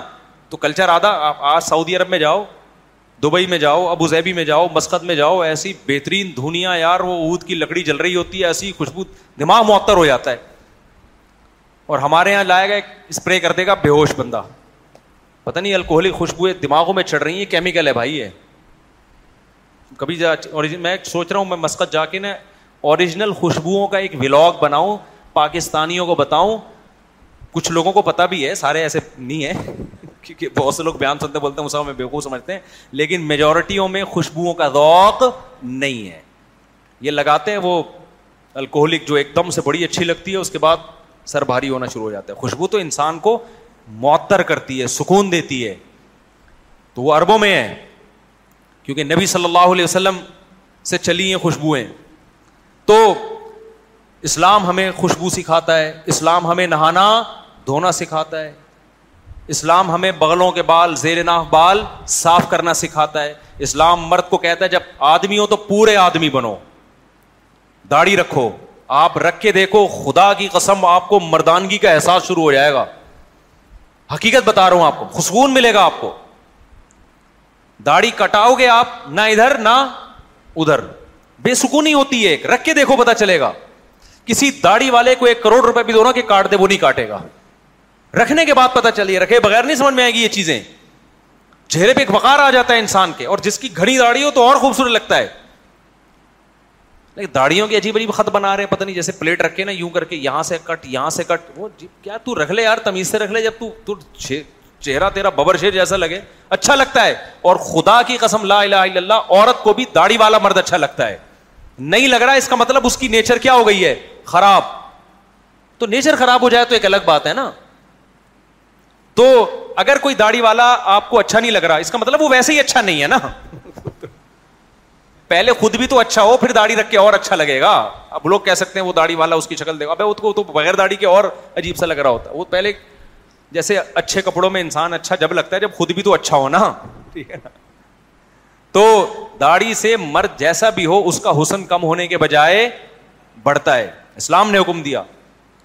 تو کلچر آدھا آج سعودی عرب میں جاؤ دبئی میں جاؤ ابوظہبی میں جاؤ مسقط میں جاؤ ایسی بہترین دھنیا یار وہ اود کی لکڑی جل رہی ہوتی ہے ایسی خوشبو دماغ معطر ہو جاتا ہے اور ہمارے یہاں لائے گا ایک اسپرے کر دے گا بے ہوش بندہ پتہ نہیں الکوہلک خوشبوئیں دماغوں میں چڑھ رہی ہیں کیمیکل ہے بھائی ہے کبھی جا میں سوچ رہا ہوں میں مسقط جا کے نا اوریجنل خوشبوؤں کا ایک ولاگ بناؤں پاکستانیوں کو بتاؤں کچھ لوگوں کو پتا بھی ہے سارے ایسے نہیں ہیں کیونکہ بہت سے لوگ بیان سنتے بولتے ہیں میں بےقوف سمجھتے ہیں لیکن میجورٹیوں میں خوشبوؤں کا ذوق نہیں ہے یہ لگاتے ہیں وہ الکوہلک جو ایک دم سے بڑی اچھی لگتی ہے اس کے بعد سر بھاری ہونا شروع ہو جاتا ہے خوشبو تو انسان کو معطر کرتی ہے سکون دیتی ہے تو وہ اربوں میں ہے کیونکہ نبی صلی اللہ علیہ وسلم سے چلی ہیں خوشبوئیں تو اسلام ہمیں خوشبو سکھاتا ہے اسلام ہمیں نہانا دھونا سکھاتا ہے اسلام ہمیں بغلوں کے بال زیر ناف بال صاف کرنا سکھاتا ہے اسلام مرد کو کہتا ہے جب آدمی ہو تو پورے آدمی بنو داڑھی رکھو آپ رکھ کے دیکھو خدا کی قسم آپ کو مردانگی کا احساس شروع ہو جائے گا حقیقت بتا رہا ہوں آپ کو خسکون ملے گا آپ کو داڑھی کٹاؤ گے آپ نہ ادھر نہ ادھر بے سکونی ہوتی ہے ایک ایک رکھ کے کے دیکھو پتا پتا چلے گا گا کسی داڑھی والے کو کروڑ بھی دو کاٹ دے وہ نہیں کاٹے رکھنے بعد چلیے رکھے بغیر نہیں سمجھ میں آئے گی یہ چیزیں چہرے پہ ایک بکار آ جاتا ہے انسان کے اور جس کی گھڑی داڑھی ہو تو اور خوبصورت لگتا ہے لیکن داڑھیوں کی عجیب عجیب خط بنا رہے ہیں پتہ نہیں جیسے پلیٹ رکھے نا یوں کر کے یہاں سے کٹ یہاں سے کٹ وہ جی، کیا تو رکھ لے یار تمیز سے رکھ لے جب تو, چہرہ تیرا ببر شیر جیسا لگے اچھا لگتا ہے اور خدا کی قسم لا الہ الا اللہ عورت کو بھی داڑھی والا مرد اچھا لگتا ہے نہیں لگ رہا اس کا مطلب اس کی نیچر کیا ہو گئی ہے خراب تو نیچر خراب ہو جائے تو ایک الگ بات ہے نا تو اگر کوئی داڑھی والا آپ کو اچھا نہیں لگ رہا اس کا مطلب وہ ویسے ہی اچھا نہیں ہے نا پہلے خود بھی تو اچھا ہو پھر داڑھی رکھ کے اور اچھا لگے گا اب لوگ کہہ سکتے ہیں وہ داڑھی والا اس کی شکل دے گا اب وہ تو بغیر داڑھی کے اور عجیب سا لگ رہا ہوتا ہے وہ پہلے جیسے اچھے کپڑوں میں انسان اچھا جب لگتا ہے جب خود بھی تو اچھا ہو نا نا ٹھیک ہے تو داڑھی سے مرد جیسا بھی ہو اس کا حسن کم ہونے کے بجائے بڑھتا ہے اسلام نے حکم دیا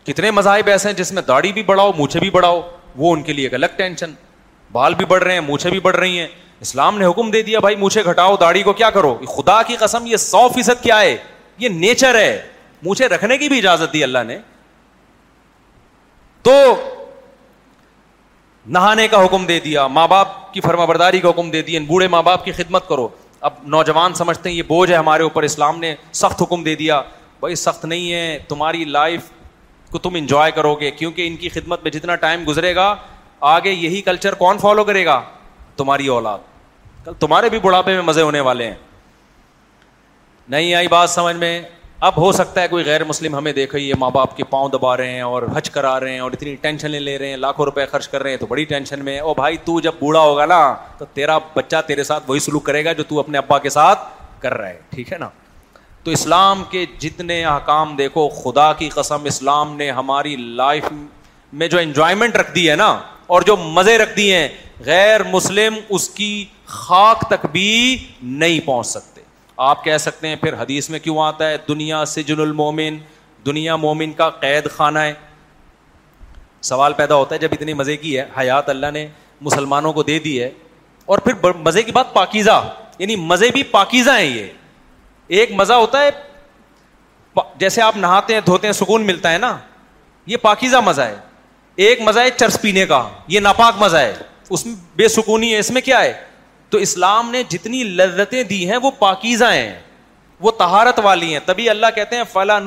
کتنے مذاہب ایسے ہیں جس میں داڑھی بھی بڑھاؤ مونچھے بھی بڑھاؤ وہ ان کے لیے ایک الگ ٹینشن بال بھی بڑھ رہے ہیں مونچھے بھی بڑھ رہی ہیں اسلام نے حکم دے دیا بھائی مونچھے گھٹاؤ داڑھی کو کیا کرو خدا کی قسم یہ سو فیصد کیا ہے یہ نیچر ہے مونچھے رکھنے کی بھی اجازت دی اللہ نے تو نہانے کا حکم دے دیا ماں باپ کی فرما برداری کا حکم دے دیا بوڑھے ماں باپ کی خدمت کرو اب نوجوان سمجھتے ہیں یہ بوجھ ہے ہمارے اوپر اسلام نے سخت حکم دے دیا بھائی سخت نہیں ہے تمہاری لائف کو تم انجوائے کرو گے کیونکہ ان کی خدمت میں جتنا ٹائم گزرے گا آگے یہی کلچر کون فالو کرے گا تمہاری اولاد تمہارے بھی بڑھاپے میں مزے ہونے والے ہیں نہیں آئی بات سمجھ میں اب ہو سکتا ہے کوئی غیر مسلم ہمیں دیکھے یہ ماں باپ کے پاؤں دبا رہے ہیں اور حج کرا رہے ہیں اور اتنی ٹینشنیں لے رہے ہیں لاکھوں روپے خرچ کر رہے ہیں تو بڑی ٹینشن میں او بھائی تو جب بوڑھا ہوگا نا تو تیرا بچہ تیرے ساتھ وہی سلوک کرے گا جو تو اپنے ابا کے ساتھ کر رہا ہے ٹھیک ہے نا تو اسلام کے جتنے احکام دیکھو خدا کی قسم اسلام نے ہماری لائف میں جو انجوائمنٹ رکھ دی ہے نا اور جو مزے رکھ دی ہیں غیر مسلم اس کی خاک تک بھی نہیں پہنچ سکتے آپ کہہ سکتے ہیں پھر حدیث میں کیوں آتا ہے دنیا سجن المومن دنیا مومن کا قید خانہ ہے سوال پیدا ہوتا ہے جب اتنی مزے کی ہے حیات اللہ نے مسلمانوں کو دے دی ہے اور پھر مزے کی بات پاکیزہ یعنی مزے بھی پاکیزہ ہیں یہ ایک مزہ ہوتا ہے جیسے آپ نہاتے ہیں دھوتے ہیں سکون ملتا ہے نا یہ پاکیزہ مزہ ہے ایک مزہ ہے چرس پینے کا یہ ناپاک مزہ ہے اس میں بے سکونی ہے اس میں کیا ہے تو اسلام نے جتنی لذتیں دی ہیں وہ پاکیزہ ہیں وہ تہارت والی ہیں تبھی ہی اللہ کہتے ہیں فلاں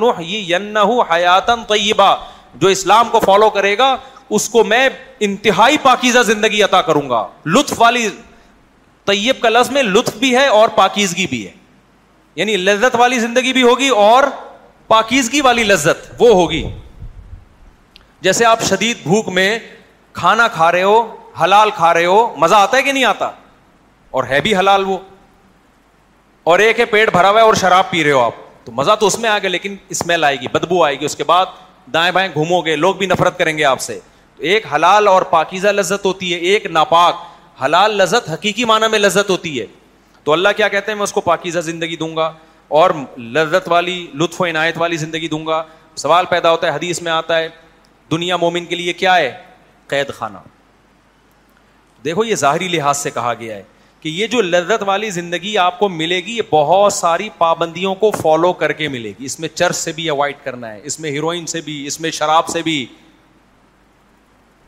حیاتن طیبہ جو اسلام کو فالو کرے گا اس کو میں انتہائی پاکیزہ زندگی عطا کروں گا لطف والی طیب کا لفظ میں لطف بھی ہے اور پاکیزگی بھی ہے یعنی لذت والی زندگی بھی ہوگی اور پاکیزگی والی لذت وہ ہوگی جیسے آپ شدید بھوک میں کھانا کھا رہے ہو حلال کھا رہے ہو مزہ آتا ہے کہ نہیں آتا اور ہے بھی حلال وہ اور ایک ہے پیٹ بھرا ہوا ہے اور شراب پی رہے ہو آپ تو مزہ تو اس میں آ گیا لیکن اسمیل آئے گی بدبو آئے گی اس کے بعد دائیں بائیں گھومو گے لوگ بھی نفرت کریں گے آپ سے تو ایک حلال اور پاکیزہ لذت ہوتی ہے ایک ناپاک حلال لذت حقیقی معنی میں لذت ہوتی ہے تو اللہ کیا کہتے ہیں میں اس کو پاکیزہ زندگی دوں گا اور لذت والی لطف و عنایت والی زندگی دوں گا سوال پیدا ہوتا ہے حدیث میں آتا ہے دنیا مومن کے لیے کیا ہے قید خانہ دیکھو یہ ظاہری لحاظ سے کہا گیا ہے کہ یہ جو لذت والی زندگی آپ کو ملے گی یہ بہت ساری پابندیوں کو فالو کر کے ملے گی اس میں چرچ سے بھی اوائڈ کرنا ہے اس میں ہیروئن سے بھی اس میں شراب سے بھی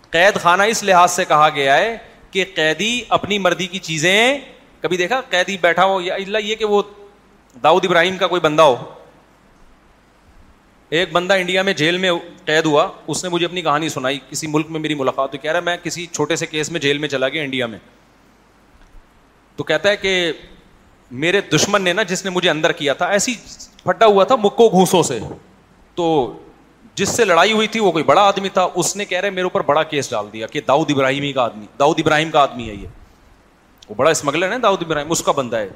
قید خانہ اس لحاظ سے کہا گیا ہے کہ قیدی اپنی مردی کی چیزیں کبھی دیکھا قیدی بیٹھا ہو یا اللہ یہ کہ وہ داؤد ابراہیم کا کوئی بندہ ہو ایک بندہ انڈیا میں جیل میں قید ہوا اس نے مجھے اپنی کہانی سنائی کسی ملک میں میری ملاقات ہوئی کہہ رہا ہے میں کسی چھوٹے سے کیس میں جیل میں چلا گیا انڈیا میں تو کہتا ہے کہ میرے دشمن نے نا جس نے مجھے اندر کیا تھا ایسی پھٹا ہوا تھا مکو گھوسوں سے تو جس سے لڑائی ہوئی تھی وہ کوئی بڑا آدمی تھا اس نے کہہ رہے میرے اوپر بڑا کیس ڈال دیا کہ داؤد ابراہیم کا آدمی داؤد ابراہیم کا آدمی ہے ہے یہ وہ بڑا اسمگلر داؤد ابراہیم اس کا بندہ ہے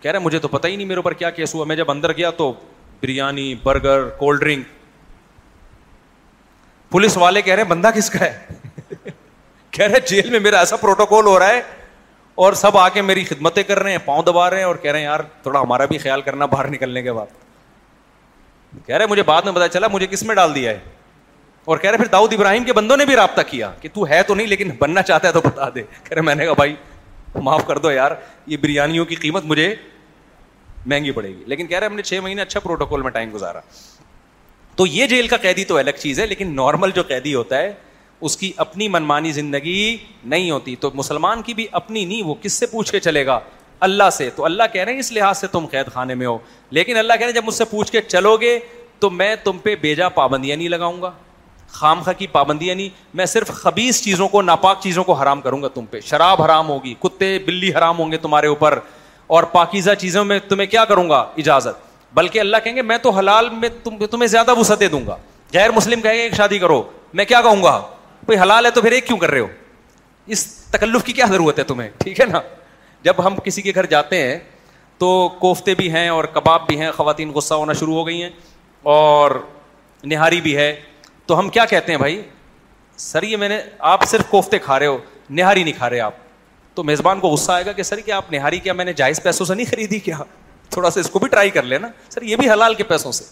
کہہ رہے مجھے تو پتا ہی نہیں میرے اوپر کیا کیس ہوا میں جب اندر گیا تو biryani burger cold drink police والے کہہ رہے بندہ کس کا ہے [laughs] کہہ رہے جیل میں میرا ایسا پروٹوکال ہو رہا ہے اور سب آ کے میری خدمتیں کر رہے ہیں پاؤں دبا رہے ہیں اور کہہ رہے ہیں یار تھوڑا ہمارا بھی خیال کرنا باہر نکلنے کے بعد کہہ رہے مجھے بعد میں پتا چلا مجھے کس میں ڈال دیا ہے اور کہہ رہے پھر داؤد ابراہیم کے بندوں نے بھی رابطہ کیا کہ تو ہے تو نہیں لیکن بننا چاہتا ہے تو بتا دے کہہ رہے میں نے کہا بھائی معاف کر دو یار یہ بریانیوں کی قیمت مجھے مہنگی پڑے گی لیکن کہہ رہے ہم نے چھ مہینے اچھا پروٹوکول میں ٹائم گزارا تو یہ جیل کا قیدی تو الگ چیز ہے لیکن نارمل جو قیدی ہوتا ہے اس کی اپنی منمانی زندگی نہیں ہوتی تو مسلمان کی بھی اپنی نہیں وہ کس سے پوچھ کے چلے گا اللہ سے تو اللہ کہہ رہے ہیں اس لحاظ سے تم قید خانے میں ہو لیکن اللہ کہہ رہے ہیں جب مجھ سے پوچھ کے چلو گے تو میں تم پہ بیجا پابندیاں نہیں لگاؤں گا خام خامخہ کی پابندیاں نہیں میں صرف خبیص چیزوں کو ناپاک چیزوں کو حرام کروں گا تم پہ شراب حرام ہوگی کتے بلی حرام ہوں گے تمہارے اوپر اور پاکیزہ چیزوں میں تمہیں کیا کروں گا اجازت بلکہ اللہ کہیں گے میں تو حلال میں تمہیں زیادہ وسعتیں دوں گا غیر مسلم کہیں گے ایک شادی کرو میں کیا کہوں گا حلال ہے تو پھر ایک کیوں کر رہے ہو اس تکلف کی کیا ضرورت ہے تمہیں ٹھیک ہے نا جب ہم کسی کے گھر جاتے ہیں تو کوفتے بھی ہیں اور کباب بھی ہیں خواتین غصہ ہونا شروع ہو گئی ہیں اور نہاری بھی ہے تو ہم کیا کہتے ہیں بھائی سر یہ میں نے آپ صرف کوفتے کھا رہے ہو نہاری نہیں کھا رہے آپ تو میزبان کو غصہ آئے گا کہ سر کیا آپ نہاری کیا میں نے جائز پیسوں سے نہیں خریدی کیا تھوڑا سا اس کو بھی ٹرائی کر لینا سر یہ بھی حلال کے پیسوں سے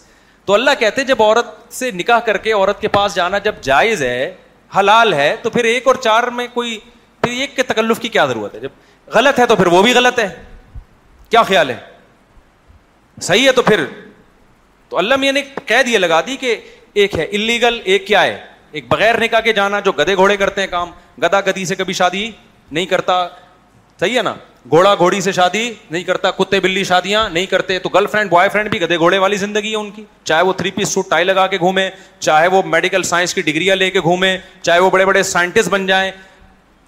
تو اللہ کہتے ہیں جب عورت سے نکاح کر کے عورت کے پاس جانا جب جائز ہے حلال ہے تو پھر ایک اور چار میں کوئی پھر ایک کے تکلف کی کیا ضرورت ہے جب غلط ہے تو پھر وہ بھی غلط ہے کیا خیال ہے صحیح ہے تو پھر تو اللہ میں نے کہہ یہ لگا دی کہ ایک ہے اللیگل ایک کیا ہے ایک بغیر نکاح کے جانا جو گدے گھوڑے کرتے ہیں کام گدا گدی سے کبھی شادی نہیں کرتا صحیح ہے نا گھوڑا گھوڑی سے شادی نہیں کرتا کتے بلی شادیاں نہیں کرتے تو گرل فرینڈ بوائے فرینڈ بھی گدے گھوڑے والی زندگی ہے ان کی چاہے وہ تھری پیس سوٹ ٹائی لگا کے گھومے چاہے وہ میڈیکل سائنس کی ڈگریاں لے کے گھومے چاہے وہ بڑے بڑے سائنٹسٹ بن جائیں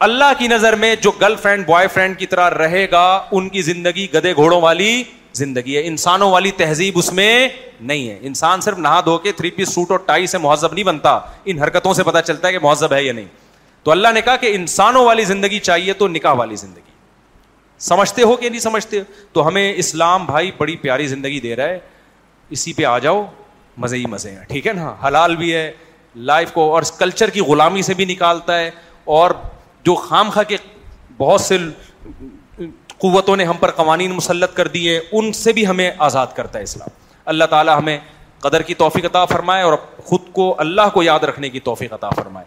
اللہ کی نظر میں جو گرل فرینڈ بوائے فرینڈ کی طرح رہے گا ان کی زندگی گدے گھوڑوں والی زندگی ہے انسانوں والی تہذیب اس میں نہیں ہے انسان صرف نہا دھو کے تھری پیس سوٹ اور ٹائی سے مہذب نہیں بنتا ان حرکتوں سے پتا چلتا ہے کہ مہذب ہے یا نہیں تو اللہ نے کہا کہ انسانوں والی زندگی چاہیے تو نکاح والی زندگی سمجھتے ہو کہ نہیں سمجھتے تو ہمیں اسلام بھائی بڑی پیاری زندگی دے رہا ہے اسی پہ آ جاؤ مزے ہی مزے ہیں ٹھیک ہے نا حلال بھی ہے لائف کو اور کلچر کی غلامی سے بھی نکالتا ہے اور جو خام خاں کے بہت سے قوتوں نے ہم پر قوانین مسلط کر دیے ان سے بھی ہمیں آزاد کرتا ہے اسلام اللہ تعالیٰ ہمیں قدر کی توفیق عطا فرمائے اور خود کو اللہ کو یاد رکھنے کی توفیق عطا فرمائے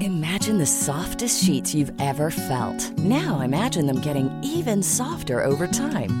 Imagine the softest sheets you've ever felt. Now imagine them getting even softer over time.